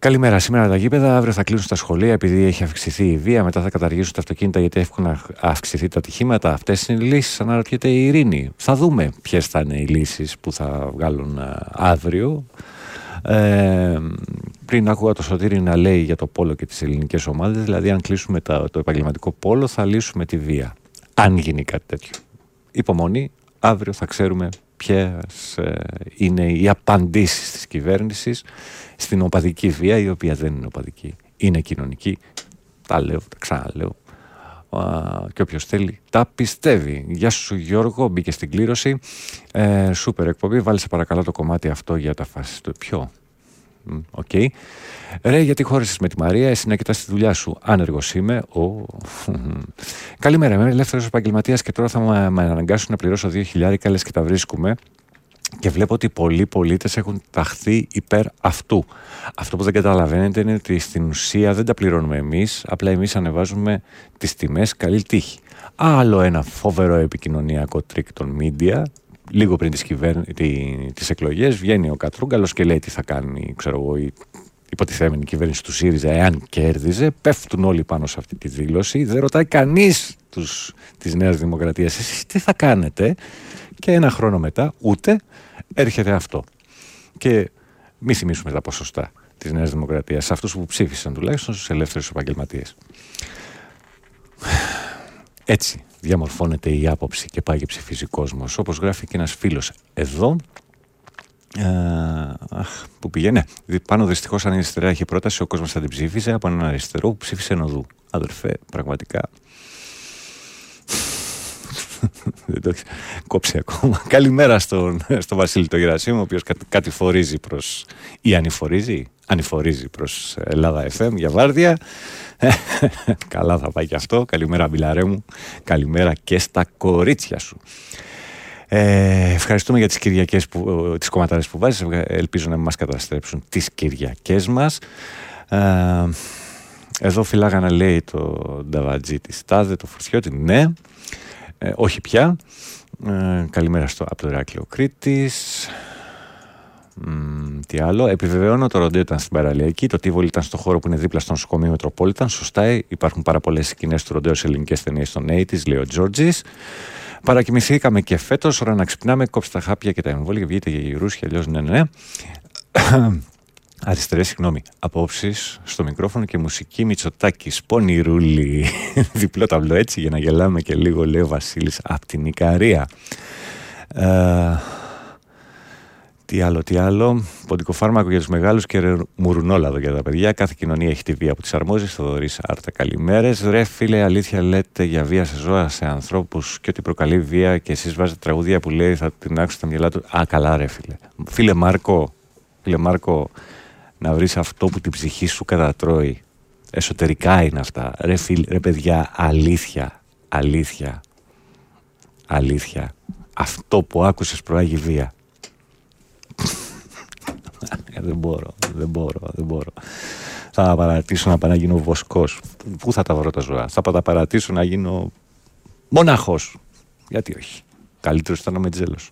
Καλημέρα. Σήμερα τα γήπεδα, αύριο θα κλείσουν τα σχολεία επειδή έχει αυξηθεί η βία. Μετά θα καταργήσουν τα αυτοκίνητα γιατί έχουν αυξηθεί τα ατυχήματα. Αυτές είναι οι λύσεις. Αναρωτιέται η Ειρήνη. Θα δούμε ποιες θα είναι οι λύσεις που θα βγάλουν ε, αύριο. Ε, πριν άκουγα το Σωτήρι να λέει για το πόλο και τις ελληνικές ομάδες, δηλαδή αν κλείσουμε το επαγγελματικό πόλο θα λύσουμε τη βία. Αν γίνει κάτι τέτοιο. Υπομονή, αύριο θα ξέρουμε ποιες είναι οι απαντήσεις της κυβέρνησης στην οπαδική βία, η οποία δεν είναι οπαδική, είναι κοινωνική. Τα λέω, τα ξαναλέω. και όποιος θέλει τα πιστεύει. Γεια σου Γιώργο, μπήκε στην κλήρωση. Ε, σούπερ εκπομπή. Βάλε σε παρακαλώ το κομμάτι αυτό για τα φάση. Ποιο; OK. Okay. Ρε, γιατί χώρισες με τη Μαρία, εσύ να κοιτάς τη δουλειά σου. Άνεργος είμαι. Ο... Καλημέρα, είμαι ελεύθερος επαγγελματίας και τώρα θα με αναγκάσουν να πληρώσω 2.000 καλέ και τα βρίσκουμε. Και βλέπω ότι πολλοί πολίτες έχουν ταχθεί υπέρ αυτού. Αυτό που δεν καταλαβαίνετε είναι ότι στην ουσία δεν τα πληρώνουμε εμείς, απλά εμείς ανεβάζουμε τις τιμές. Καλή τύχη. Άλλο ένα φοβερό επικοινωνιακό τρικ των media λίγο πριν τις, κυβέρ... τις εκλογές βγαίνει ο Κατρούγκαλος και λέει τι θα κάνει ξέρω εγώ, η υποτιθέμενη κυβέρνηση του ΣΥΡΙΖΑ εάν κέρδιζε. Πέφτουν όλοι πάνω σε αυτή τη δήλωση. Δεν ρωτάει κανείς τους, της Νέας Δημοκρατίας εσείς τι θα κάνετε και ένα χρόνο μετά ούτε έρχεται αυτό. Και μη θυμίσουμε τα ποσοστά της Νέας Δημοκρατίας σε αυτούς που ψήφισαν τουλάχιστον στους ελεύθερους επαγγελματίες. Έτσι διαμορφώνεται η άποψη και πάει και ψηφίζει κόσμος. Όπως γράφει και ένας φίλος εδώ. Ε, αχ, που πηγαίνει. Πάνω δυστυχώς, αν η αριστερά έχει πρόταση, ο κόσμος θα την ψήφιζε από έναν αριστερό που ψήφισε ενωδού. Αδερφέ, πραγματικά. [laughs] Δεν το κόψει ακόμα. Καλημέρα στον, στον Βασίλη το Γερασίμου, ο οποίος κατηφορίζει προς. ή ανηφορίζει, ανηφορίζει προς Ελλάδα FM για βάρδια. [laughs] Καλά θα πάει και αυτό. Καλημέρα Μπιλαρέ μου. Καλημέρα και στα κορίτσια σου. Ε, ευχαριστούμε για τις Κυριακές που, τις κομματάρες που βάζεις. Ελπίζω να μην μας καταστρέψουν τις Κυριακές μας. Ε, εδώ φυλάγανε λέει το νταβατζή της Τάδε, το Φουρτιώτη. Ναι, ε, όχι πια. Ε, καλημέρα στο, από το Ηράκλειο Κρήτης τι άλλο. Επιβεβαιώνω το ροντέο ήταν στην παραλιακή. Το Τίβολ ήταν στο χώρο που είναι δίπλα στο νοσοκομείο Μετροπόλιταν. Σωστά, υπάρχουν πάρα πολλές σκηνές του ροντέο σε ελληνικές ταινίες των 80 λέει ο Τζόρτζης. Παρακοιμηθήκαμε και φέτος. Ώρα να ξυπνάμε, κόψτε τα χάπια και τα εμβόλια. Βγείτε για γυρούσια, αλλιώς ναι, ναι. ναι. [coughs] Αριστερές, συγγνώμη. Απόψεις στο μικρόφωνο και μουσική Μητσοτάκης. Πονηρούλη. [laughs] Διπλό ταυλό έτσι για να γελάμε και λίγο, λέει ο Βασίλης από την Ικαρία. Ε, τι άλλο, τι άλλο. Ποντικό φάρμακο για τους μεγάλους και μουρουνόλαδο για τα παιδιά. Κάθε κοινωνία έχει τη βία που της αρμόζει. Θοδωρής Άρτα, καλημέρες. Ρε φίλε, αλήθεια λέτε για βία σε ζώα, σε ανθρώπους και ότι προκαλεί βία και εσείς βάζετε τραγουδία που λέει θα την άξω στα μυαλά του. Α, καλά, ρε φίλε. Φίλε Μάρκο, φίλε Μάρκο, να βρεις αυτό που την ψυχή σου κατατρώει. Εσωτερικά είναι αυτά. Ρε, φίλε, ρε παιδιά, αλήθεια. Αλήθεια. Αλήθεια. Αυτό που άκουσες προάγει βία. Ε, δεν μπορώ, δεν μπορώ, δεν μπορώ. Θα παρατήσω να πάω να γίνω βοσκός. Πού θα τα βρω τα ζώα; Θα τα παρατήσω να γίνω μοναχός. Γιατί όχι; Καλύτερος ήταν ο Μετζέλος.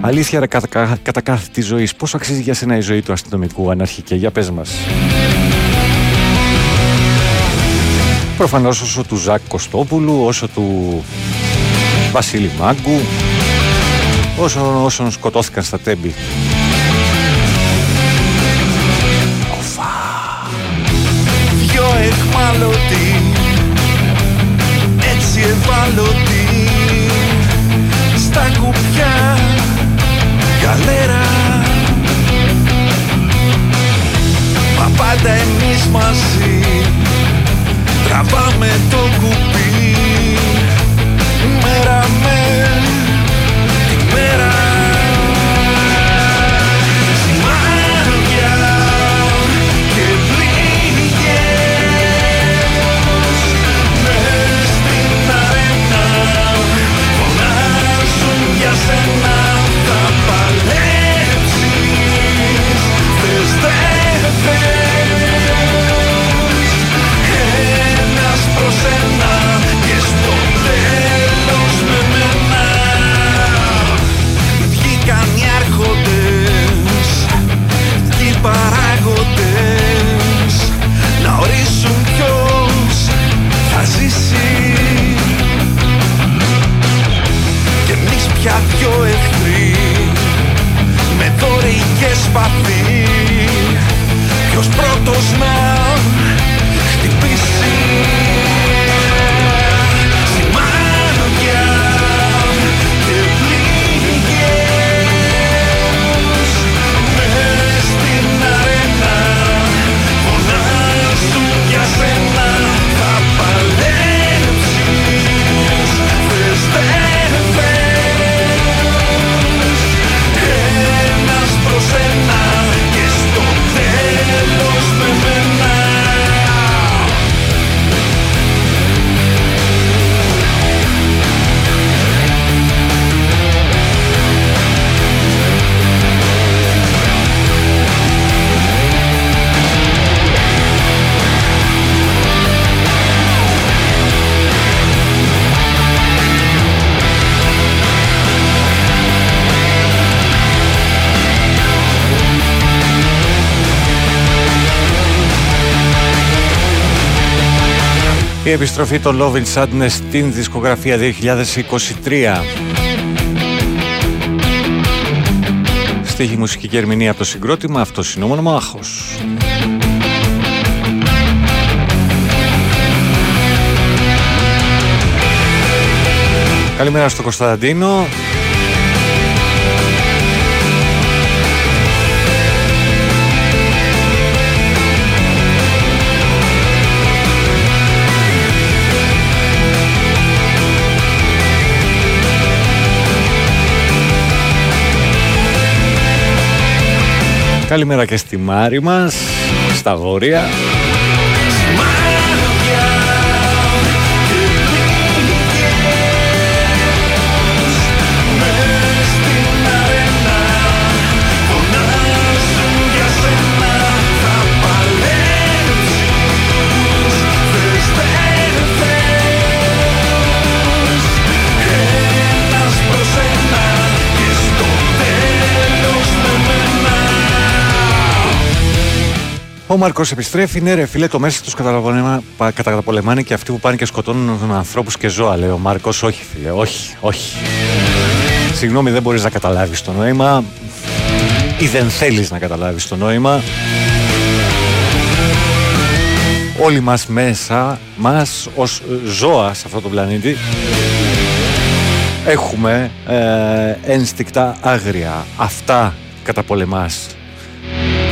Αλήθεια ρε, κατά, κατά κάθε τη ζωή, πόσο αξίζει για σένα η ζωή του αστυνομικού αναρχικέ, για πες μας. Προφανώς όσο του Ζακ Κωστόπουλου, όσο του Βασίλη Μάγκου. Όσο, όσων σκοτώθηκαν στα τέμπη. Οφα. Δυο εχμαλωτοί έτσι ευάλωτοι. Στα κουπιά γαλέρα. Μα πάντα εμείς μαζί. Τραβάμε το κουπί επιστροφή των Love and Sadness στην δισκογραφία 2023. Στίχη μουσική και ερμηνεία από το συγκρότημα, αυτός είναι ο μονομάχος. Καλημέρα στο Κωνσταντίνο. Καλημέρα και στη Μάρη μας, στα Γόρια. Ο Μάρκος επιστρέφει. Ναι, ρε φίλε, το μέσα τους καταπολεμάνε και αυτοί που πάνε και σκοτώνουν ανθρώπους και ζώα. Λέει ο Μάρκος, όχι, φίλε, όχι, όχι. Συγγνώμη, δεν μπορείς να καταλάβεις το νόημα ή δεν θέλεις να καταλάβεις το νόημα. Όλοι μας μέσα, μας ως ζώα σε αυτό το πλανήτη έχουμε ε, ένστικτα άγρια. Αυτά καταπολεμάς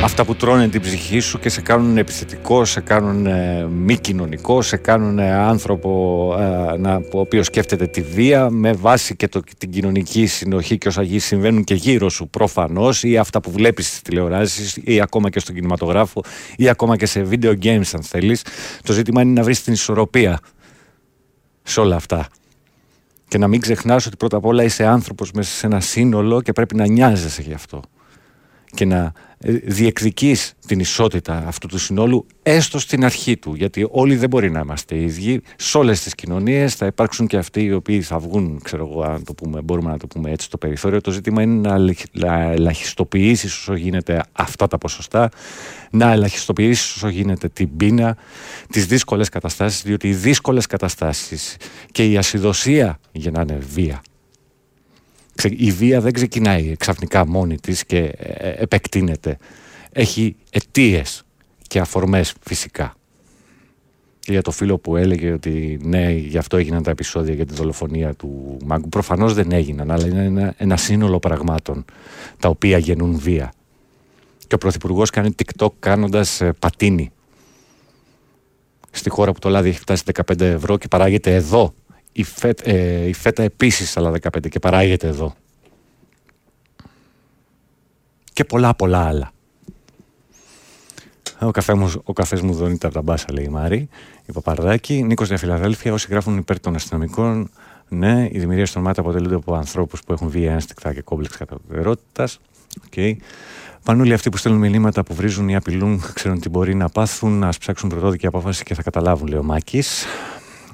αυτά που τρώνε την ψυχή σου και σε κάνουν επιθετικό, σε κάνουν ε, μη κοινωνικό, σε κάνουν άνθρωπο ε, να, ο οποίος σκέφτεται τη βία με βάση και το, την κοινωνική συνοχή και όσα συμβαίνουν και γύρω σου προφανώς ή αυτά που βλέπεις στις τηλεοράσεις ή ακόμα και στον κινηματογράφο ή ακόμα και σε video games αν θέλεις. Το ζήτημα είναι να βρεις την ισορροπία σε όλα αυτά. Και να μην ξεχνάς ότι πρώτα απ' όλα είσαι άνθρωπος μέσα σε ένα σύνολο και πρέπει να νοιάζεσαι γι' αυτό. Και να ε, διεκδικείς την ισότητα αυτού του συνόλου έστω στην αρχή του. Γιατί όλοι δεν μπορεί να είμαστε ίδιοι. Σε όλες τις κοινωνίες θα υπάρξουν και αυτοί οι οποίοι θα βγουν ξέρω εγώ αν το πούμε, μπορούμε να το πούμε έτσι στο περιθώριο. Το ζήτημα είναι να ελαχιστοποιήσεις όσο γίνεται αυτά τα ποσοστά να ελαχιστοποιήσεις όσο γίνεται την πείνα τις δύσκολες καταστάσεις διότι οι δύσκολες καταστάσεις και η ασυδοσία γεννάνε βία η βία δεν ξεκινάει ξαφνικά μόνη της και ε, επεκτείνεται. Έχει αιτίες και αφορμές φυσικά. Και για το φίλο που έλεγε ότι ναι, γι' αυτό έγιναν τα επεισόδια για τη δολοφονία του Μάγκου. Προφανώς δεν έγιναν, αλλά είναι ένα, ένα σύνολο πραγμάτων τα οποία γεννούν βία. Και ο Πρωθυπουργός κάνει TikTok κάνοντας ε, πατίνι. Στη χώρα που το λάδι έχει φτάσει 15 ευρώ και παράγεται εδώ η, φέτα, ε, η φέτα επίσης άλλα 15 και παράγεται εδώ. Και πολλά πολλά άλλα. Ο, καφέ μου, ο καφές μου δονείται από τα μπάσα, λέει η Μάρη, η Παπαρδάκη. Νίκος Διαφιλαδέλφια, όσοι γράφουν υπέρ των αστυνομικών, ναι, οι δημιουργίες των ΜΑΤΑ αποτελούνται από ανθρώπους που έχουν βία ένστικτα και κόμπλεξ καταβερότητα. Okay. Πανούλοι αυτοί που στέλνουν μηνύματα που βρίζουν ή απειλούν, ξέρουν τι μπορεί να πάθουν, ας ψάξουν πρωτόδικη απόφαση και θα καταλάβουν, λέει ο Μάκης.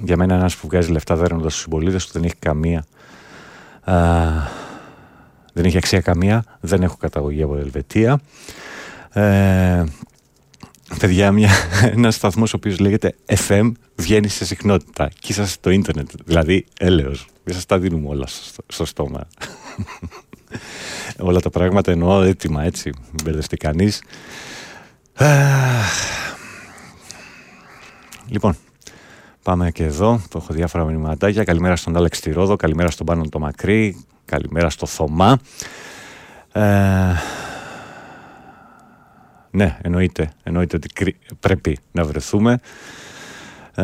Για μένα ένας που βγάζει λεφτά δέρνοντας στους συμπολίτες του δεν έχει καμία. Α, δεν έχει αξία καμία. Δεν έχω καταγωγή από Ελβετία. Ε, παιδιά, μια, ένας σταθμός ο οποίος λέγεται FM βγαίνει σε συχνότητα και είσαστε στο ίντερνετ, δηλαδή έλεος. Δεν σας τα δίνουμε όλα στο, στο στόμα. όλα τα πράγματα εννοώ έτοιμα, έτσι, μην μπερδευτεί κανείς. λοιπόν, Πάμε και εδώ, το έχω διάφορα μηνυματάκια. Καλημέρα στον Άλεξ Τυρόδο, καλημέρα στον Πάνο το Μακρύ, καλημέρα στο Θωμά. Ε, ναι, εννοείται, εννοείται ότι πρέπει να βρεθούμε. Ε,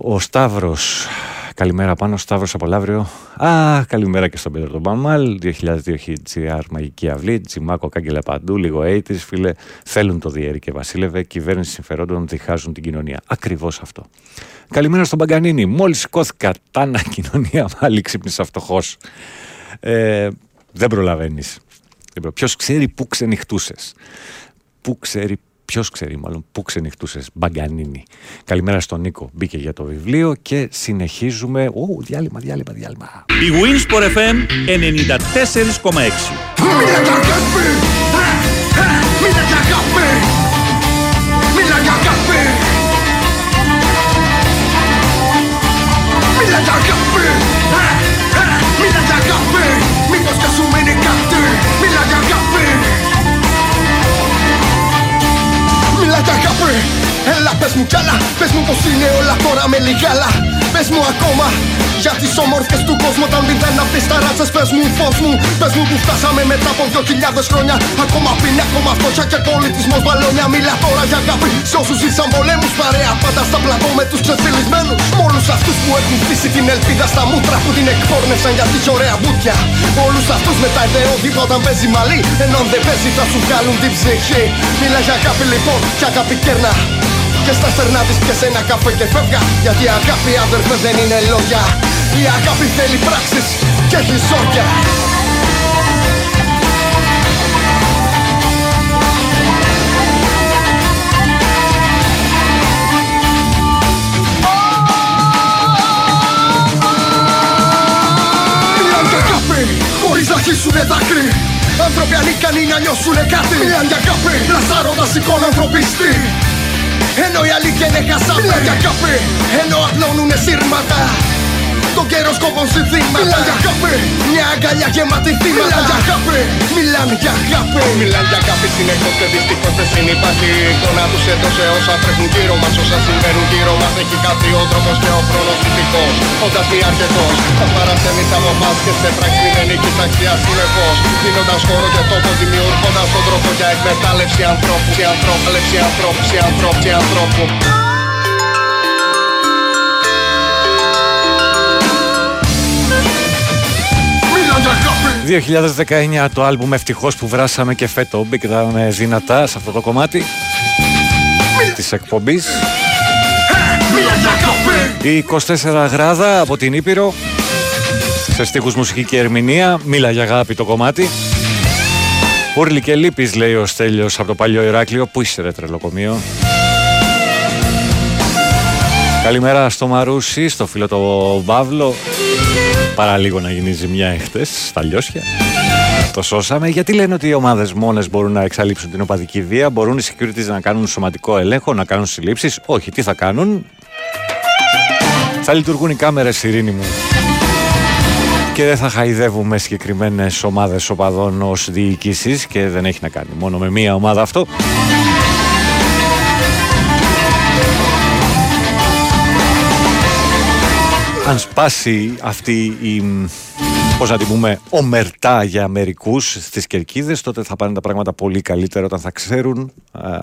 ο Σταύρος, καλημέρα πάνω, Σταύρος από Λαύριο. Α, καλημέρα και στον Πέτρο τον Παμάλ, 2002 GR Μαγική Αυλή, Τζιμάκο Κάγκελα Παντού, λίγο 80's, φίλε, θέλουν το Διέρη και Βασίλευε, κυβέρνηση συμφερόντων διχάζουν την κοινωνία. Ακριβώς αυτό. Καλημέρα στον Παγκανίνη. Μόλις σηκώθηκα, τάνα κοινωνία, [laughs] πάλι ξύπνησα φτωχό. Ε, δεν προλαβαίνεις. Ποιος ξέρει πού ξενυχτούσες. Πού ξέρει, ποιος ξέρει μάλλον, πού ξενυχτούσες. Μπαγκανίνη. Καλημέρα στον Νίκο. Μπήκε για το βιβλίο και συνεχίζουμε. Ω, διάλειμμα, διάλειμμα, διάλειμμα. Η Winsport FM 94,6. Με λιγάλα. Πες μου ακόμα για τις όμορφες του κόσμου Όταν μηδέν απ' τις ταράτσες Πες μου φως μου. Πες μου που φτάσαμε μετά από δυο χιλιάδες χρόνια. Ακόμα πίνει, ακόμα φτώχεια και πολιτισμός μπαλόνια. Μίλα τώρα για αγάπη σε όσους ζήσαν πολέμους. Παρέα πάντα στα πλατό με τους ξεφυλισμένους. Μ' όλους αυτούς που έχουν χτίσει την ελπίδα στα μούτρα Που την εκπόρνευσαν για τις ωραία μπούτια Όλους αυτούς με τα ιδεώδηπα όταν παίζει μαλλί. Ενώ αν δεν παίζει θα σου βγάλουν την ψυχή. Μίλα για αγάπη λοιπόν και αγάπη κέρνα και στα στερνά της πιες ένα καφέ και φεύγα Γιατί η αγάπη αδερφές δεν είναι λόγια. Η αγάπη θέλει πράξεις και έχει ζόρια. Μιλάνε για αγάπη χωρίς να χύσουνε δάκρυ. Άνθρωποι ανίκανοι να νιώσουνε κάτι. Μιλάνε για αγάπη λασάροντας εικόνα ανθρωπιστή ενώ η αλήθεια είναι χασάπη Μιλάνε για αγάπη Ενώ απλώνουνε σύρματα τον καιρό σκόπων συνθήματα. Μιλάνε για αγάπη. Μια αγκαλιά γεμάτη θύματα. Μιλάνε για αγάπη. Μιλάνε για αγάπη. Μιλάνε για αγάπη συνεχώς και δυστυχώς δεν συνυπάρχει Η εικόνα τους εδώ σε όσα τρέχουν γύρω μας Όσα συμβαίνουν γύρω μας. Έχει χαθεί ο δρόμος και ο χρόνος δυστυχώς. Όντας μη αρκετός. Θα παρασένεις από εμάς και σε πράξη μην ενίκης αξία συνεχώς Δίνοντας χώρο και τόπο δημιουργώντας τον τρόπο για εκμετάλλευση ανθρώπου. Και ανθρώπου, ανθρώπου, σε ανθρώπου, σε ανθρώπου 2019 το άλμπουμ ευτυχώς που βράσαμε και φέτο μπήκαμε δυνατά σε αυτό το κομμάτι της εκπομπής. Η 24 γράδα από την Ήπειρο σε στίχους μουσική και ερμηνεία μίλα για αγάπη το κομμάτι. Ούρλι και λύπης λέει ο Στέλιος από το παλιό Ηράκλειο. Πού είσαι ρε τρελοκομείο; Καλημέρα στο Μαρούσι, στο φίλο το Βάβλο Παρά λίγο να γίνει ζημιά εχθές στα λιώσια. Το σώσαμε. Γιατί λένε ότι οι ομάδες μόνες μπορούν να εξαλείψουν την οπαδική βία; Μπορούν οι securities να κάνουν σωματικό ελέγχο να κάνουν συλλήψεις; Όχι τι θα κάνουν; Θα λειτουργούν οι κάμερες ειρήνη μου. Και δεν θα χαϊδεύουμε συγκεκριμένες ομάδες οπαδών ως διοικήσεις και δεν έχει να κάνει μόνο με μία ομάδα αυτό αν σπάσει αυτή η πώς να την πούμε, ομερτά για μερικούς στις κερκίδες, τότε θα πάνε τα πράγματα πολύ καλύτερα όταν θα ξέρουν,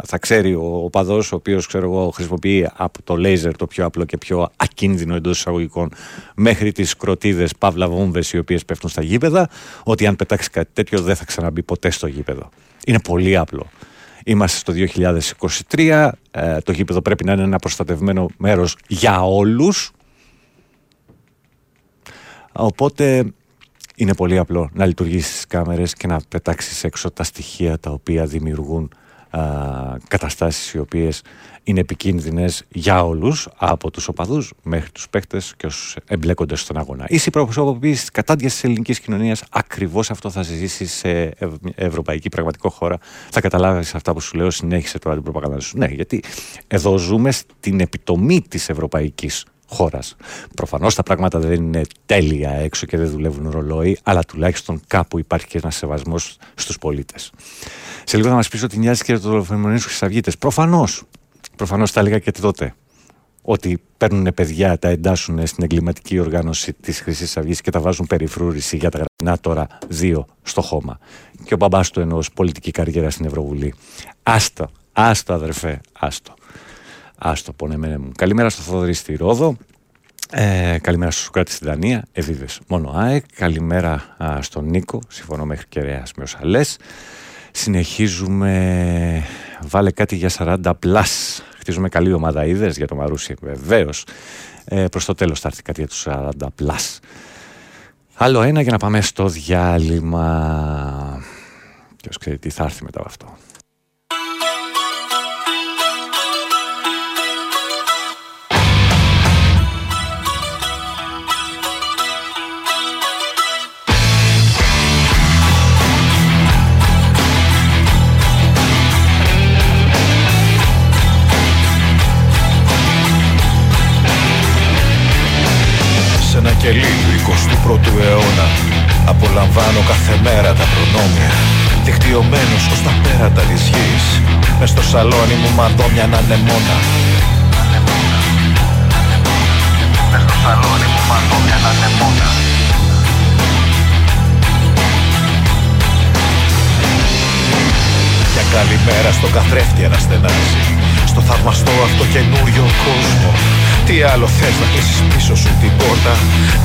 θα ξέρει ο οπαδό, ο οποίος ξέρω εγώ χρησιμοποιεί από το λέιζερ το πιο απλό και πιο ακίνδυνο εντός εισαγωγικών μέχρι τις κροτίδες παύλα βόμβε οι οποίες πέφτουν στα γήπεδα, ότι αν πετάξει κάτι τέτοιο δεν θα ξαναμπεί ποτέ στο γήπεδο. Είναι πολύ απλό. Είμαστε στο 2023, ε, το γήπεδο πρέπει να είναι ένα προστατευμένο μέρος για όλους Οπότε είναι πολύ απλό να λειτουργήσει τις κάμερες και να πετάξεις έξω τα στοιχεία τα οποία δημιουργούν α, καταστάσεις οι οποίες είναι επικίνδυνες για όλους από τους οπαδούς μέχρι τους παίκτες και όσους εμπλέκονται στον αγώνα. Είσαι προσωποποίηση κατάντιας της ελληνικής κοινωνίας ακριβώς αυτό θα συζήσεις σε ευρωπαϊκή πραγματικό χώρα θα καταλάβεις αυτά που σου λέω συνέχισε τώρα την προπαγάνδα σου. Ναι γιατί εδώ ζούμε στην επιτομή της ευρωπαϊκής χώρας. Προφανώς τα πράγματα δεν είναι τέλεια έξω και δεν δουλεύουν ρολόι, αλλά τουλάχιστον κάπου υπάρχει και ένας σεβασμός στους πολίτες. Σε λίγο θα μας πεις ότι νοιάζει και το δολοφονημένου Χρυσαυγίτε. Προφανώς. Προφανώς τα έλεγα και τότε. Ότι παίρνουν παιδιά, τα εντάσσουν στην εγκληματική οργάνωση της Χρυσής Αυγής και τα βάζουν περιφρούρηση για τα γραμμένα τώρα δύο στο χώμα. Και ο μπαμπάς του ενό πολιτική καριέρα στην Ευρωβουλή. Άστο, άστο αδερφέ, άστο. Άστο πονεμένε μου. Καλημέρα στο Θοδωρή στη Ρόδο. Ε, καλημέρα στο Σουκράτη στη Δανία. Εβίβε μόνο ΑΕΚ. Καλημέρα α, στον Νίκο. Συμφωνώ μέχρι κεραία με όσα λες. Συνεχίζουμε. Βάλε κάτι για 40 plus. Χτίζουμε καλή ομάδα είδες για το Μαρούσι. Βεβαίως. Ε, Προς το τέλος θα έρθει κάτι για τους 40 plus. Άλλο ένα για να πάμε στο διάλειμμα. Ποιος ξέρει τι θα έρθει μετά από αυτό. σκελί του 21ου αιώνα. Απολαμβάνω κάθε μέρα τα προνόμια. Δικτυωμένος ως τα πέρατα της γης. Μες στο σαλόνι μου μαντόμια να ανεμόνα Μες στο σαλόνι μου μαντόμια να ανεμόνα Μια καλημέρα στο καθρέφτη αναστενάζει. Στο θαυμαστό αυτό καινούριο κόσμο. Τι άλλο θες να κλείσεις πίσω σου την πόρτα;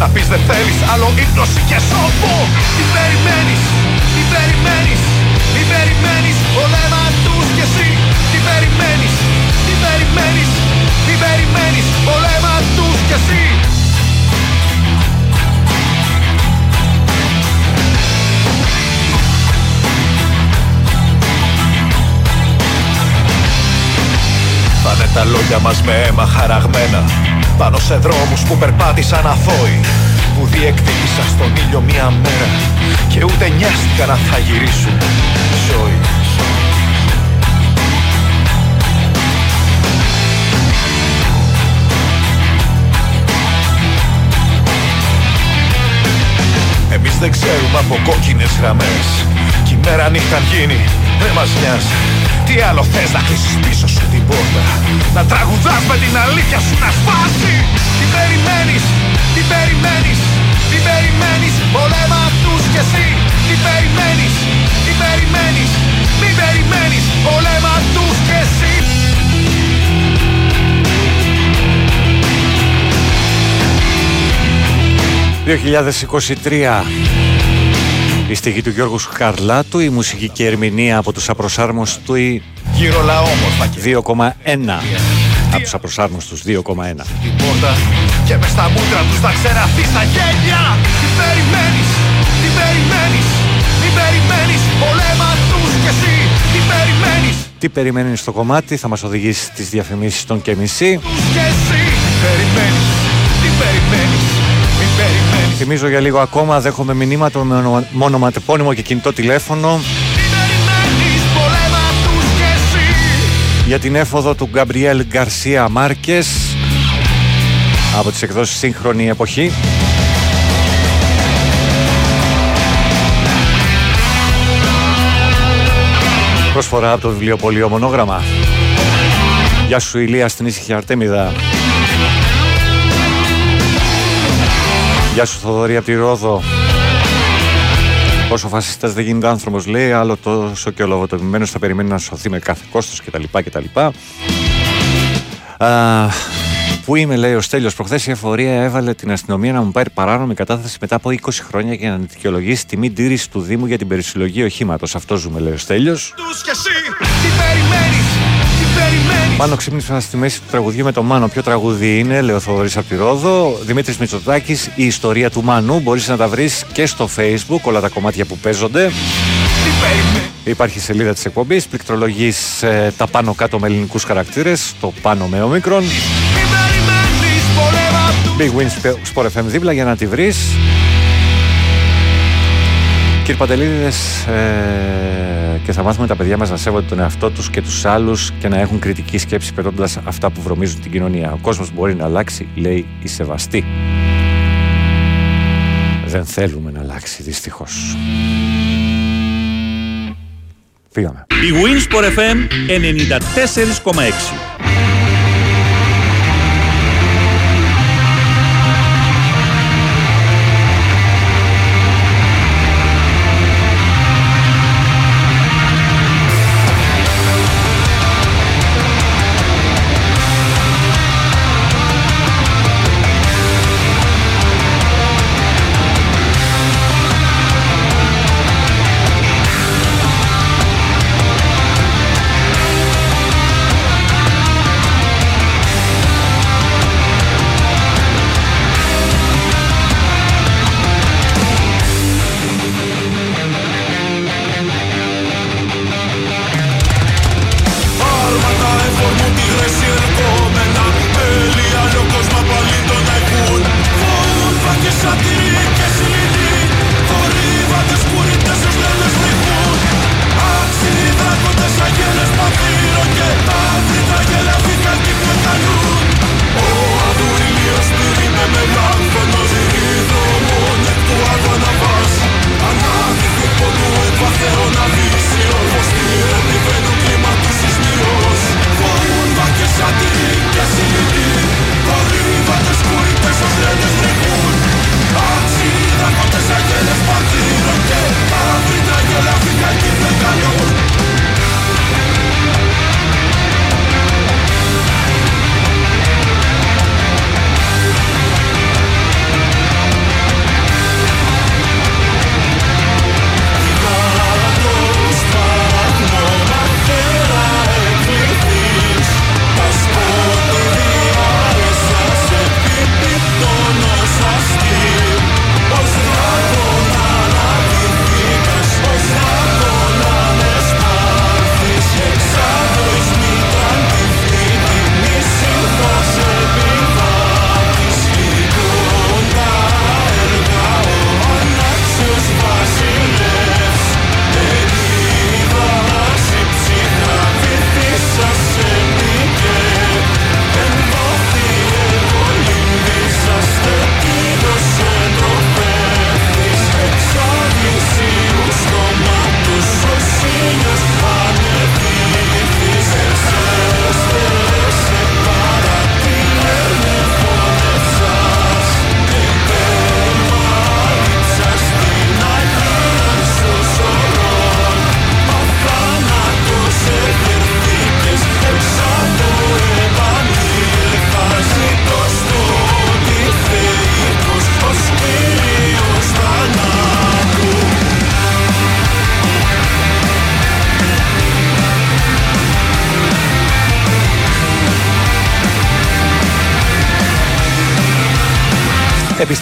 Να πεις δεν θέλεις άλλο ύπνωση και σώπο Τι περιμένεις, τι περιμένεις Τι περιμένεις, πολέμα τους κι εσύ. Τι περιμένεις, τι περιμένεις Τι περιμένεις, πολέμα τους κι εσύ Θα είναι τα λόγια μας με αίμα χαραγμένα. Πάνω σε δρόμους που περπάτησαν αθώοι Που διεκδίκησαν στον ήλιο μία μέρα. Και ούτε νοιάστηκαν αν θα γυρίσουν. Ζωή Εμείς δεν ξέρουμε από κόκκινες γραμμές. Κι η μέρα νύχτα γίνει, δεν μας νοιάζει. Τι άλλο θες να κλείσεις πίσω σου την πόρτα. Να τραγουδάς με την αλήθεια σου να σπάσει. Τι περιμένεις, τι περιμένεις Τι περιμένεις, πολέμα τους κι εσύ. Τι περιμένεις, τι περιμένεις Μην περιμένεις, πολέμα τους κι εσύ. 2023 η στοιχή του Γιώργου Χαρλάτου, η μουσική και ερμηνεία από τους απροσάρμοστοι Γύρω όμορφα 2,1 από τους απροσάρμοστους 2,1 την πόρτα Και μες στα μούτρα τους θα ξεραθεί στα γένια Τι περιμένεις, τι περιμένεις Μην περιμένεις, πολέμα τους κι εσύ. Τι περιμένεις. Τι περιμένεις στο κομμάτι θα μας οδηγήσει στις διαφημίσεις των και μισή. Τους κι εσύ. Τι περιμένεις, τι περιμένεις Μην περιμένεις Θυμίζω για λίγο ακόμα δέχομαι μηνύματα με ονομα- μονοματεπώνυμο και κινητό τηλέφωνο Περιμένεις, πολέμα τους κι εσύ για την έφοδο του Γκαμπριέλ Γκαρσία Μάρκες από τις εκδόσεις Σύγχρονη Εποχή. Προσφορά από το βιβλιοπωλείο Μονόγραμμα. Γεια σου Ηλία στην ήσυχη Αρτέμιδα. Γεια σου Θοδωρή από τη Ρόδο. Όσο φασιστάς δεν γίνεται άνθρωπος λέει, άλλο τόσο και ο λογοτομημένος θα περιμένει να σωθεί με κάθε κόστος κτλ. κτλ. Α, Πού είμαι, λέει ο Στέλιος. Προχθές η εφορία έβαλε την αστυνομία να μου πάρει παράνομη κατάθεση μετά από 20 χρόνια για να δικαιολογήσει τιμή τήρηση του Δήμου για την περισυλλογή οχήματος. Αυτό ζούμε, λέει ο Στέλιος. Τους κι εσύ Τι περιμένεις, τι περιμένεις Πάνω ξύπνησα στη μέση του τραγουδιού με το Μάνο. Ποιο τραγούδι είναι, λέει ο Θοδωρής από τη Ρόδο. Δημήτρης Μητσοτάκης, η ιστορία του Μάνου. Μπορείς να τα βρεις και στο Facebook, όλα τα κομμάτια που παίζονται. Τι περιμένεις Υπάρχει σελίδα της εκπομπής. Πληκτρολογείς ε, τα πάνω κάτω με ελληνικούς χαρακτήρες. Το πάνω με ομίκρον. Μην περιμένεις, πολέμα τους Big Win Sport FM δίπλα για να τη βρεις. Κύριε Παντελίδης, ε, και θα μάθουμε τα παιδιά μας να σέβονται τον εαυτό τους και τους άλλους και να έχουν κριτική σκέψη πετώντας αυτά που βρωμίζουν την κοινωνία. Ο κόσμος μπορεί να αλλάξει, λέει η Σεβαστή. Δεν θέλουμε να αλλάξει, δυστυχώς. Πήγαμε. Η Winsport FM 94,6.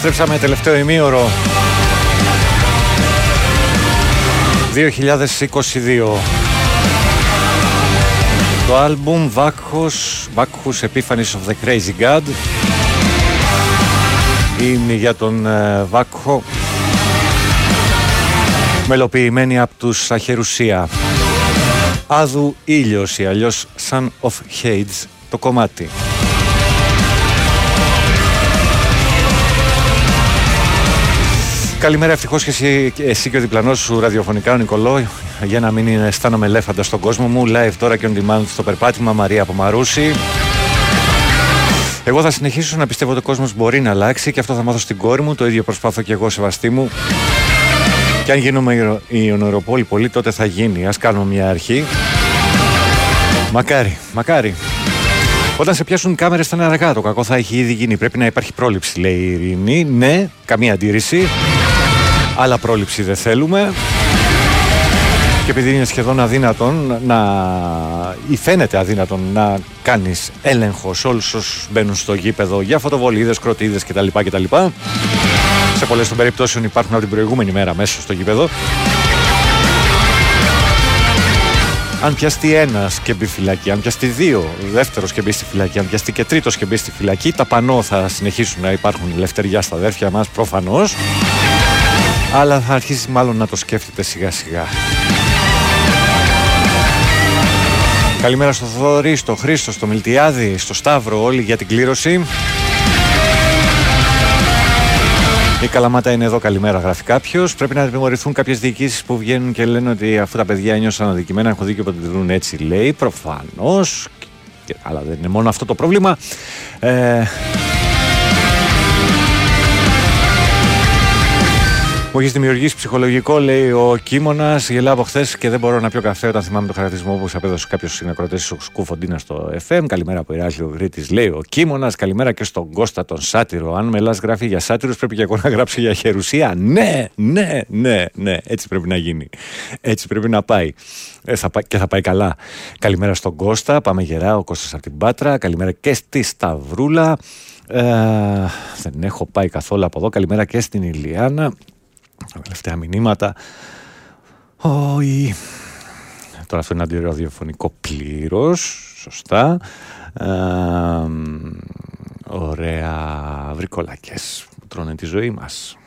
Επιστρέψαμε τελευταίο ημίωρο. 2022 Το άλμπουμ Vacchus, Vacchus Epiphanies of the Crazy God είναι για τον ε, Βάκχο μελοποιημένη από τους Αχερουσία. Άδου ήλιος ή αλλιώς Sun of Hades το κομμάτι Καλημέρα, ευτυχώς και εσύ, εσύ και ο διπλανός σου ραδιοφωνικά, ο Νικολό, για να μην αισθάνομαι ελέφαντα στον κόσμο μου. Live τώρα και on demand στο περπάτημα Μαρία από Μαρούση. Εγώ θα συνεχίσω να πιστεύω ότι ο κόσμος μπορεί να αλλάξει και αυτό θα μάθω στην κόρη μου. Το ίδιο προσπάθω και εγώ, σεβαστή μου. Και αν γίνουμε η ονοροπόλη πολύ, τότε θα γίνει. Α κάνουμε μια αρχή. Μακάρι, μακάρι. Όταν σε πιάσουν οι κάμερες θα είναι αργά. Το κακό θα έχει ήδη γίνει. Πρέπει να υπάρχει πρόληψη, λέει η Ειρήνη. Ναι, καμία αντίρρηση. Αλλά πρόληψη δεν θέλουμε. Και επειδή είναι σχεδόν αδύνατον να. ή φαίνεται αδύνατον να κάνεις έλεγχος σε όλους όσους μπαίνουν στο γήπεδο για φωτοβολίδες, κροτίδες κτλ. κτλ. Σε πολλές των περιπτώσεων υπάρχουν από την προηγούμενη μέρα μέσα στο γήπεδο. Αν πιαστεί ένας και μπει φυλακή, αν πιαστεί δύο, δεύτερος και μπει στη φυλακή, αν πιαστεί και τρίτος και μπει στη φυλακή, τα πανό θα συνεχίσουν να υπάρχουν ελευθεριά στα αδέρφια μας προφανώς. Αλλά θα αρχίσεις μάλλον να το σκέφτεται σιγά σιγά. Καλημέρα στο Θοδωρή, στο Χρήστο, στο Μιλτιάδη, στο Σταύρο, όλοι για την κλήρωση. Η Καλαμάτα είναι εδώ, καλημέρα, γράφει κάποιος. Πρέπει να τιμωρηθούν κάποιες διοικήσεις που βγαίνουν και λένε ότι αφού τα παιδιά ένιωσαν αδικημένα, έχουν δίκιο που τη βρουν έτσι, λέει. Προφανώς. Αλλά δεν είναι μόνο αυτό το πρόβλημα. Ε, Μου έχει δημιουργήσει ψυχολογικό, λέει ο Κίμωνας. Γελάω από χθες και δεν μπορώ να πιω καφέ όταν θυμάμαι το χαρακτηρισμό που σα απέδωσε κάποιος συνακροτέ Σκουφοντίνα στο FM. Καλημέρα από Ηράκλειο Γρήτης, λέει ο Κίμωνας. Καλημέρα και στον Κώστα τον Σάτυρο. Αν με γράφει για Σάτυρους, πρέπει και εγώ να γράψω για χερουσία. Ναι, ναι, ναι, ναι. Έτσι πρέπει να γίνει. Έτσι πρέπει να πάει. Ε, θα, και θα πάει καλά. Καλημέρα στον Κώστα. Πάμε γερά. Ο Κώστας από την Πάτρα. Καλημέρα και στη Σταυρούλα. Ε, δεν έχω πάει καθόλου από εδώ. Καλημέρα και στην Ηλιάνα. Τα τελευταία μηνύματα. Όχι. Τώρα αυτό είναι αντιραδιοφωνικό πλήρως. Σωστά. Ε, ωραία βρικολάκες που τρώνε τη ζωή μας.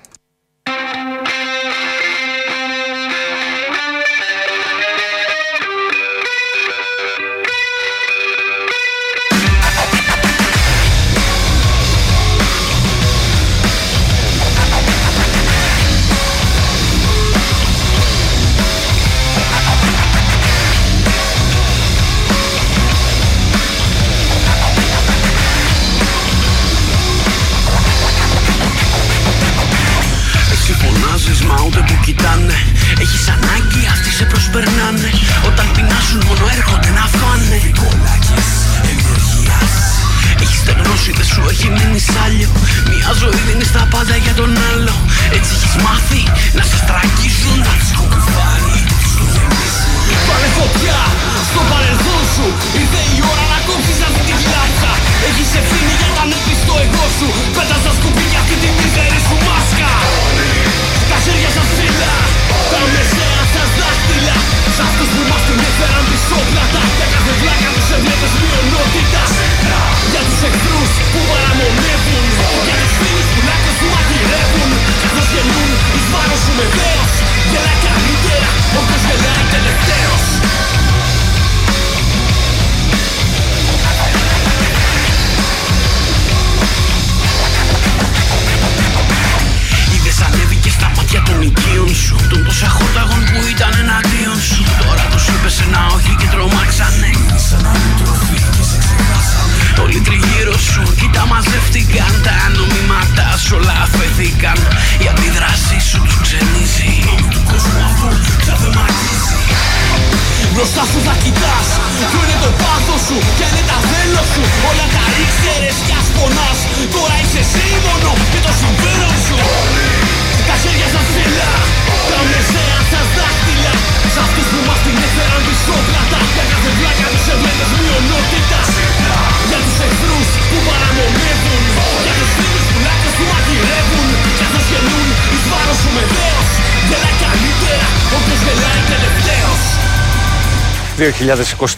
Έχει μείνει σάλιο Μια ζωή δίνεις τα πάντα για τον άλλο. Έτσι έχεις μάθει να σε στραγγίζουν Να τις κουβάρει Βάλε φωτιά στο παρελθόν σου. Ήρθε η ώρα να κόψεις αυτή τη γλάσσα Έχεις ευθύνη για τα νέπη στο εγώ σου. Πέτα στα σκουπίδια αυτή τη μίζερη σου μάσκα. Τα χέρια σας ψηλά Τα μεσαία σας δάχτυλα. Σ' αυτούς που μας την έφεραν πισόπλατα. Για κάθε βλάκα τους ευλέπες μειονότητας. Για τους εχθρούς που παραμονεύουν. Για τους φίλους που λάκκες που μαγειρεύουν Καθώς γελούν εις βάρος σου με δέος. Γελάει καλύτερα όπως γελάει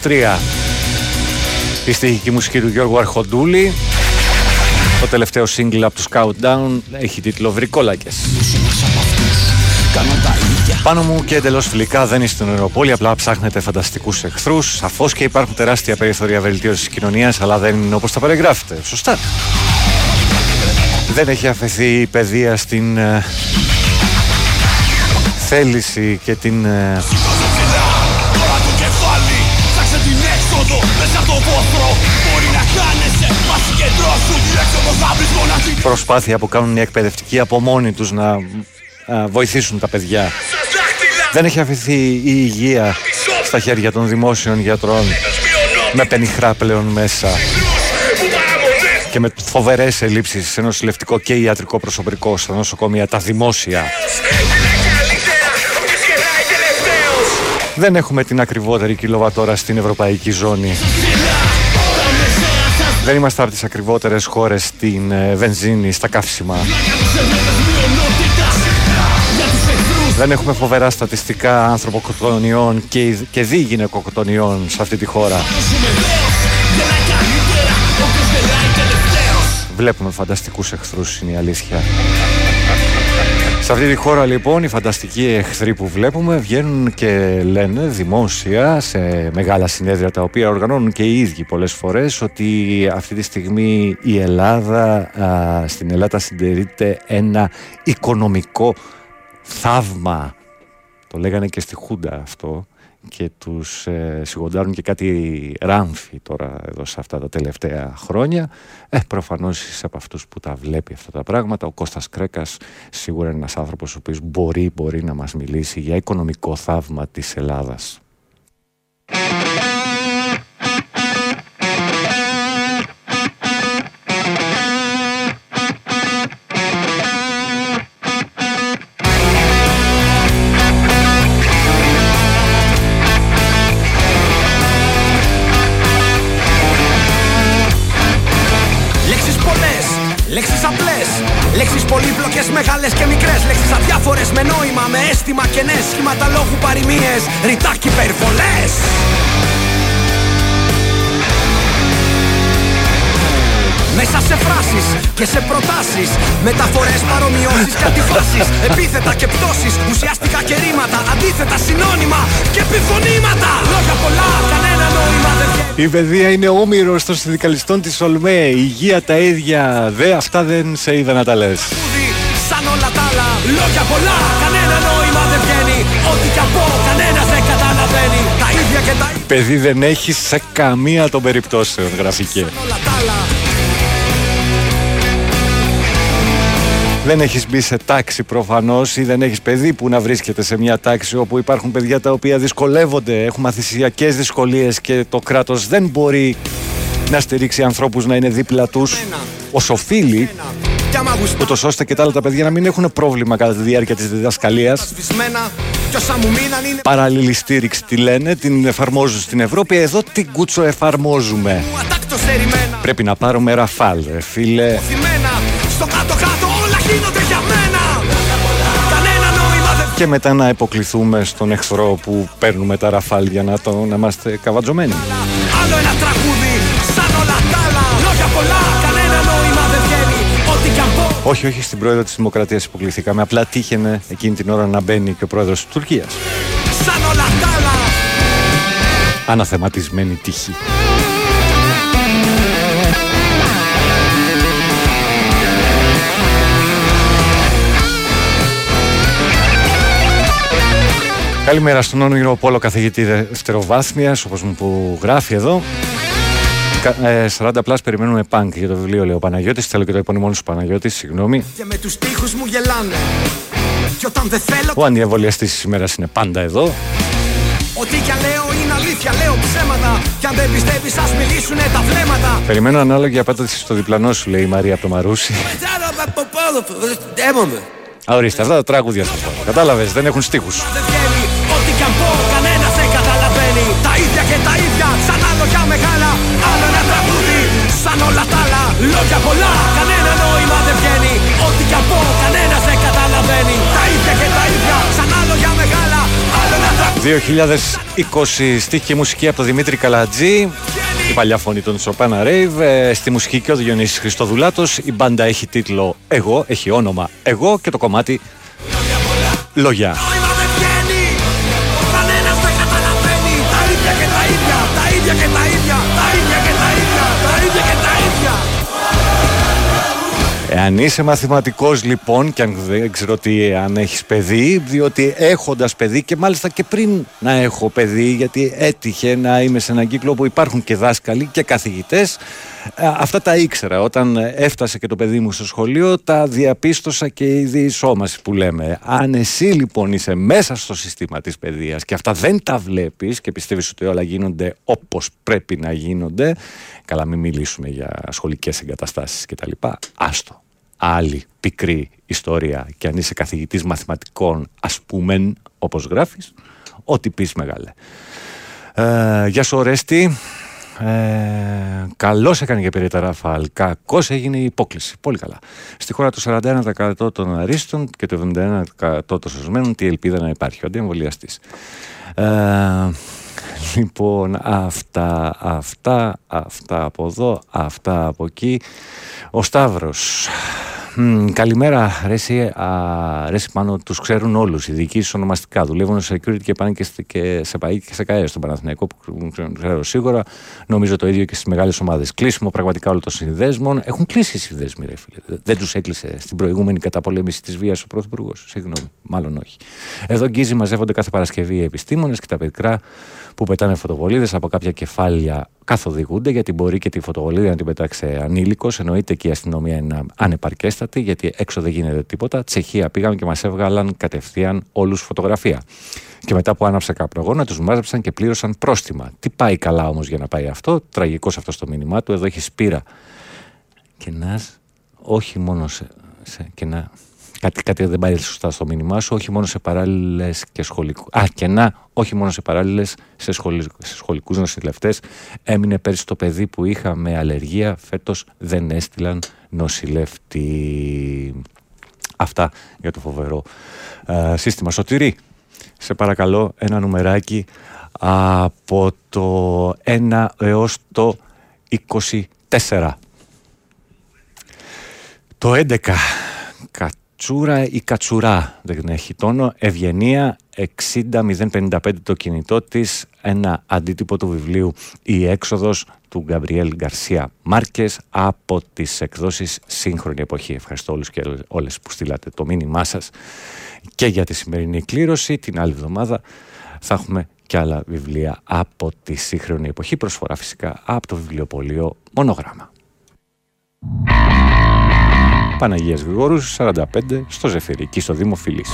2023 η στοιχική μουσική του Γιώργου Αρχοντούλη το τελευταίο single από τους Countdown έχει τίτλο Βρικόλακες πάνω μου και εντελώς φιλικά δεν είστε στην Ευρωπόλη, απλά ψάχνετε φανταστικούς εχθρούς. Σαφώς και υπάρχουν τεράστια περιθώρια βελτίωσης τη κοινωνίας, αλλά δεν είναι όπως τα περιγράφετε. Σωστά. Δεν έχει αφαιθεί η παιδεία στην ε, θέληση και την ε, προσπάθεια που κάνουν οι εκπαιδευτικοί από μόνοι τους να α, βοηθήσουν τα παιδιά. Δεν έχει αφηθεί η υγεία στα χέρια των δημόσιων γιατρών με πενιχρά πλέον μέσα και με φοβερές ελλείψεις σε νοσηλευτικό και ιατρικό προσωπικό στα νοσοκομεία, τα δημόσια. Δεν έχουμε την ακριβότερη κιλοβατόρα στην ευρωπαϊκή ζώνη. Δεν είμαστε από τις ακριβότερες χώρες στην ε, βενζίνη, στα καύσιμα. Δεν έχουμε φοβερά στατιστικά ανθρωποκοτονιών και, και δι γυναικοκοτονιών σε αυτή τη χώρα. Βλέπουμε φανταστικούς εχθρούς είναι η αλήθεια. Σε αυτή τη χώρα λοιπόν οι φανταστικοί εχθροί που βλέπουμε βγαίνουν και λένε δημόσια σε μεγάλα συνέδρια τα οποία οργανώνουν και οι ίδιοι πολλές φορές ότι αυτή τη στιγμή η Ελλάδα, στην Ελλάδα συντερείται ένα οικονομικό θαύμα. Το λέγανε και στη Χούντα αυτό και τους ε, σιγοντάρουν και κάτι ράμφι τώρα εδώ σε αυτά τα τελευταία χρόνια. Ε, προφανώς είσαι από αυτούς που τα βλέπει αυτά τα πράγματα. Ο Κώστας Κρέκας σίγουρα είναι ένας άνθρωπος ο οποίος μπορεί, μπορεί να μας μιλήσει για οικονομικό θαύμα της Ελλάδας. Πολύπλοκες, μεγάλες και μικρές Λέξεις αδιάφορες με νόημα, με αίσθημα και ναι Σχήματα λόγου παροιμίες, ρητά και υπερβολές! Μέσα σε φράσεις και σε προτάσεις Μεταφορές, παρομοιώσεις και αντιφάσεις [laughs] Επίθετα και πτώσεις, ουσιαστικά και ρήματα Αντίθετα συνώνυμα και επιφωνήματα. Λόγια πολλά, κανένα νόημα δεν βγαίνει. Η παιδεία είναι όμοιρος των συνδικαλιστών της ΟΛΜΕ Η υγεία τα ίδια, δε αυτά δεν σε είδα να τα λες. Σαν όλα τα άλλα, λόγια πολλά, κανένα νόημα δεν βγαίνει. Ό,τι κι από, κανένας δεν καταλαβαίνει. Τα ίδια και τα ίδια. Παιδί δεν έχεις σε καμία των περιπτώσεων γραφική. Δεν έχεις μπει σε τάξη προφανώς ή δεν έχεις παιδί που να βρίσκεται σε μια τάξη όπου υπάρχουν παιδιά τα οποία δυσκολεύονται, έχουν μαθησιακές δυσκολίες και το κράτος δεν μπορεί να στηρίξει ανθρώπους να είναι δίπλα τους. Ως οφείλει ούτως ώστε και τα άλλα τα παιδιά να μην έχουν πρόβλημα κατά τη διάρκεια της διδασκαλίας. Παράλληλη στήριξη τη λένε, την εφαρμόζουν στην Ευρώπη. Εδώ την κούτσο εφαρμόζουμε. Πρέπει να πάρουμε ραφάλ, φίλε. Στο κάτω-κάτω και μετά να υποκληθούμε στον εχθρό που παίρνουμε τα ραφάλ για να, το, να είμαστε καβατζωμένοι. Άλλο ένα τραγούδι, σαν όλα τα άλλα. Λόγια πολλά, Όχι, όχι, στην πρόεδρο της Δημοκρατίας υποκληθήκαμε. Απλά τύχαινε εκείνη την ώρα να μπαίνει και ο πρόεδρος της Τουρκίας. Σαν όλα τα άλλα. Αναθεματισμένη τύχη. Καλημέρα στον όνειρο Πόλο καθηγητή δευτεροβάθμια, όπως μου που γράφει εδώ. 40 πλάς περιμένουμε πανκ για το βιβλίο, λέει ο Παναγιώτης. Θέλω και το επώνυμό σου Παναγιώτη, συγγνώμη. Και με τους τείχου μου γελάνε. Και όταν δεν θέλω. Ο αντιεμβολιαστή της ημέρας είναι πάντα εδώ. Ό,τι κι αν λέω είναι αλήθεια, λέω ψέματα. Κι αν δεν πιστεύεις, ας μιλήσουν τα βλέμματα. Περιμένω ανάλογη απάντηση στο διπλανό σου, λέει η Μαρία από το Μαρούσι. Α, ορίστε, αυτά τα τραγούδια σα πω. Κατάλαβες, δεν έχουν στίχους. Ό,τι κι αν πω, σαν όλα τα άλλα. Λόγια πολλά, κανένα νόημα δεν βγαίνει. Ό,τι κι αν πω, κανένας δεν καταλαβαίνει. Τα ίδια και τα ίδια, σαν λόγια μεγάλα. Άλλο ένα τραγούδι. 2020 στίχη και μουσική από τον Δημήτρη Καλατζή η παλιά φωνή των Σοπάνα Ρέιβ ε, στη μουσική και ο Διονύσης Χριστοδουλάτος η μπάντα έχει τίτλο «Εγώ», έχει όνομα «Εγώ» και το κομμάτι «Λόγια». Εάν είσαι μαθηματικός λοιπόν και αν δεν ξέρω τι αν έχεις παιδί διότι έχοντας παιδί και μάλιστα και πριν να έχω παιδί γιατί έτυχε να είμαι σε έναν κύκλο που υπάρχουν και δάσκαλοι και καθηγητές ε, αυτά τα ήξερα. Όταν έφτασε και το παιδί μου στο σχολείο τα διαπίστωσα και η διεισόμαση που λέμε. Αν εσύ λοιπόν είσαι μέσα στο σύστημα της παιδείας και αυτά δεν τα βλέπεις και πιστεύεις ότι όλα γίνονται όπως πρέπει να γίνονται καλά μην μιλήσουμε για σχολικές εγκαταστάσεις κτλ άστο άλλη πικρή ιστορία και αν είσαι καθηγητής μαθηματικών ας πούμε όπως γράφεις ό,τι πεις μεγάλε ε, Γεια σου Ορέστη ε, Καλώς έκανε για πήρε Ραφάλ. Κακώς έγινε η υπόκληση. Πολύ καλά. Στη χώρα του 41% των αρίστων και το 71% των σωσμένων, τι ελπίδα να υπάρχει. Ο αντιεμβολιαστής. Ε, [laughs] λοιπόν, αυτά, αυτά, αυτά από εδώ, αυτά από εκεί. Ο Σταύρος καλημέρα, Ρέση. Ρέση πάνω, τους ξέρουν όλους. Οι διοικήσει ονομαστικά. Δουλεύουν σε security και πάνε και, και σε ΠΑΗ και σε ΚΑΕ στον Παναθηναϊκό που ξέρω σίγουρα. Νομίζω το ίδιο και στις μεγάλες ομάδες. Κλείσιμο πραγματικά όλων των συνδέσμων. Έχουν κλείσει οι συνδέσμοι, ρε φίλε. Δεν τους έκλεισε στην προηγούμενη καταπολέμηση της βίας ο Πρωθυπουργός. Συγγνώμη, μάλλον όχι. Εδώ γκίζι μαζεύονται κάθε Παρασκευή οι επιστήμονες και τα παιδιά που πετάνε φωτοβολίδες από κάποια κεφάλια καθοδηγούνται γιατί μπορεί και τη φωτοβολίδα να την πετάξει ανήλικος. Εννοείται και η αστυνομία είναι ανεπαρκέστατη γιατί έξω δεν γίνεται τίποτα. Τσεχία πήγαν και μας έβγαλαν κατευθείαν όλους φωτογραφία. Και μετά που άναψε καπνογόνα, τους μάζεψαν και πλήρωσαν πρόστιμα. Τι πάει καλά όμως για να πάει αυτό; Τραγικός αυτός το μήνυμά του. Εδώ έχει σπήρα. Και να, όχι μόνο σε, σε και να, κάτι, κάτι δεν πάει σωστά στο μήνυμά σου, όχι μόνο σε παράλληλες και σχολικού. Α, και να, όχι μόνο σε παράλληλες, σε, σχολικού σε σχολικούς νοσηλευτές. Έμεινε πέρσι το παιδί που είχα με αλλεργία, φέτος δεν έστειλαν νοσηλευτή. Αυτά για το φοβερό ε, σύστημα. Σωτηρή, σε παρακαλώ ένα νουμεράκι από το 1 έως το 24. Το 11 Κατσούρα ή Κατσουρά δεν έχει τόνο. Ευγενία 60055 το κινητό της. Ένα αντίτυπο του βιβλίου «Η έξοδος» του Γκαμπριέλ Γκαρσία Μάρκες από τις εκδόσεις Σύγχρονη Εποχή. Ευχαριστώ όλους και όλες που στείλατε το μήνυμά σας και για τη σημερινή κλήρωση. Την άλλη εβδομάδα θα έχουμε και άλλα βιβλία από τη Σύγχρονη Εποχή. Προσφορά φυσικά από το βιβλιοπωλείο Μονογράμμα. Παναγίας Γρηγόρους 45 στο Ζεφυρί και στο Δήμο Φιλής.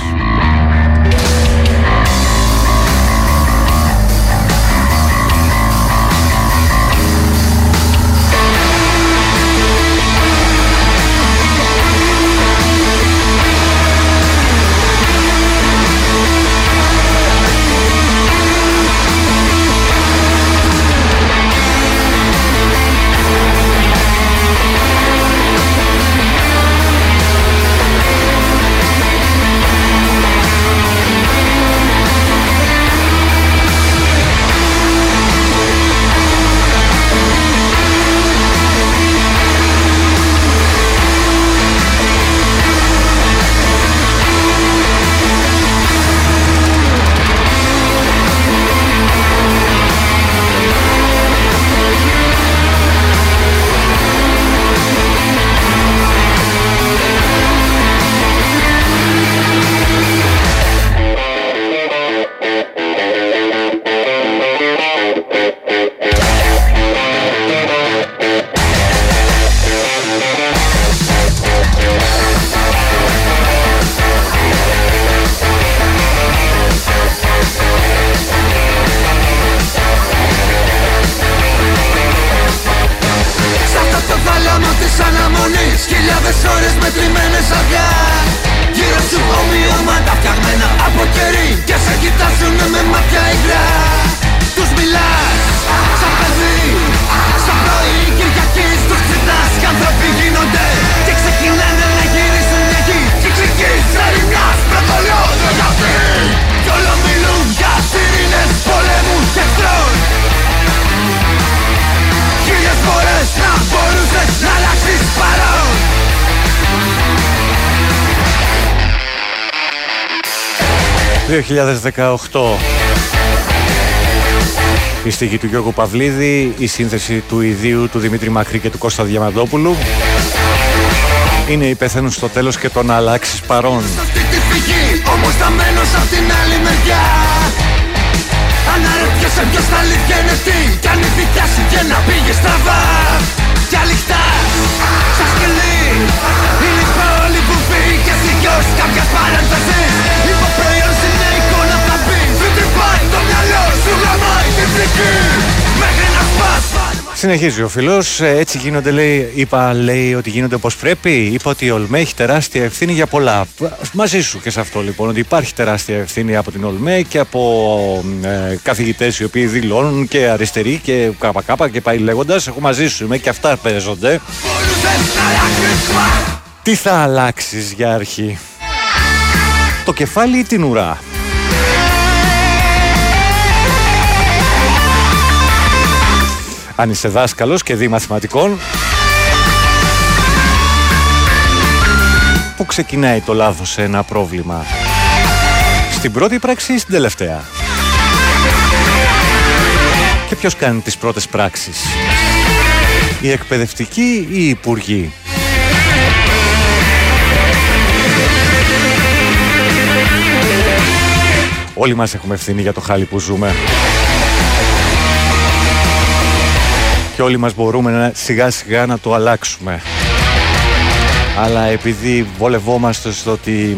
2018. Η στίχη του Γιώργου Παυλίδη, η σύνθεση του ιδίου του Δημήτρη Μακρύ και του Κώστα Διαμαντόπουλου. Είναι υπεύθυνο στο τέλος και το να αλλάξεις παρόν. Όμως θα μένω σαν την άλλη μεριά. Αναρωτιέσαι ποιος τα αλήθεια είναι τι Κι αν η δικιά σου και να πήγε στραβά. Κι αληχτά, Συνεχίζει ο φίλος. Έτσι γίνονται, λέει, είπα, λέει ότι γίνονται όπως πρέπει. Είπα ότι η ΟΛΜΕ έχει τεράστια ευθύνη για πολλά. Μαζί σου και σε αυτό λοιπόν, ότι υπάρχει τεράστια ευθύνη από την ΟΛΜΕ και από ε, καθηγητές οι οποίοι δηλώνουν και αριστεροί και κάπα και πάει λέγοντας. Εγώ μαζί σου είμαι και αυτά παίζονται. Τι θα αλλάξεις για αρχή, Το κεφάλι ή την ουρά; Αν είσαι δάσκαλος και δει μαθηματικών. Πού ξεκινάει το λάθος σε ένα πρόβλημα; Στην πρώτη πράξη ή στην τελευταία; Και ποιος κάνει τις πρώτες πράξεις; Η εκπαιδευτική ή η υπουργή Όλοι μας έχουμε ευθύνη για το χάλι που ζούμε και όλοι μας μπορούμε να, σιγά σιγά να το αλλάξουμε. Αλλά επειδή βολευόμαστε στο ότι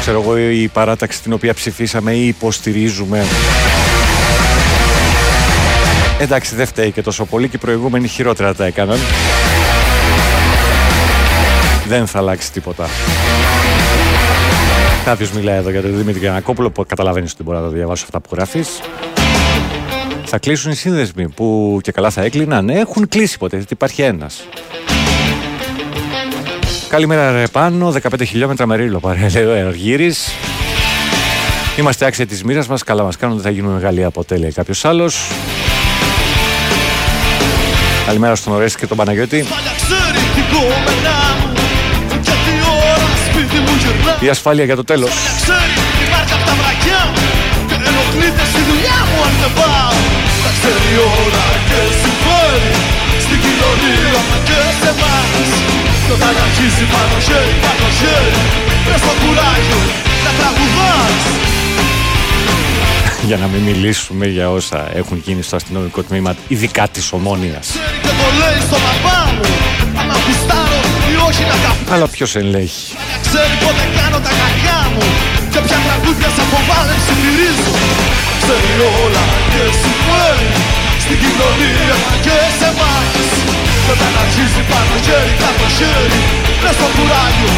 ξέρω εγώ η παράταξη την οποία ψηφίσαμε ή υποστηρίζουμε εντάξει δεν φταίει και τόσο πολύ και οι προηγούμενοι χειρότερα τα έκαναν. Δεν θα αλλάξει τίποτα. Κάποιος μιλάει εδώ για τον Δημήτρη Γιανακόπουλο που καταλαβαίνεις ότι μπορεί να το διαβάσω αυτά που γράφεις θα κλείσουν οι σύνδεσμοι που και καλά θα έκλειναν. Έχουν κλείσει ποτέ, γιατί υπάρχει ένας. Καλημέρα ρε πάνω, 15 χιλιόμετρα με ρίλο παρέ, λέει ο Εργύρης. Είμαστε άξια της μοίρας μας, καλά μας κάνουν, δεν θα γίνουμε μεγάλη αποτέλεια κάποιος άλλος. Καλημέρα στον Ορέστη και τον Παναγιώτη. Η ασφάλεια για το τέλος. Ξέρει όλα και συμφέρει Στην κοινωνία και σε εμάς Κι όταν αρχίζει πάνω χέρι, πάνω χέρι Πες το κουράγιο να τραγουδάς για να μην μιλήσουμε για όσα έχουν γίνει στο αστυνομικό τμήμα, ειδικά της ομόνοια. Αλλά ποιος ελέγχει; Ξέρει πότε κάνω τα καρδιά μου και ποια τραγούδια σαν φοβάμαι ψηφιρίζω. Ξέρει όλα και συμφέρει στην κοινωνία και σε εμάς. Και όταν αρχίζει πάνω χέρι κάτω χέρι, μες στο κουράγιο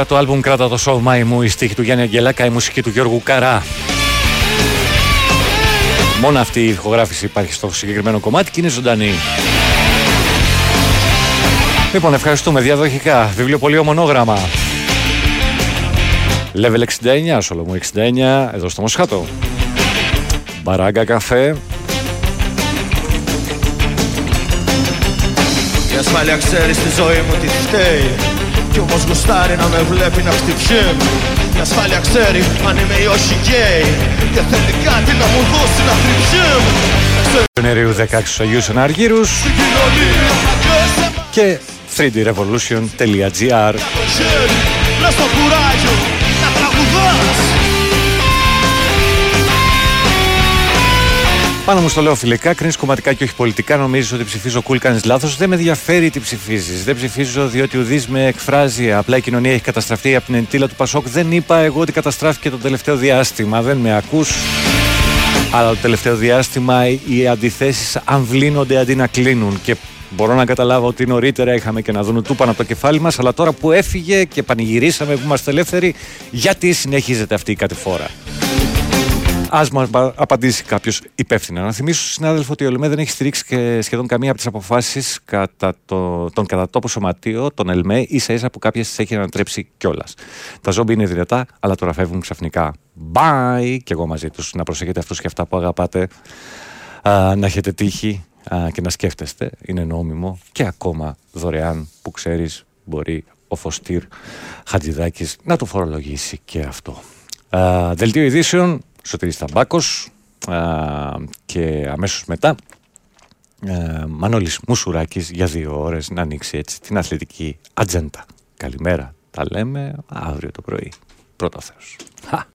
1994 το άλμπουμ κράτα το σοου Μάη μου, η στίχη του Γιάννη Αγγελάκα, η μουσική του Γιώργου Καρά. Μόνο αυτή η ηχογράφηση υπάρχει στο συγκεκριμένο κομμάτι και είναι ζωντανή. Λοιπόν, ευχαριστούμε διαδοχικά. Βιβλιοπωλείο μονόγραμμα. Level 69, Σολομού 69, εδώ στο Μοσχάτο. Μπαράγκα καφέ, Η ασφάλεια ξέρει στη ζωή μου τι φταίει. Κι όμως γουστάρει να με βλέπει να χτυπιέμαι. Η ασφάλεια ξέρει αν είμαι ή όχι γκέι Και θέλει κάτι να μου δώσει να θρυψέμαι Ιανουαρίου 16 στους Αγίους Εναργύρους και 3drevolution.gr Πάνω μου στο λέω φιλικά, κρίνεις κομματικά και όχι πολιτικά. Νομίζεις ότι ψηφίζω cool, κάνεις λάθος. Δεν με ενδιαφέρει τι ψηφίζεις. Δεν ψηφίζω διότι ουδή με εκφράζει. Απλά η κοινωνία έχει καταστραφεί από την εντύλα του Πασόκ. Δεν είπα εγώ ότι καταστράφηκε το τελευταίο διάστημα. Δεν με ακούς. Αλλά το τελευταίο διάστημα οι αντιθέσεις αμβλύνονται αντί να κλείνουν. Και μπορώ να καταλάβω ότι νωρίτερα είχαμε και να δουν του πάνω από το κεφάλι μας. Αλλά τώρα που έφυγε και πανηγυρίσαμε που είμαστε ελεύθεροι, γιατί συνεχίζεται αυτή η κατηφόρα. Α μας απαντήσει κάποιος υπεύθυνα. Να θυμίσω στον συνάδελφο ότι ο ΕΛΜΕ δεν έχει στηρίξει και σχεδόν καμία από τις αποφάσεις κατά το, τον κατατόπο σωματείο, τον ΕΛΜΕ, ίσα ίσα που κάποιες τις έχει ανατρέψει κιόλας. Τα ζόμπι είναι δυνατά, αλλά τώρα φεύγουν ξαφνικά. Bye! Και εγώ μαζί τους. Να προσέχετε αυτούς και αυτά που αγαπάτε. Α, να έχετε τύχη α, και να σκέφτεστε. Είναι νόμιμο και ακόμα δωρεάν που ξέρεις μπορεί ο Φωστήρ Χατζηδάκης να το φορολογήσει και αυτό. Α, δελτίο ειδήσεων, Σωτήρης Ταμπάκος α, και αμέσως μετά α, Μανώλης Μουσουράκης για δύο ώρες να ανοίξει έτσι την αθλητική ατζέντα. Καλημέρα, τα λέμε αύριο το πρωί. Πρώτα Θεός.